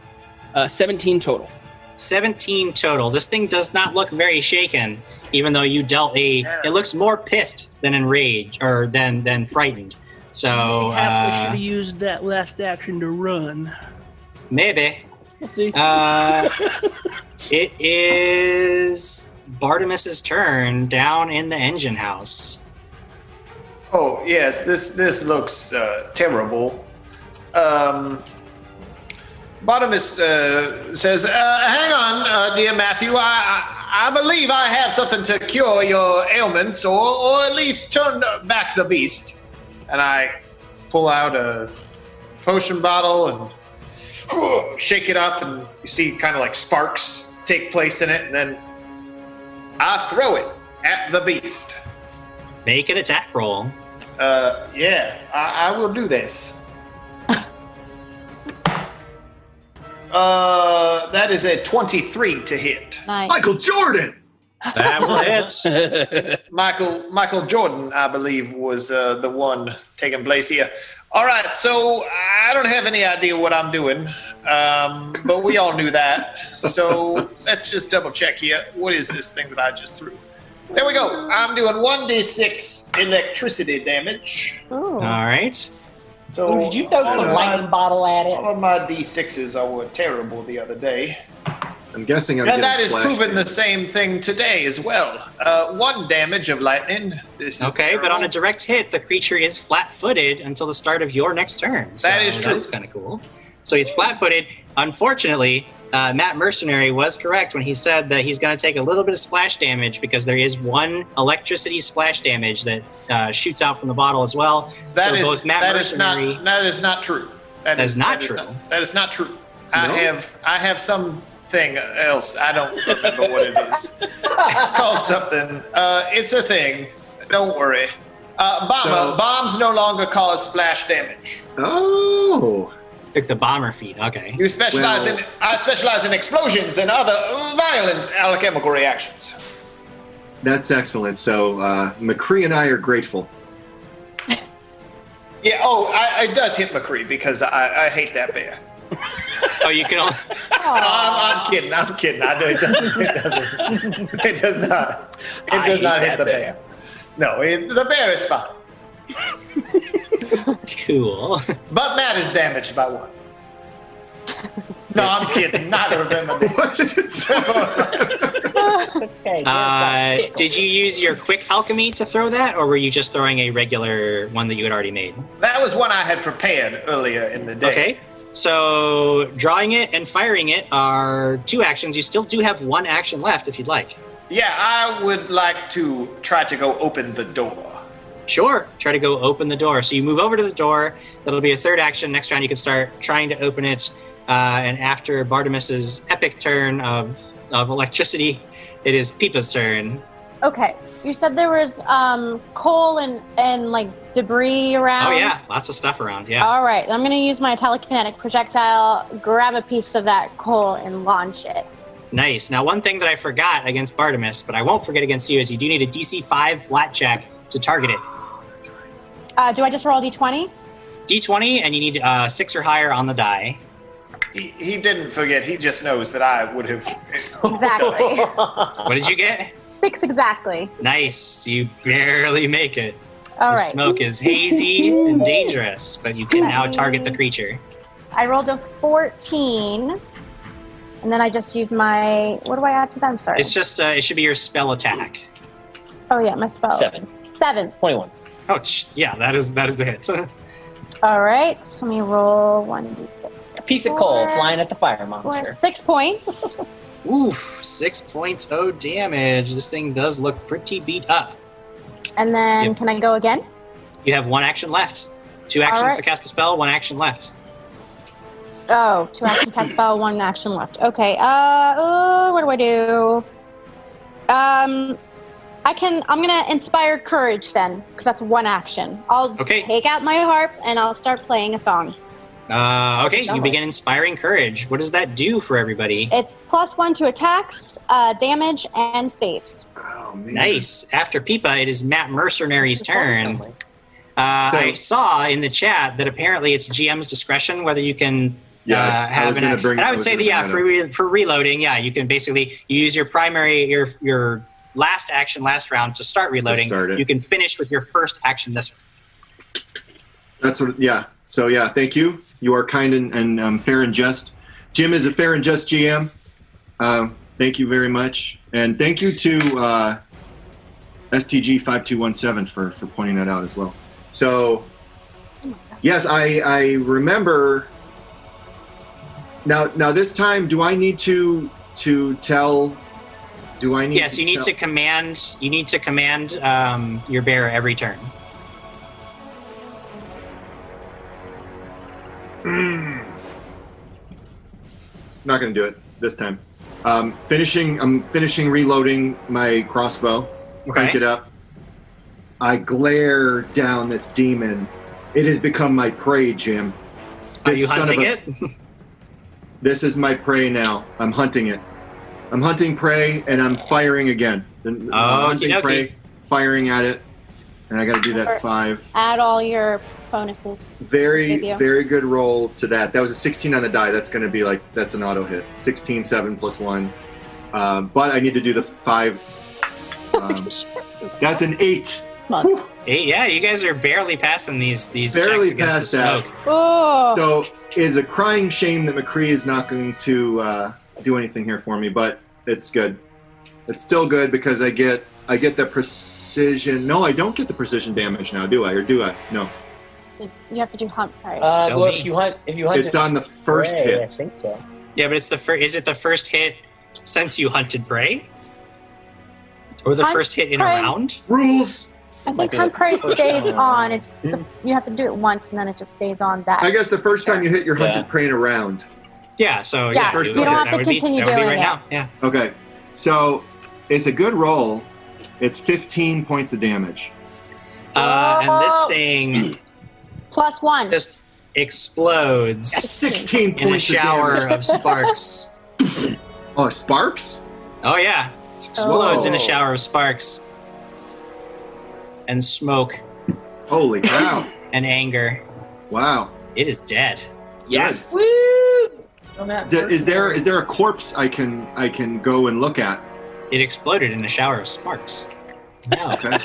Uh, 17 total. 17 total. This thing does not look very shaken, even though you dealt a. It looks more pissed than enraged or than than frightened. So perhaps uh, I should have used that last action to run. maybe We'll see. uh, it is Bartimus's turn down in the engine house. Oh yes, this this looks uh, terrible. Um, Bartimus uh, says, uh, "Hang on, uh, dear Matthew. I, I believe I have something to cure your ailments, or or at least turn back the beast." And I pull out a potion bottle and shake it up, and you see kind of like sparks take place in it, and then I throw it at the beast. Make an attack roll. Uh, yeah, I, I will do this. Uh, that is a 23 to hit. Nice. Michael Jordan! That will hit. Michael Michael Jordan, I believe, was uh, the one taking place here. All right, so I don't have any idea what I'm doing, um, but we all knew that. So let's just double check here. What is this thing that I just threw? There we go. I'm doing 1d6 electricity damage. Ooh. All right. So Ooh, did you throw some of my- lightning bottle at All it? of my d6s are were terrible the other day. I'm guessing I'm and getting that is splash proven the same thing today as well. Uh, one damage of lightning. This is Okay, but on a direct hit, the creature is flat-footed until the start of your next turn. So That is true. That's kind of cool. So he's flat-footed. Unfortunately, uh, Matt Mercenary was correct when he said that he's going to take a little bit of splash damage because there is one electricity splash damage that uh, shoots out from the bottle as well. That so is both Matt that is Mercenary. not that is not true. That is not true. that is not true. I No? have I have something thing else. I don't remember what it is. called something. Uh, it's a thing. Don't worry. Uh, bomber, So- bombs no longer cause splash damage. Oh. Took the bomber feat. Okay. You specialize Well- in. I specialize in explosions and other violent alchemical reactions. That's excellent. So uh, McCree and I are grateful. Yeah. Oh, I, it does hit McCree because I, I hate that bear. Oh, you can. Only, I'm, I'm kidding. I'm kidding. I know it doesn't. It doesn't. It does not. It I does not hit the bear. bear. No, it, the bear is fine. Cool. But Matt is damaged by one. No, I'm kidding. Not remember. Okay. Uh, did you use your quick alchemy to throw that, or were you just throwing a regular one that you had already made? that was one I had prepared earlier in the day. Okay. So drawing it and firing it are two actions. You still do have one action left if you'd like. Yeah, I would like to try to go open the door. Sure. Try to go open the door. So you move over to the door. That'll be a third action. Next round, you can start trying to open it. Uh, and after Bartimus's epic turn of, of electricity, it is Peepa's turn. Okay. You said there was um, coal and, and like debris around. Oh yeah, lots of stuff around. Yeah. All right. I'm going to use my telekinetic projectile, grab a piece of that coal, and launch it. Nice. Now, one thing that I forgot against Bartimus, but I won't forget against you, is you do need a DC five flat check to target it. Uh, do I just roll d20? D20, and you need uh, six or higher on the die. He, he didn't forget. He just knows that I would have. Exactly. What did you get? Six exactly. Nice. You barely make it. All the right. smoke is hazy and dangerous, but you can now target the creature. I rolled a 14. And then I just use my. What do I add to that? I'm sorry. It's just, uh, it should be your spell attack. oh, yeah, my spell. Seven. Seven. 21. Oh, sh- yeah, that is that is a hit. All right. Let me roll one. A piece of coal flying at the fire Four, monster. six points. Oof, six points oh damage. This thing does look pretty beat up. And then Yep. can I go again? You have one action left. Two actions Alright. to cast a spell, one action left. Oh, two action cast spell, one action left. Okay. Uh, uh, what do I do? Um, I can. I'm gonna inspire courage then, because that's one action. I'll Okay. take out my harp and I'll start playing a song. Uh, okay, you begin inspiring courage. What does that do for everybody? It's plus one to attacks, uh, damage, and saves. Oh. Nice. After Peepa, it is Matt Mercenary's What's the song turn. Uh, I saw in the chat that apparently it's GM's discretion whether you can Yes, uh, have was an. bring- and I I would was say that yeah, for re- for reloading, yeah, you can basically you use your primary your your last action last round to start reloading. start. You can finish with your first action this. Round. That's what, yeah. So yeah, thank you. You are kind and, and um, fair and just. Jim is a fair and just GM. Um, thank you very much, and thank you to uh, STG five two one seven for for pointing that out as well. So yes, I I remember. Now now this time, do I need to to tell? Do I need? Yes, you need to command. You need to command um, your bear every turn. Not going to do it this time. Um, finishing. I'm finishing reloading my crossbow. Crank Okay. it up. I glare down this demon. It has become my prey, Jim. Are you hunting a- it? This is my prey now. I'm hunting it. I'm hunting prey and I'm firing again. I'm Okie hunting dokie. prey, firing at it, and I got to do that five. Add all your bonuses. Very, you. very good roll to that. That was a 16 on the die. That's going to be like that's an auto hit. 16, 7 plus one. Um, but I need to do the five. Um, that's an eight. Month. Hey, yeah, you guys are barely passing these these Barely checks against past the that. smoke. Oh, So it's a crying shame that McCree is not going to uh, do anything here for me, but it's good. It's still good because I get I get the precision. No, I don't get the precision damage now, do I? Or do I? No, you have to do hunt prey. Uh, well, if you hunt, if you hunt, it's on the first prey, I hit. think so. Yeah, but it's the first. Is it the first hit since you hunted prey, or the Hunt first hit in a round? Rules. I think hunt the prey stays on. It's the, you have to do it once and then it just stays on that. I guess the first time you hit your hunted Yeah. prey in a round. Yeah, so Yeah, yeah, you don't have that to continue that would be doing right it. now. Yeah. Okay, so it's a good roll. It's 15 points of damage. Uh, and this Oh. thing Plus one. just explodes 16 in a shower of of sparks. Oh, sparks? Oh yeah, explodes in a Oh. shower of sparks and smoke Holy cow! and anger. wow. It is dead. Yes. Woo! On D- is there birthday. is there a corpse I can I can go and look at? It exploded in a shower of sparks. No.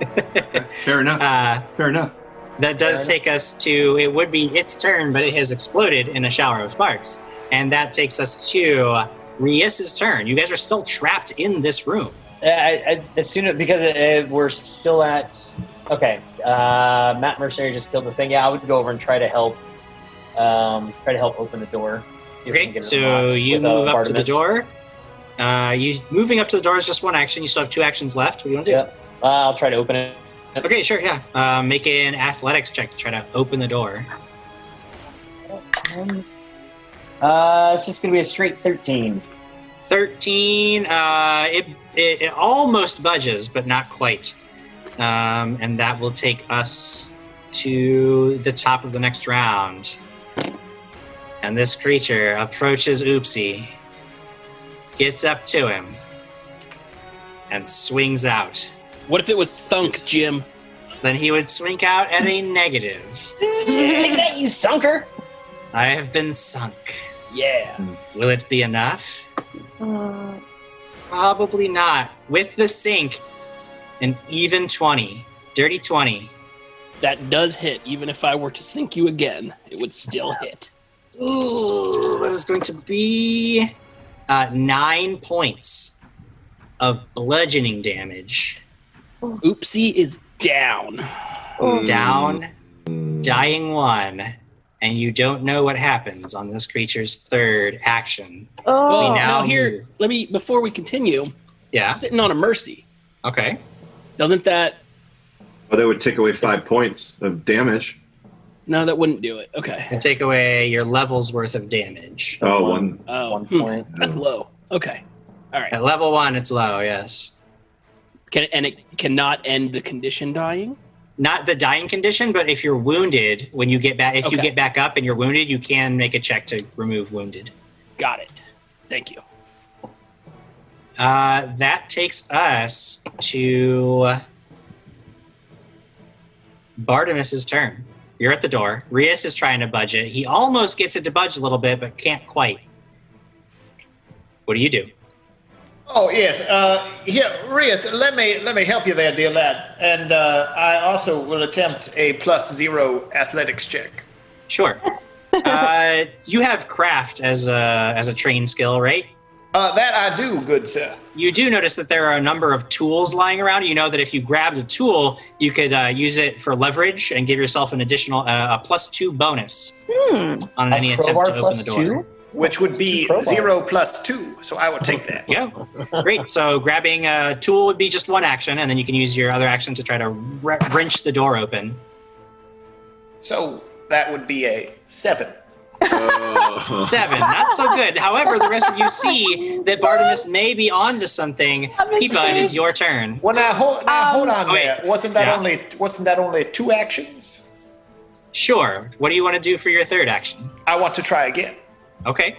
Okay, fair enough. uh, fair enough. that does Fair take us to it would be its turn, but it has exploded in a shower of sparks, and that takes us to Rias's turn. You guys are still trapped in this room. I, I, as soon as because it, it- we're still at okay. Uh, Matt Mercenary just killed the thing. Yeah, I would go over and try to help. Um, try to help open the door. See if we can Okay, so you uh, move up to the door. Uh, you moving up to the door is just one action. You still have two actions left. What do you want to do? Yep. Uh, I'll try to open it. Okay, sure, yeah. Uh, make an athletics check to try to open the door. Uh, it's just gonna be a straight thirteen. 13, uh, it, it, it almost budges, but not quite. Um, and that will take us to the top of the next round. And this creature approaches Oopsie, gets up to him, and swings out. What if it was sunk, Jim? Then he would swing out at a negative. Take that, you sunker! I have been sunk. Yeah. Will it be enough? Mm, Probably not. With the sink, an even 20. Dirty 20. That does hit. Even if I were to sink you again, it would still hit. Ooh, that is going to be uh, nine points of bludgeoning damage. Oopsie is down. Oh. Down, dying one, and you don't know what happens on this creature's third action. Oh, Well, now now here, move. let me before we continue. Yeah. I'm sitting on a mercy. Okay. Doesn't that? Well, that would take away five points of damage. No, that wouldn't do it. Okay. And take away your level's worth of damage. Oh, one. Oh, One hmm, that's low. Okay. All right. At level one, it's low. Yes. Can and it cannot end the condition dying. Not the dying condition, but if you're wounded, when you get back, if you get back up and you're wounded, you can make a check to remove wounded. Got it. Thank you. Uh, that takes us to Bartimus's turn. You're at the door. Rias is trying to budge it. He almost gets it to budge a little bit, but can't quite. What do you do? Oh yes, uh, here, Rias, let me let me help you there, dear lad. And uh, I also will attempt a plus zero athletics check. Sure. uh, you have craft as a as a train skill, right? Uh, that I do, good sir. You do notice that there are a number of tools lying around. You know that if you grabbed a tool, you could uh, use it for leverage and give yourself an additional uh, a plus two bonus hmm. on any attempt to open the door. two? Which would be zero plus two, so I will take that. Yeah, great. So grabbing a tool would be just one action, and then you can use your other action to try to wre- wrench the door open. So that would be a seven. Oh. Seven, not so good. However, the rest of you see that Bartimus may be onto something. I'm Pipa, it is your turn. Well, now hold, now Um, hold on Oh, wait. there. Wasn't that Yeah. only wasn't that only two actions? Sure. What do you want to do for your third action? I want to try again. Okay.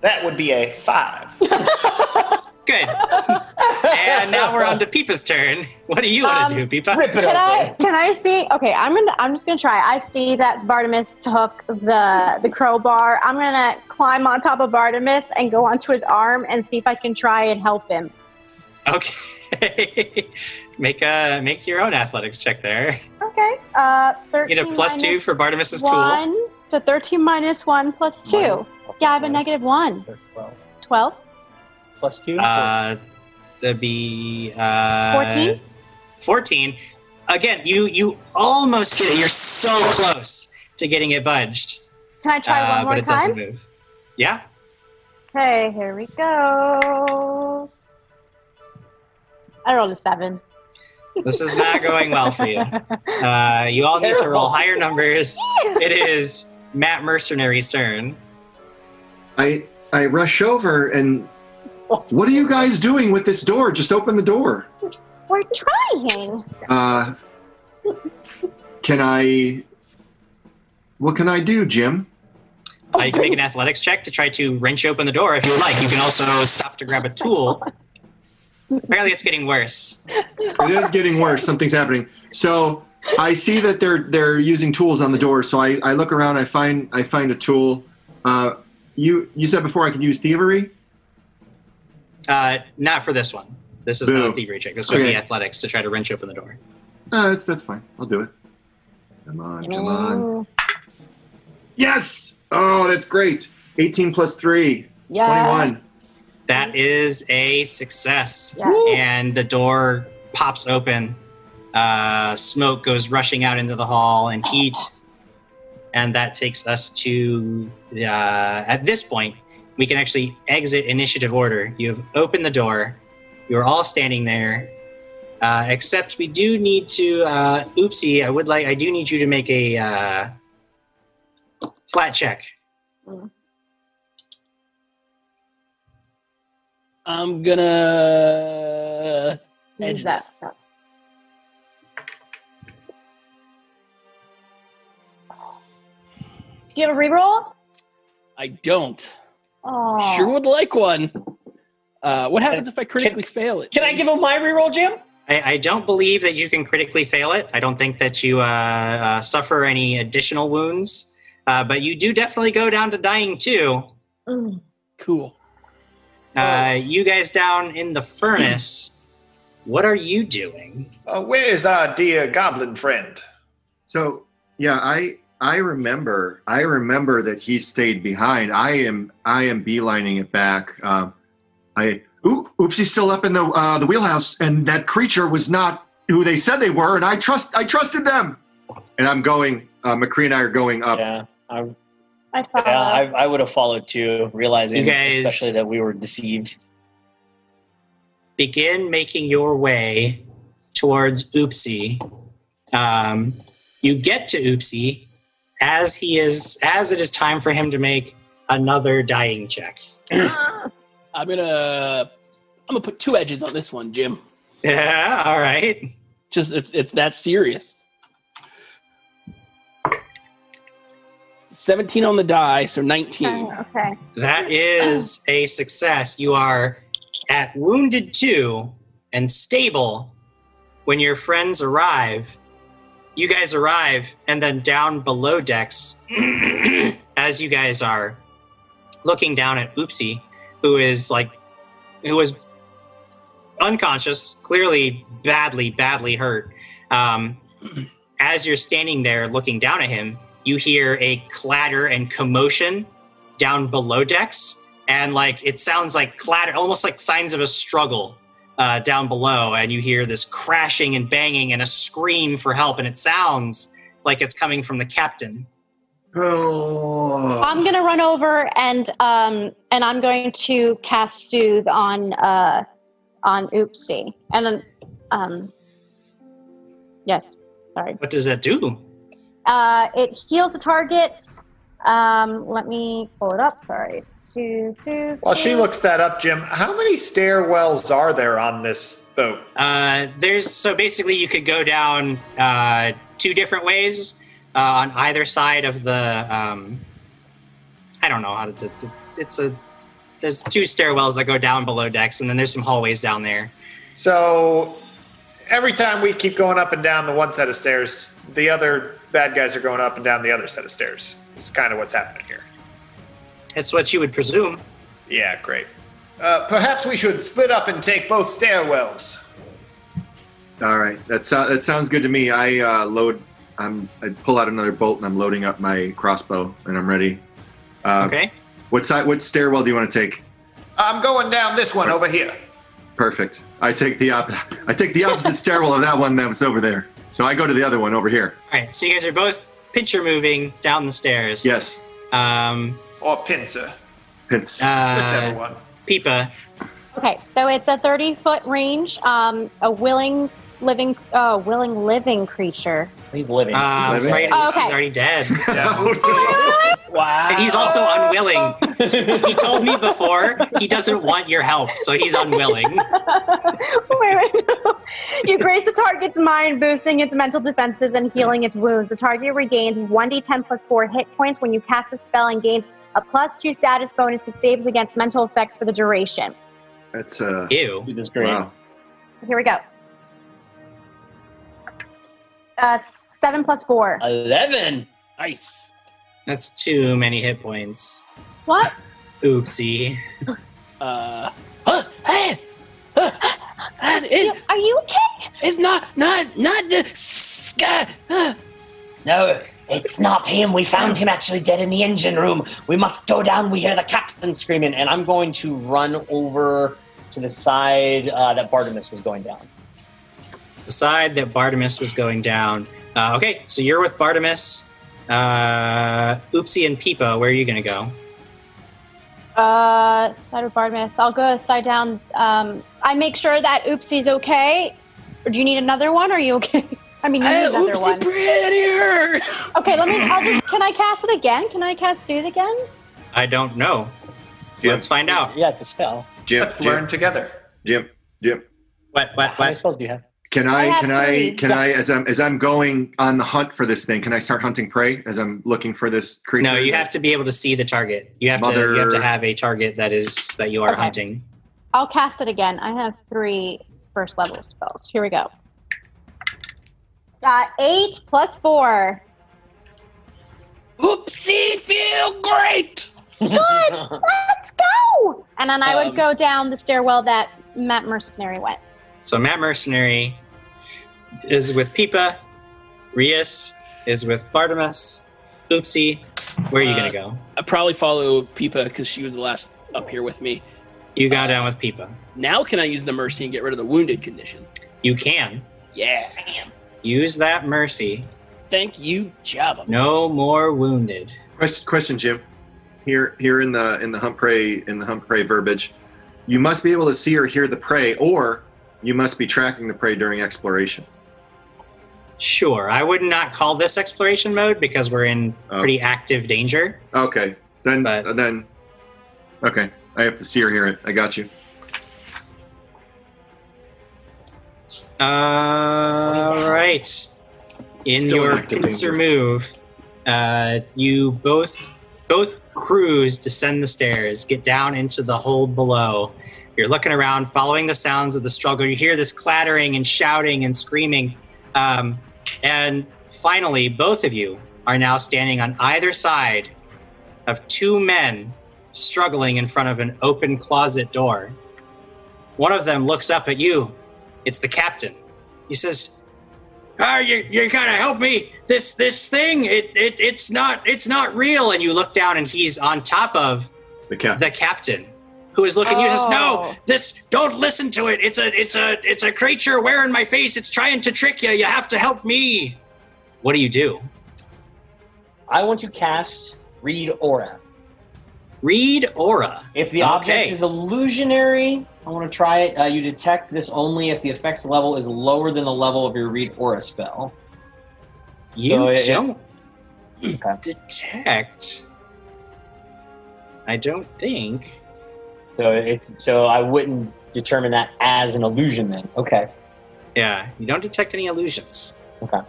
That would be a five. Good. and now we're on to Peepa's turn. What do you want to Um, do, Peepa? Rip it Can I? open. Can I see? Okay, I'm gonna. I'm just gonna try. I see that Bartimus took the the crowbar. I'm gonna climb on top of Bartimus and go onto his arm and see if I can try and help him. Okay. make a make your own athletics check there. Okay. Uh, thirteen. Get a plus two for Bartimus's tool. one. So thirteen minus one plus two. One. Yeah, I have a negative one. 12. Twelve. Plus two? Uh, that'd be uh, 14? 14. Again, you you almost get it. You're so close to getting it budged, Can I try uh, one more but it time? doesn't move. Yeah. Okay, here we go. I rolled a seven. This is not going well for you. Uh, you all need to roll higher numbers. It is Matt Mercenary's turn. I I rush over and what are you guys doing with this door? Just open the door. We're trying. Uh, can I? What can I do, Jim? Uh, you can make an athletics check to try to wrench open the door if you would like. You can also stop to grab a tool. Apparently, it's getting worse. It is getting worse. Something's happening. So I see that they're they're using tools on the door. So I, I look around. I find I find a tool. Uh, you you said before I could use thievery. Uh, not for this one. This is not a Boo. thievery check. This would be athletics to try to wrench open the door. Uh, that's that's fine. I'll do it. Come on, come on. Yes. Oh, that's great. 18 plus three. Yeah. 21. That is a success. Yeah. And the door pops open. Uh, smoke goes rushing out into the hall and heat. And that takes us to, uh, at this point, we can actually exit initiative order. You've opened the door. You're all standing there. Uh, except we do need to, uh, oopsie, I would like, I do need you to make a uh, flat check. I'm gonna edge Use that. this. Do you have a reroll? I don't. Oh. Sure would like one. Uh, what happens if I critically fail it? Can I give him my reroll, Jim? I, I don't believe that you can critically fail it. I don't think that you uh, uh, suffer any additional wounds, uh, but you do definitely go down to dying too. Mm. Cool. Uh, you guys down in the furnace, what are you doing? Uh, where's our dear goblin friend? So yeah, I I remember I remember that he stayed behind. I am I am beelining it back. Um, I ooh, oopsie's still up in the uh, the wheelhouse, and that creature was not who they said they were, and I trust I trusted them. And I'm going. Uh, McCree and I are going up. Yeah, I, I follow. yeah, I, I would have followed too, realizing guys- especially that we were deceived. Begin making your way towards Oopsie. Um, you get to Oopsie as he is as it is time for him to make another dying check. I'm gonna I'm gonna put two edges on this one, Jim. Yeah, all right. Just it's it's that serious. 17 on the die, so 19. Oh, okay. That is a success. You are at wounded two and stable when your friends arrive. You guys arrive, and then down below decks, as you guys are looking down at Oopsie, who is like, who is unconscious, clearly badly, badly hurt. Um, as you're standing there looking down at him, you hear a clatter and commotion down below decks, and like it sounds like clatter, almost like signs of a struggle uh, down below. And you hear this crashing and banging and a scream for help, and it sounds like it's coming from the captain. Oh. I'm gonna run over and um and I'm going to cast soothe on uh on Oopsie and um yes sorry What does that do? uh it heals the target um let me pull it up sorry soothe soothe While she looks that up, Jim, how many stairwells are there on this boat? Uh, there's so basically you could go down uh, two different ways uh, on either side of the. Um, I don't know how to. to- It's a. There's two stairwells that go down below decks, and then there's some hallways down there. So every time we keep going up and down the one set of stairs, the other bad guys are going up and down the other set of stairs. It's kind of what's happening here. That's what you would presume. Yeah, great. Uh, perhaps we should split up and take both stairwells. All right, that so- that sounds good to me. I uh, load. I'm. I pull out another bolt and I'm loading up my crossbow and I'm ready. Uh, Okay. What side? What stairwell do you want to take? I'm going down this one over here. Perfect. I take the op- I take the opposite stairwell of that one that was over there. So I go to the other one over here. All right. So you guys are both picture moving down the stairs. Yes. Um. Or pincer. It's Whichever Uh, one. Peepa. okay so it's a 30 foot range um a willing living, uh, willing living creature. He's living. Uh, I'm living? afraid Oh, he's already dead. So. Wow. And he's also unwilling. he told me before he doesn't want your help, so he's unwilling. wait, wait, no. You graze the target's mind, boosting its mental defenses and healing its wounds. The target regains 1d10 plus 4 hit points when you cast the spell and gains a plus 2 status bonus to saves against mental effects for the duration. That's uh. Ew. He great. Wow. Here we go. Uh, 7 plus 4. Eleven. Nice. That's too many hit points. What? Oopsie. Uh, huh, hey, huh, uh, it, Are you okay? it's not, not, not the sky. Uh, No, it's not him. We found him actually dead in the engine room. We must go down. We hear the captain. Screaming, and I'm going to run over to the side uh, that Bartimus was going down. The side that Bartimus was going down. Uh, okay, so you're with Bartimus. Uh, Oopsie and Peepa, where are you going to go? Uh, side of Bartimus. I'll go side down. Um, I make sure that Oopsie's okay. Or do you need another one? Or are you okay? I mean, you hey, need another oopsie one. prettier. Okay, let me. I'll just. Can I cast it again? Can I cast Soothe again? I don't know. Jim. Let's find out. Yeah, it's a spell. Jim, Let's Jim, learn together. Jim, Jim. What, what, How many what? spells do you have? Can I I, have can I three. can I as I'm as I'm going on the hunt for this thing, can I start hunting prey as I'm looking for this creature? No, you have to be able to see the target. You have to you have to have a target that is that you are Okay. hunting. I'll cast it again. I have three first level spells. Here we go. Uh, eight plus four. Oopsie, feel great. Good. Let's go. And then I would Um, go down the stairwell that Matt Mercenary went. So Matt Mercenary is with Peepa. Rias is with Bartimus. Oopsie, where are you Uh, gonna go? I probably follow Peepa because she was the last up here with me. You got down with Peepa. Now can I use the mercy and get rid of the wounded condition? You can Yeah. use that mercy. Thank you, Java. No more wounded. Question, question, Jim. Here, here in the in the hunt prey in the hunt prey verbiage, you must be able to see or hear the prey, or you must be tracking the prey during exploration. Sure, I would not call this exploration mode because we're in Oh. pretty active danger. Okay, then But- uh, then, okay, I have to see or hear it. I got you. All right. In Still your pincer move, uh, you both both crews descend the stairs, get down into the hold below. You're looking around, following the sounds of the struggle. You hear this clattering and shouting and screaming, um, and finally, both of you are now standing on either side of two men struggling in front of an open closet door. One of them looks up at you. It's the captain. He says, "Ah, you you gotta help me. This this thing, it, it it's not it's not real." And you look down, and he's on top of The the captain, who is looking. at You says, Oh. "No, this don't listen to it. It's a it's a it's a creature wearing my face. It's trying to trick you. You have to help me." What do you do? I want to cast Read Aura. Read aura. If the object Okay. is illusionary, I want to try it. Uh, you detect this only if the effects level is lower than the level of your Read Aura spell. You So it- don't Okay. detect. I don't think. So it's so I wouldn't determine that as an illusion then. Okay. Yeah, you don't detect any illusions. Okay.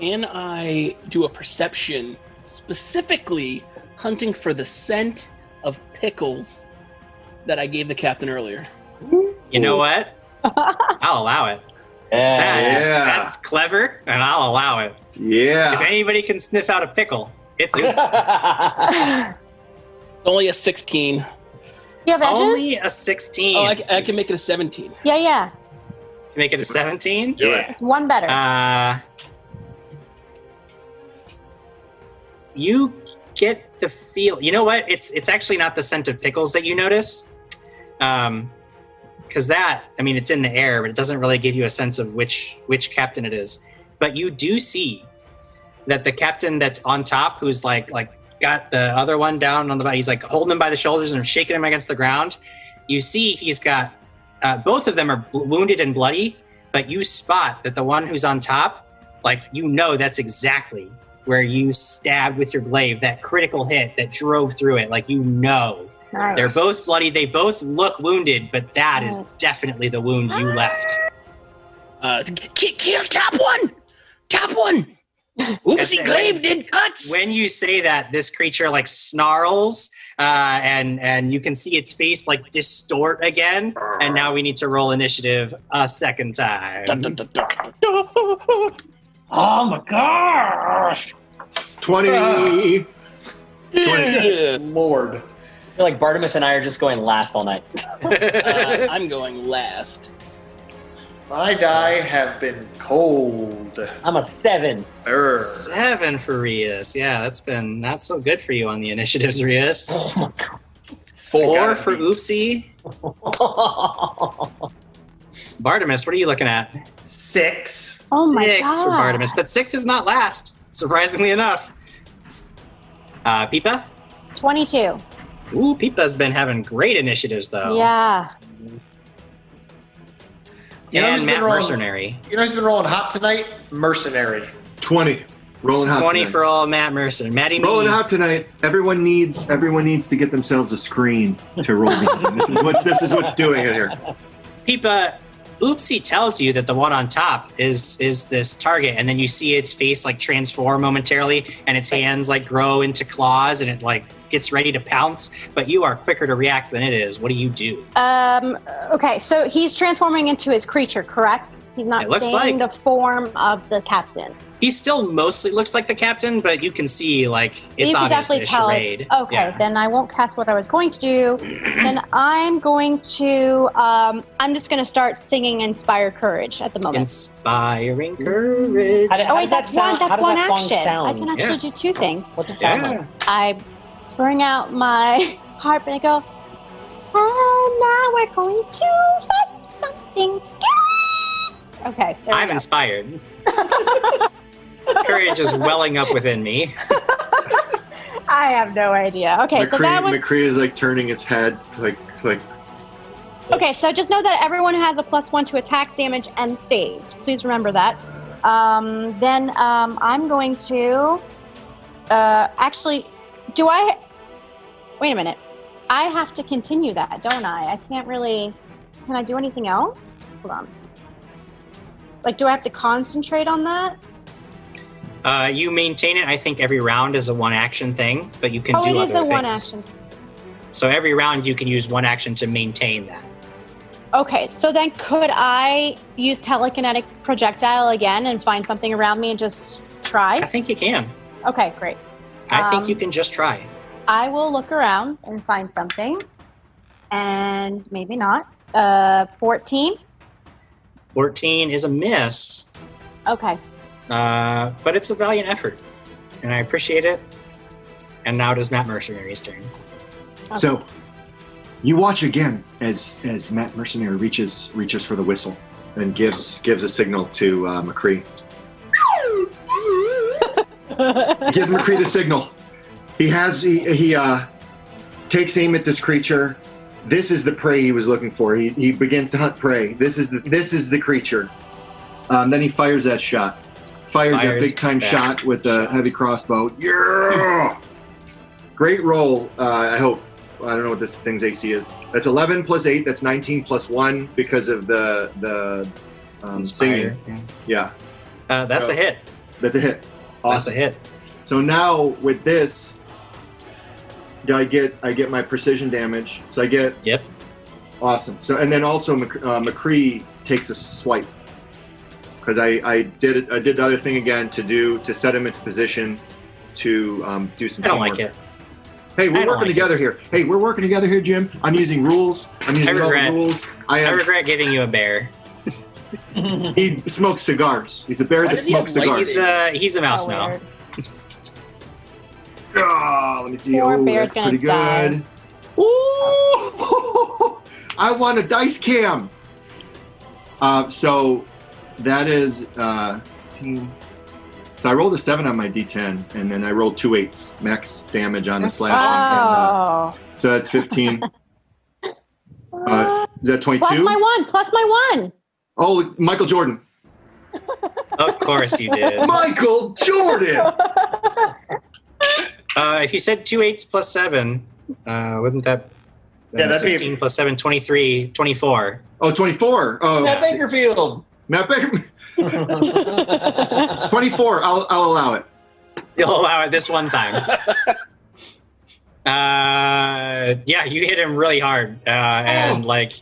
Can I do a perception specifically hunting for the scent of pickles that I gave the captain earlier? You know what? I'll allow it. Yeah. That- Yeah. That's clever, and I'll allow it. Yeah. If anybody can sniff out a pickle, it's oops. It's only a 16. You have edges? Only a 16. Oh, I, I can make it a 17. yeah, yeah. Can make it a 17. Do it. It's one better. Uh, you get the feel. You know what? It's it's actually not the scent of pickles that you notice, um, because that I mean it's in the air, but it doesn't really give you a sense of which which captain it is. But you do see that the captain that's on top, who's like like got the other one down on the bottom, he's like holding him by the shoulders and shaking him against the ground. You see he's got uh, both of them are bl- wounded and bloody, but you spot that the one who's on top, like you know that's exactly where you stabbed with your glaive, that critical hit that drove through it. Like you know. Nice. They're both bloody. They both look wounded, but that is definitely the wound you left. Uh, kill, kill top one, top one. Oopsie When- glaive did cuts. When you say that, this creature like snarls, uh, and and you can see its face like distort again. And now we need to roll initiative a second time. Dun, dun, dun, dun, dun, dun. Oh my gosh! 20. Yeah. Lord. I feel like Bartimus and I are just going last all night. Uh, I'm going last. My die have been cold. I'm a seven. Err. Seven for Rias. Yeah, that's been not so good for you on the initiatives, Rias. Oh my god. Four for be- Oopsie. Bartimus, what are you looking at? Six. Oh my six for God. Bartimus, but six is not last, surprisingly enough. Uh, Pipa? 22. Ooh, Pipa's been having great initiatives, though. Yeah. You know who's and been Matt rolling- Mercenary. You know who's been rolling hot tonight? Mercenary. 20. Rolling hot 20 tonight. for all Matt Mercenary. Matty Rolling Me. hot tonight. Everyone needs everyone needs to get themselves a screen to roll behind. This is what's this is what's doing it here. Pipa, Oopsie tells you that the one on top is is this target, and then you see its face like transform momentarily, and its hands like grow into claws, and it like gets ready to pounce. But you are quicker to react than it is. What do you do? Um, okay, so he's transforming into his creature, correct? He's not It looks staying like- the form of the captain. He still mostly looks like the captain, but you can see like it's you can obviously definitely a tell. charade. It's, okay, Yeah. then I won't cast what I was going to do. then I'm going to. Um, I'm just going to start singing "Inspire Courage" at the moment. Inspiring courage. How, do- oh wait, does that that's sound? one. That's how does one that song action. I can actually do two things. What's it sound Yeah. like? I bring out my harp and I go. And now we're going to fight something. Okay. there I'm go. inspired. courage is welling up within me. I have no idea. Okay, so that McCree, one. McCree is like turning its head like like Okay, so just know that everyone has a plus one to attack, damage, and saves. Please remember that. Um, then um, I'm going to. Uh, actually, do I? Wait a minute. I have to continue that, don't I? I can't really. Can I do anything else? Hold on. Like, do I have to concentrate on that? Uh, you maintain it. I think every round is a one action thing, but you can oh, do it other is a things. one action. So every round you can use one action to maintain that. Okay, so then could I use telekinetic projectile again and find something around me and just try? I think you can. Okay, great. I think Um, you can just try. I will look around and find something. And maybe not. Uh, 14. 14 is a miss, Okay. uh, but it's a valiant effort, and I appreciate it. And now it is Matt Mercenary's turn. so you watch again as as Matt Mercenary reaches reaches for the whistle and gives gives a signal to uh, McCree. Gives McCree the signal. He has he he uh, takes aim at this creature. This is the prey he was looking for. He, he begins to hunt prey. This is the this is the creature. Um, then he fires that shot. Fires, that Fires big time shot with the shot. heavy crossbow. Yeah. Great roll. Uh, I hope. I don't know what this thing's AC is. That's 11 plus 8. That's 19 plus 1 because of the the um, singing. Yeah, Uh, that's a hit. that's a hit. That's a hit. So now with this, do I get I get my precision damage? So I get Yep. awesome. So and then also Mc, uh, McCree takes a swipe because I I did it, I did the other thing again to do to set him into position to um, do some. I don't teamwork. like it. Hey, we're working like together here. Hey, we're working together here, Jim. I'm using rules. I'm using all the regret. rules. I I regret giving you a bear. he smokes cigars. He's a bear Why that does he smokes cigars. He's uh he's a mouse Oh, now. weird. Oh, let me see. Poor Oh, bear's that's gonna pretty die. good. Ooh, I want a dice cam. Uh, so that is uh, so I rolled a seven on my D10, and then I rolled two eights max damage on That's the slash. and, uh, Oh. so that's 15. Uh, is that 22? plus my one. Plus my one. Oh, Michael Jordan. Of course you did. Michael Jordan. Uh, if you said two eights plus seven, uh, wouldn't that? Yeah, that'd be- 16 plus 7, 23, 24. Oh, 24. Oh, Matt Bakerfield. Matt Baker. 24. I'll, I'll allow it. You'll allow it this one time. uh, yeah, you hit him really hard, uh, and like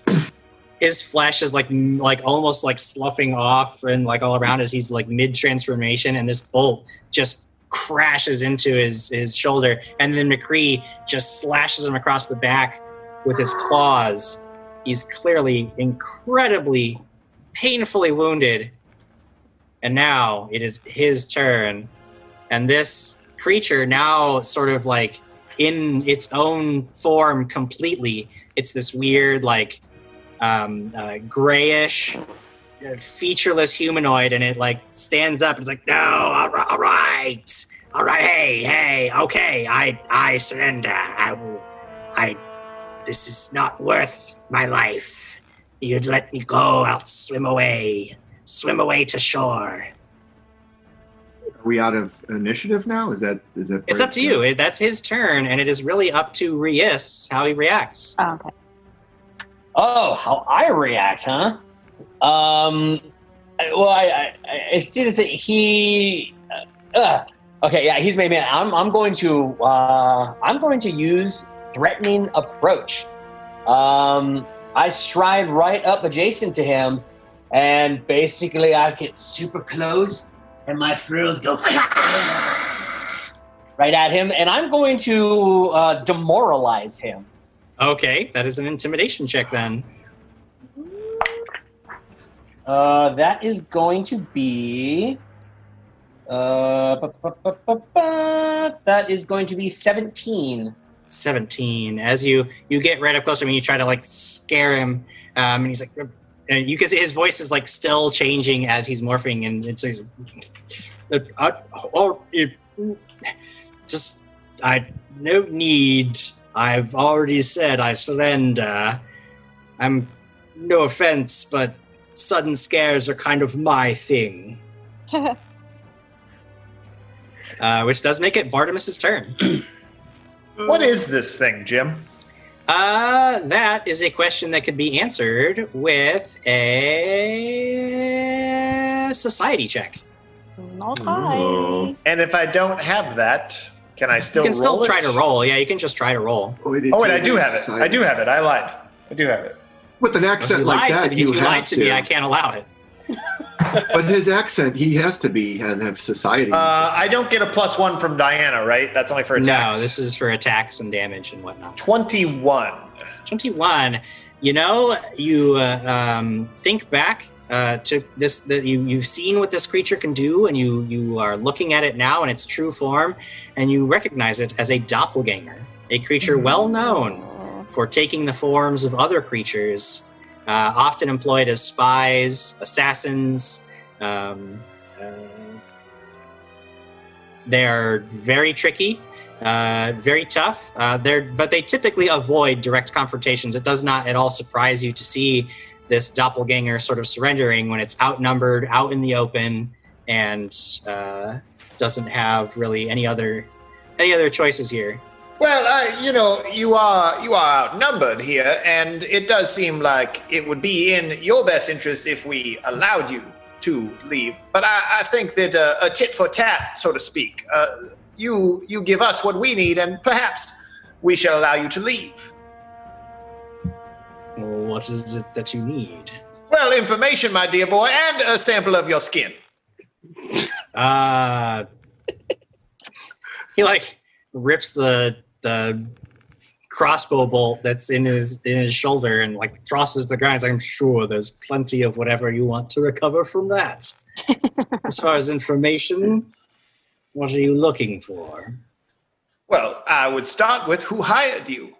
his flesh is like m- like almost like sloughing off and like all around as he's like mid transformation, and this bolt just crashes into his his shoulder, and then McCree just slashes him across the back with his claws. He's clearly incredibly painfully wounded, and now it is his turn. And this creature now sort of like in its own form completely. It's this weird like um, uh, grayish featureless humanoid and it like stands up and it's like no all ri- all right all right hey hey okay i i surrender i will i this is not worth my life you'd let me go i'll swim away swim away to shore Are we out of initiative now? Is that? Is that It's up to you. It- That's his turn, and it is really up to Rias how he reacts. Oh, okay. Oh, how I react, huh? Um, well, I, I, I see that he. Uh, uh, okay, yeah, he's made me. I'm, I'm going to, uh, I'm going to use threatening approach. Um, I stride right up adjacent to him, and basically I get super close, and my thrills go right at him, and I'm going to uh, demoralize him. Okay, that is an intimidation check then. Uh, that is going to be. Uh, ba- ba- ba- that is going to be 17. 17. As you you get right up close to him, and you try to like scare him, um, and he's like, and you can see his voice is like still changing as he's morphing, and it's like, uh, uh, oh, just I no need. I've already said I surrender. I'm no offense, but sudden scares are kind of my thing. Uh, which does make it Bartimus's turn. What is this thing, Jim? Uh, that is a question that could be answered with a society check. Not Oh. And if I don't have that, can I still you can still roll try it? to roll. Yeah, you can just try to roll. Oh, wait, I do have it. I do have it. I lied. I do have it. With an accent you like that, to, you if you have lied to, to. me, I can't allow it. but his accent, he has to be and have society. Uh, I don't get a plus one from Diana, right? That's only for attacks. No, this is for attacks and damage and whatnot. 21. 21. You know, you uh, um, think back uh, to this. That you you've seen what this creature can do, and you you are looking at it now in its true form, and you recognize it as a doppelganger, a creature well known for taking the forms of other creatures, uh, often employed as spies, assassins. Um, uh, they are very tricky, uh, very tough. Uh, they're but they typically avoid direct confrontations. It does not at all surprise you to see this doppelganger sort of surrendering when it's outnumbered, out in the open, and uh, doesn't have really any other any other choices here. Well, I, you know, you are you are outnumbered here, and it does seem like it would be in your best interest if we allowed you to leave. But I, I think that uh, a tit for tat, so to speak, uh, you you give us what we need, and perhaps we shall allow you to leave. What is it that you need? Well, information, my dear boy, and a sample of your skin. Uh he like rips the the crossbow bolt that's in his in his shoulder and like tosses it to the ground. I'm sure there's plenty of whatever you want to recover from that. as far as information, what are you looking for? Well, I would start with who hired you.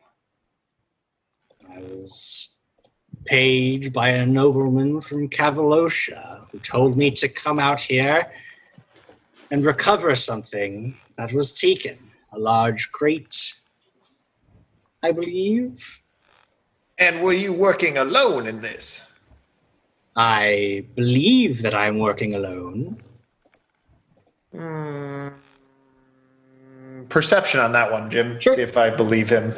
I was paid by a nobleman from Cavalosha who told me to come out here and recover something that was taken. A large crate, I believe. And were you working alone in this? I believe that I'm working alone. Mm, perception on that one, Jim. See if I believe him.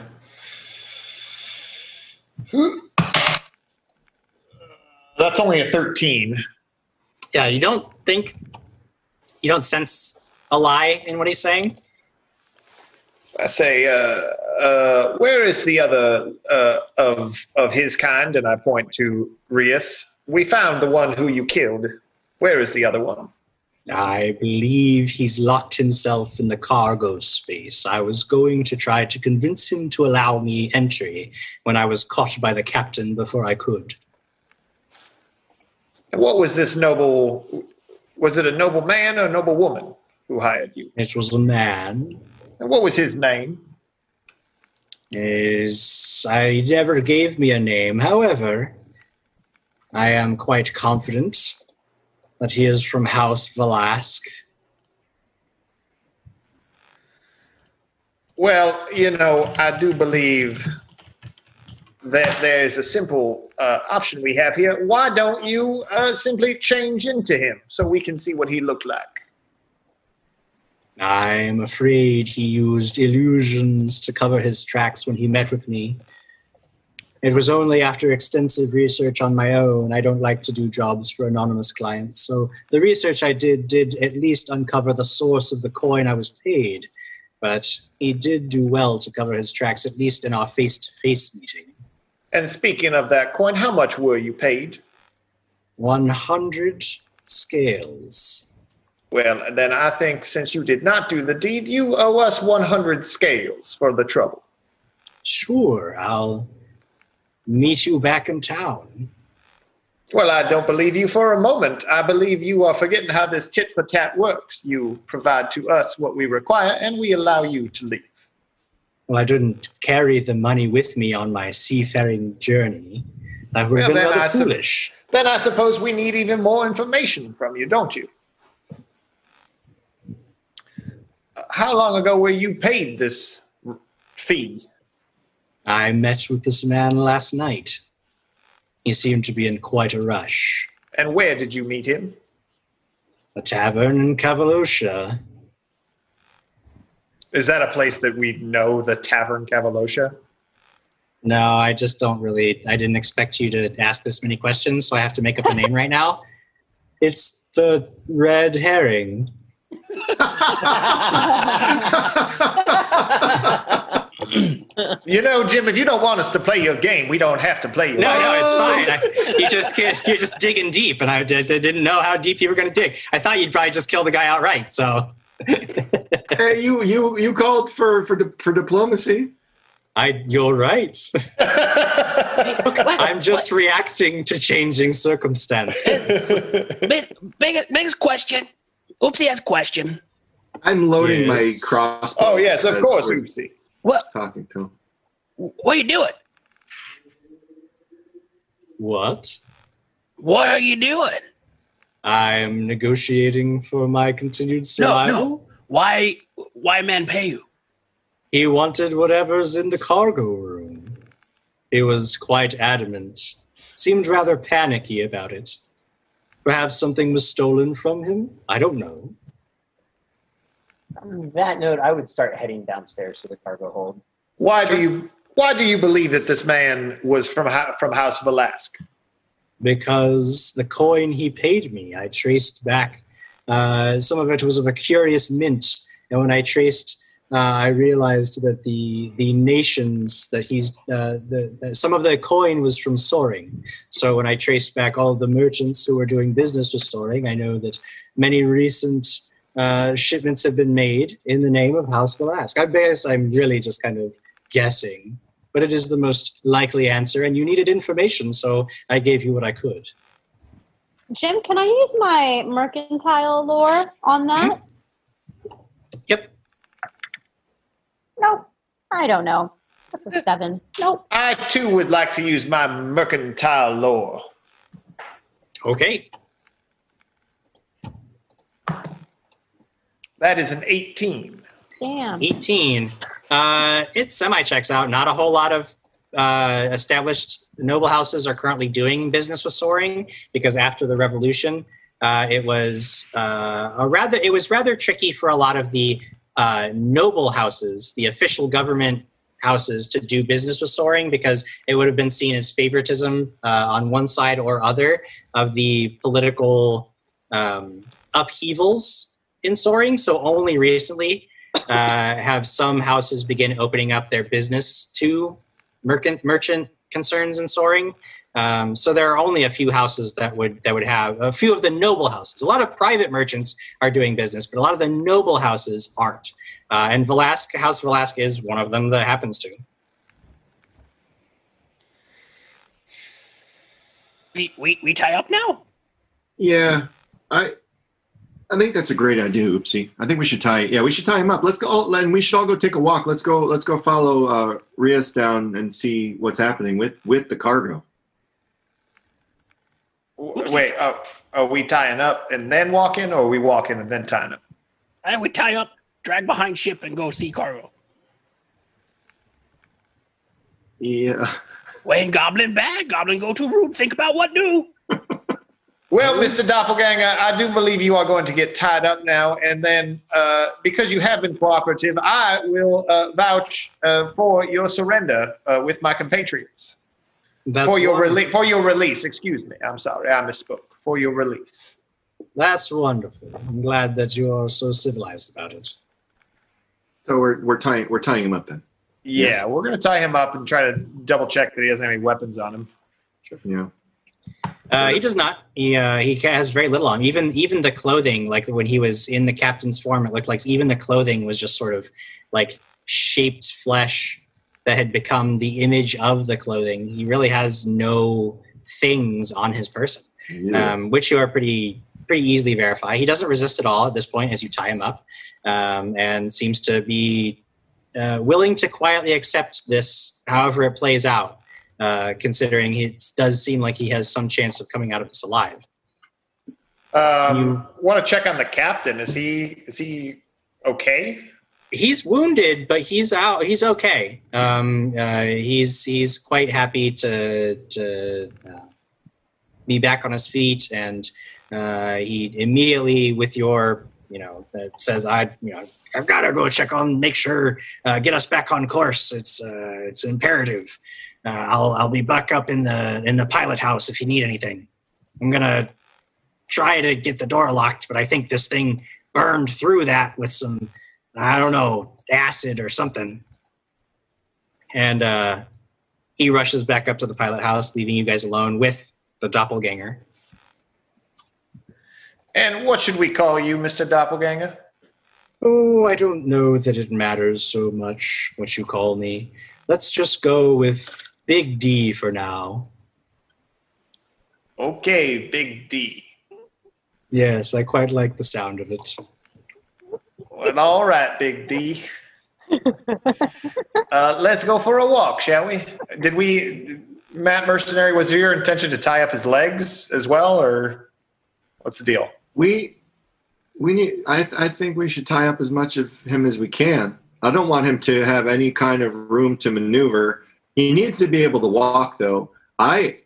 That's only a 13. Yeah, you don't think, you don't sense a lie in what he's saying? I say, uh, uh, where is the other uh, of of his kind? And I point to Rias. We found the one who you killed. Where is the other one? I believe he's locked himself in the cargo space. I was going to try to convince him to allow me entry when I was caught by the captain before I could. And what was this noble? Was it a noble man or a noble woman who hired you? It was a man. And what was his name? Is I never gave me a name. However, I am quite confident that he is from House Velasque. Well, you know, I do believe that there is a simple uh, option we have here. Why don't you uh, simply change into him so we can see what he looked like? I'm afraid he used illusions to cover his tracks when he met with me. It was only after extensive research on my own. I don't like to do jobs for anonymous clients. So the research I did did at least uncover the source of the coin I was paid. But he did do well to cover his tracks, at least in our face to face meeting. And speaking of that coin, how much were you paid? 100 scales. Well, then I think since you did not do the deed, you owe us 100 scales for the trouble. Sure, I'll meet you back in town. Well, I don't believe you for a moment. I believe you are forgetting how this tit for tat works. You provide to us what we require, and we allow you to leave. Well, I didn't carry the money with me on my seafaring journey. That would have Well, been rather I foolish. Then I suppose we need even more information from you, don't you? Uh, How long ago were you paid this fee? I met with this man last night. He seemed to be in quite a rush. And where did you meet him? A tavern in Cavalosha. Is that a place that we know, the Tavern Cavalosha? No, I just don't really. I didn't expect you to ask this many questions, so I have to make up a name right now. It's the Red Herring. You know, Jim, if you don't want us to play your game, we don't have to play your No, game. no, it's oh. fine. I, you just get, you're just digging deep, and I did, I didn't know how deep you were going to dig. I thought you'd probably just kill the guy outright. So Hey, you you you called for for di- for diplomacy. I, you're right. I'm just reacting to changing circumstances. Big, big, biggest question. Oopsie has a question. I'm loading my Yes. crossbow. oh, yes, of course, Oopsie. What? Talking to him. What are you doing? what? What are you doing? I'm negotiating for my continued survival. No, survival. no. Why? Why man pay you? He wanted whatever's in the cargo room. He was quite adamant. Seemed rather panicky about it. Perhaps something was stolen from him? I don't know. On that note, I would start heading downstairs to the cargo hold. Why do you why do you believe that this man was from from House Velasque? because the coin he paid me, I traced back. Uh, some of it was of a curious mint, and when I traced, uh, I realized that the the nations that he's uh, the, the some of the coin was from Soaring. So when I traced back all the merchants who were doing business with Soaring, I know that many recent uh, shipments have been made in the name of House Velasque. I guess I'm really just kind of guessing but it is the most likely answer, and you needed information, so I gave you what I could. Jim, can I use my mercantile lore on that? Yep. Nope. I don't know. That's a seven. Nope. I too would like to use my mercantile lore. Okay. That is an 18. Damn. 18. Uh, it semi checks out. Not a whole lot of uh, established noble houses are currently doing business with Soaring because after the revolution, uh, it was uh, a rather it was rather tricky for a lot of the uh, noble houses, the official government houses, to do business with Soaring because it would have been seen as favoritism uh, on one side or other of the political um, upheavals in Soaring. So only recently uh, have some houses begin opening up their business to merchant merchant concerns in Soaring. Um, so there are only a few houses that would that would have a few of the noble houses. A lot of private merchants are doing business, but a lot of the noble houses aren't. Uh, and Velasque, House Velasque is one of them that happens to. We, we, we tie up now? Yeah, I I think that's a great idea, Oopsie. I think we should tie. Yeah, we should tie him up. Let's go. Oh, and we should all go take a walk. Let's go. Let's go follow uh, Rias down and see what's happening with with the cargo. W- Wait, uh, are we tying up and then walking, or are we walking and then tying up? And we tie up, drag behind ship, and go see cargo. Yeah. When Goblin bad, Goblin go to room. Think about what do. Well, Mr. Doppelganger, I do believe you are going to get tied up now, and then uh, because you have been cooperative, I will uh, vouch uh, for your surrender uh, with my compatriots. That's for your release. For your release. Excuse me. I'm sorry. I misspoke. For your release. That's wonderful. I'm glad that you are so civilized about it. So we're we're tying we're tying him up then. Yeah, Yes. we're going to tie him up and try to double check that he doesn't have any weapons on him. Yeah. Uh, he does not. He uh, he has very little on. Even even the clothing, like when he was in the captain's form, it looked like even the clothing was just sort of like shaped flesh that had become the image of the clothing. He really has no things on his person, Yes. um, which you are pretty pretty easily verify. He doesn't resist at all at this point as you tie him up, um, and seems to be uh, willing to quietly accept this, however it plays out uh, considering it does seem like he has some chance of coming out of this alive. Um, want to check on the captain? Is he is he okay? He's wounded, but he's out. He's okay. Um, uh, he's he's quite happy to to uh, be back on his feet, and uh, he immediately, with your you know, uh, says I you know I've got to go check on, make sure, uh, get us back on course. It's uh, it's imperative. I'll I'll be back up in the in the pilot house if you need anything. I'm gonna try to get the door locked, but I think this thing burned through that with some I don't know acid or something. And uh, he rushes back up to the pilot house, leaving you guys alone with the doppelganger. And what should we call you, Mister Doppelganger? Oh, I don't know that it matters so much what you call me. Let's just go with Big D for now. Okay, Big D. Yes, I quite like the sound of it. Well, all right, Big D. uh, let's go for a walk, shall we? Did we, Matt Mercenary? Was it your intention to tie up his legs as well, or what's the deal? We we need. I I think we should tie up as much of him as we can. I don't want him to have any kind of room to maneuver. He needs to be able to walk, though. I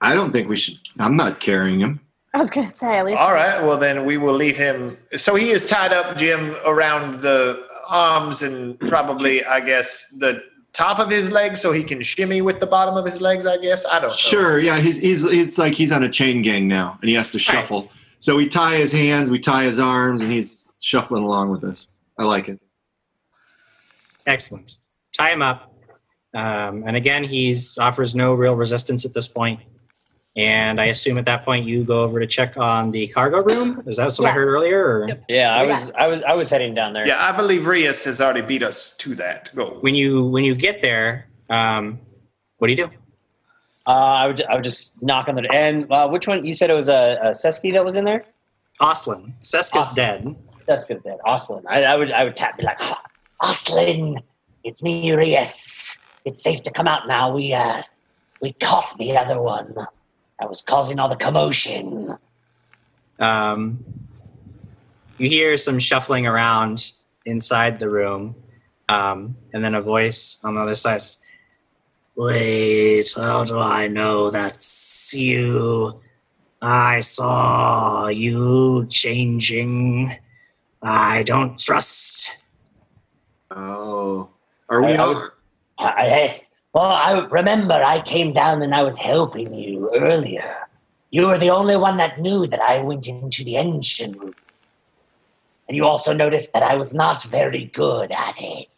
I don't think we should. I'm not carrying him. I was gonna say at least. All right, well then we will leave him. So he is tied up, Jim, around the arms and probably, I guess, the top of his legs, so he can shimmy with the bottom of his legs. I guess I don't know. Sure. Yeah. He's he's it's like he's on a chain gang now, and he has to shuffle. So we tie his hands, we tie his arms, and he's shuffling along with us. I like it. Excellent. Tie him up. Um, and again, he's offers no real resistance at this point. And I assume at that point you go over to check on the cargo room. Is that what I heard earlier? Or? Yeah, I was I was I was heading down there. Yeah, I believe Rias has already beat us to that goal. When you when you get there, um, what do you do? Uh, I would I would just knock on the and uh, which one you said it was a, a Sesky that was in there? Oslen. Seska's Oslen. dead. Seska's dead. Oslen. I, I would I would tap be like Ah, Oslen, it's me, Rias. It's safe to come out now. We uh, we caught the other one. That was causing all the commotion. Um, you hear some shuffling around inside the room, um, and then a voice on the other side says, Wait, how do I know that's you? I saw you changing. I don't trust. Oh, are we I- I on? would- Uh, yes. Well, I remember I came down and I was helping you earlier. You were the only one that knew that I went into the engine room. And you also noticed that I was not very good at it.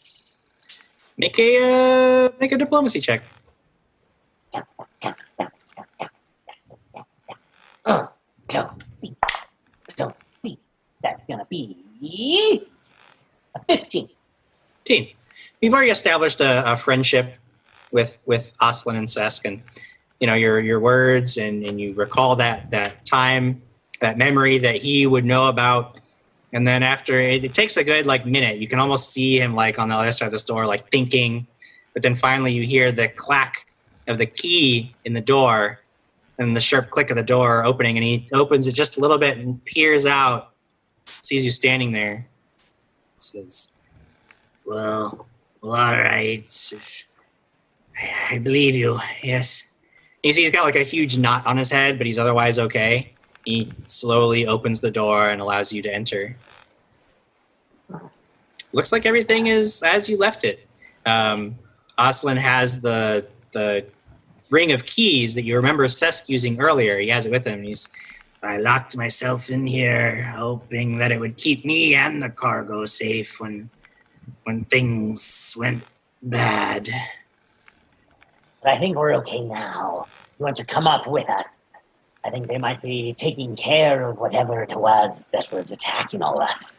Make a uh, make a diplomacy check. Uh, no, that's gonna be a 15. Teen, you've already established a, a friendship with with Oslen and Sesk, and you know your your words, and, and you recall that that time, that memory that he would know about. And then after it, it takes a good like minute, you can almost see him like on the other side of the door, like thinking. But then finally, you hear the clack of the key in the door, and the sharp click of the door opening, and he opens it just a little bit and peers out, sees you standing there, says, well, well, all right. I believe you. Yes. You see, he's got like a huge knot on his head, but he's otherwise okay. He slowly opens the door and allows you to enter. Looks like everything is as you left it. Um, Oslen has the the ring of keys that you remember Sesk using earlier. He has it with him. He's I locked myself in here, hoping that it would keep me and the cargo safe when when things went bad. But I think we're okay now. You want to come up with us? I think they might be taking care of whatever it was that was attacking all of us.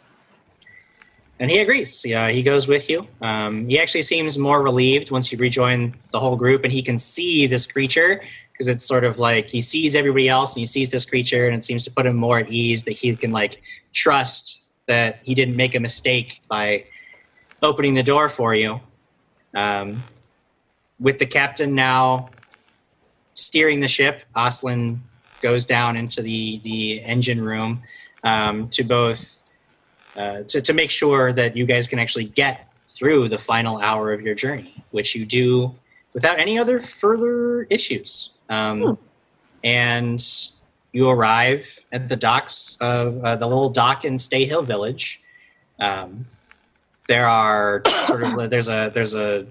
And he agrees. Yeah, he goes with you. Um, he actually seems more relieved once you rejoin the whole group, and he can see this creature because it's sort of like he sees everybody else, and he sees this creature, and it seems to put him more at ease that he can like trust that he didn't make a mistake by opening the door for you. Um, with the captain now steering the ship, Oslen goes down into the the engine room um, to both uh, to, to make sure that you guys can actually get through the final hour of your journey, which you do without any other further issues. Um, And you arrive at the docks of uh, the little dock in Stay Hill Village. Um, there are sort of there's a there's a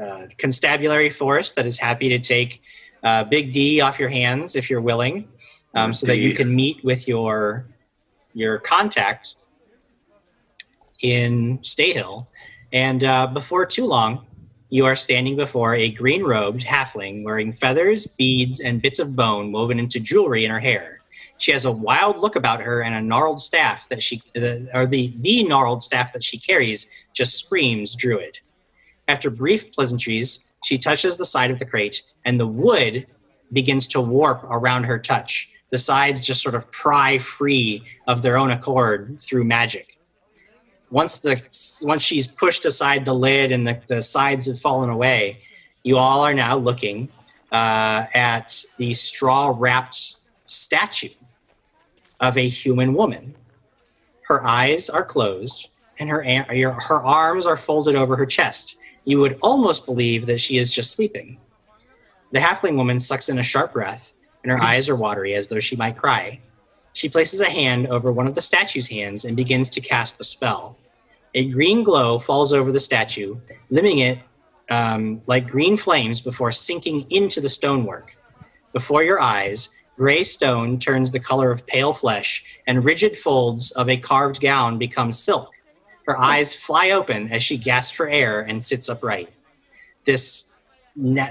uh, constabulary force that is happy to take uh, Big D off your hands if you're willing, um, so that you can meet with your your contact in Stayhill. And uh, before too long, you are standing before a green robed halfling wearing feathers, beads, and bits of bone woven into jewelry in her hair. She has a wild look about her, and a gnarled staff that she, uh, or the the gnarled staff that she carries, just screams druid. After brief pleasantries, she touches the side of the crate, and the wood begins to warp around her touch. The sides just sort of pry free of their own accord through magic. Once the once she's pushed aside the lid and the, the sides have fallen away, you all are now looking uh, at the straw wrapped statue of a human woman. Her eyes are closed, and her her arms are folded over her chest. You would almost believe that she is just sleeping. The halfling woman sucks in a sharp breath, and her eyes are watery as though she might cry. She places a hand over one of the statue's hands and begins to cast a spell. A green glow falls over the statue, limbing it um, like green flames before sinking into the stonework. Before your eyes, gray stone turns the color of pale flesh, and rigid folds of a carved gown become silk. Her eyes fly open as she gasps for air and sits upright. This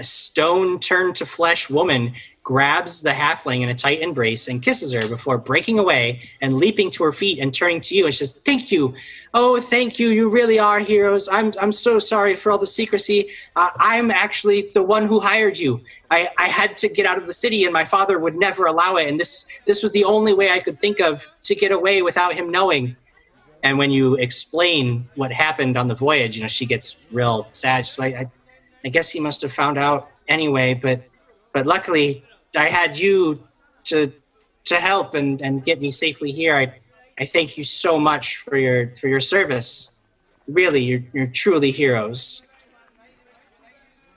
stone turned to flesh woman grabs the halfling in a tight embrace and kisses her before breaking away and leaping to her feet and turning to you and says, Thank you. Oh, thank you. You really are heroes. I'm, I'm so sorry for all the secrecy. Uh, I'm actually the one who hired you. I, I had to get out of the city and my father would never allow it. And this, this was the only way I could think of to get away without him knowing. And when you explain what happened on the voyage, you know, she gets real sad. She's like, I, I guess he must have found out anyway, but but luckily I had you to to help and, and get me safely here. I I thank you so much for your for your service. Really, you're you're truly heroes.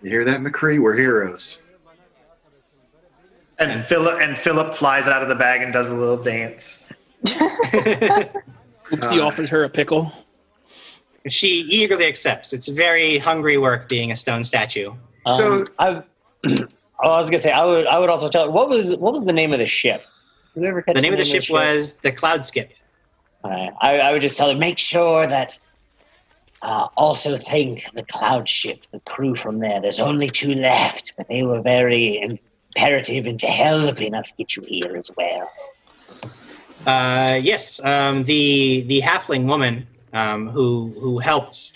You hear that, McCree? We're heroes. And Philip and Philip flies out of the bag and does a little dance. Oopsie Uh, offers her a pickle. She eagerly accepts. It's very hungry work being a stone statue. So- Um, I, oh, I was gonna say I would I would also tell what was what was the name of the ship? Did we ever catch The name of the ship was the Cloud Skip. Alright, I, I would just tell her Make sure that. Uh, also thank the cloud ship, the crew from there. There's only two left, but they were very imperative into helping us get you here as well. Uh, yes, um, the the halfling woman um, who who helped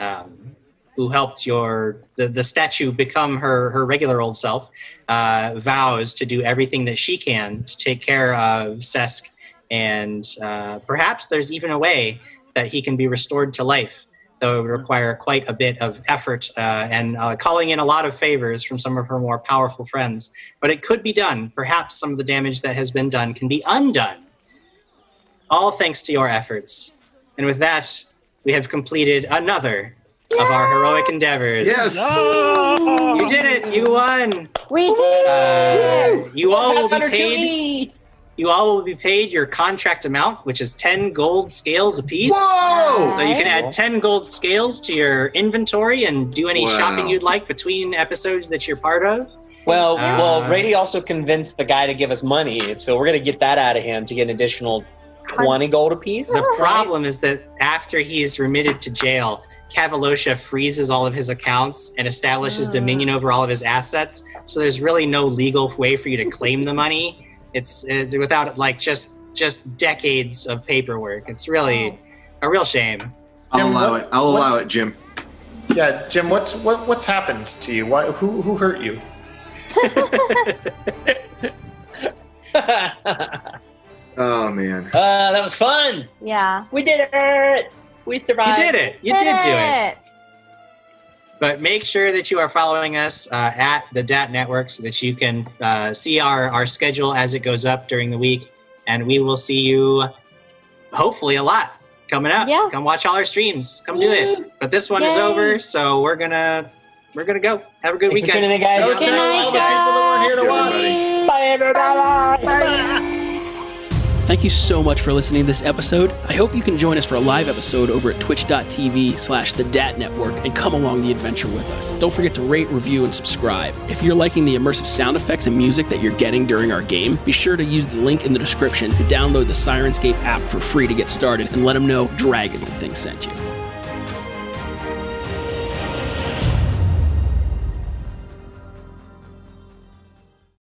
um, who helped your the, the statue become her her regular old self uh, vows to do everything that she can to take care of Sesk, and uh, perhaps there's even a way that he can be restored to life. Though it would require quite a bit of effort uh, and uh, calling in a lot of favors from some of her more powerful friends. But it could be done. Perhaps some of the damage that has been done can be undone all thanks to your efforts. And with that, we have completed another of our heroic endeavors. Yes. You did it! You won! We did it! Uh, you all will be paid. You all will be paid your contract amount, which is ten gold scales apiece. Whoa! So you can add ten gold scales to your inventory and do any Wow. shopping you'd like between episodes that you're part of. Well, Uh, well, Rady also convinced the guy to give us money, so we're gonna get that out of him to get an additional twenty gold apiece. The problem is that after he's remitted to jail, Cavalosha freezes all of his accounts and establishes dominion over all of his assets. So there's really no legal way for you to claim the money. It's uh, without like just just decades of paperwork. It's really a real shame. I'll Jim, allow what- it. I'll what- allow it, Jim. Yeah, Jim, what's what, what's happened to you? Why, who who hurt you? Oh man. Uh, that was fun. Yeah. We did it. We survived. You did it. You did do it. But make sure that you are following us uh, at the DAT Network so that you can uh, see our, our schedule as it goes up during the week. And we will see you hopefully a lot coming up. Yeah. Come watch all our streams. Come do it. But this one is over, so we're gonna we're gonna go. Have a good Thanks for weekend. tuning in, guys. So Good thanks to all the night, people that weren't here to Everybody. watch. Bye, everybody. Thank you so much for listening to this episode. I hope you can join us for a live episode over at twitch.tv slash the DAT Network and come along the adventure with us. Don't forget to rate, review, and subscribe. If you're liking the immersive sound effects and music that you're getting during our game, be sure to use the link in the description to download the Syrinscape app for free to get started and let them know Dragon the Thing sent you.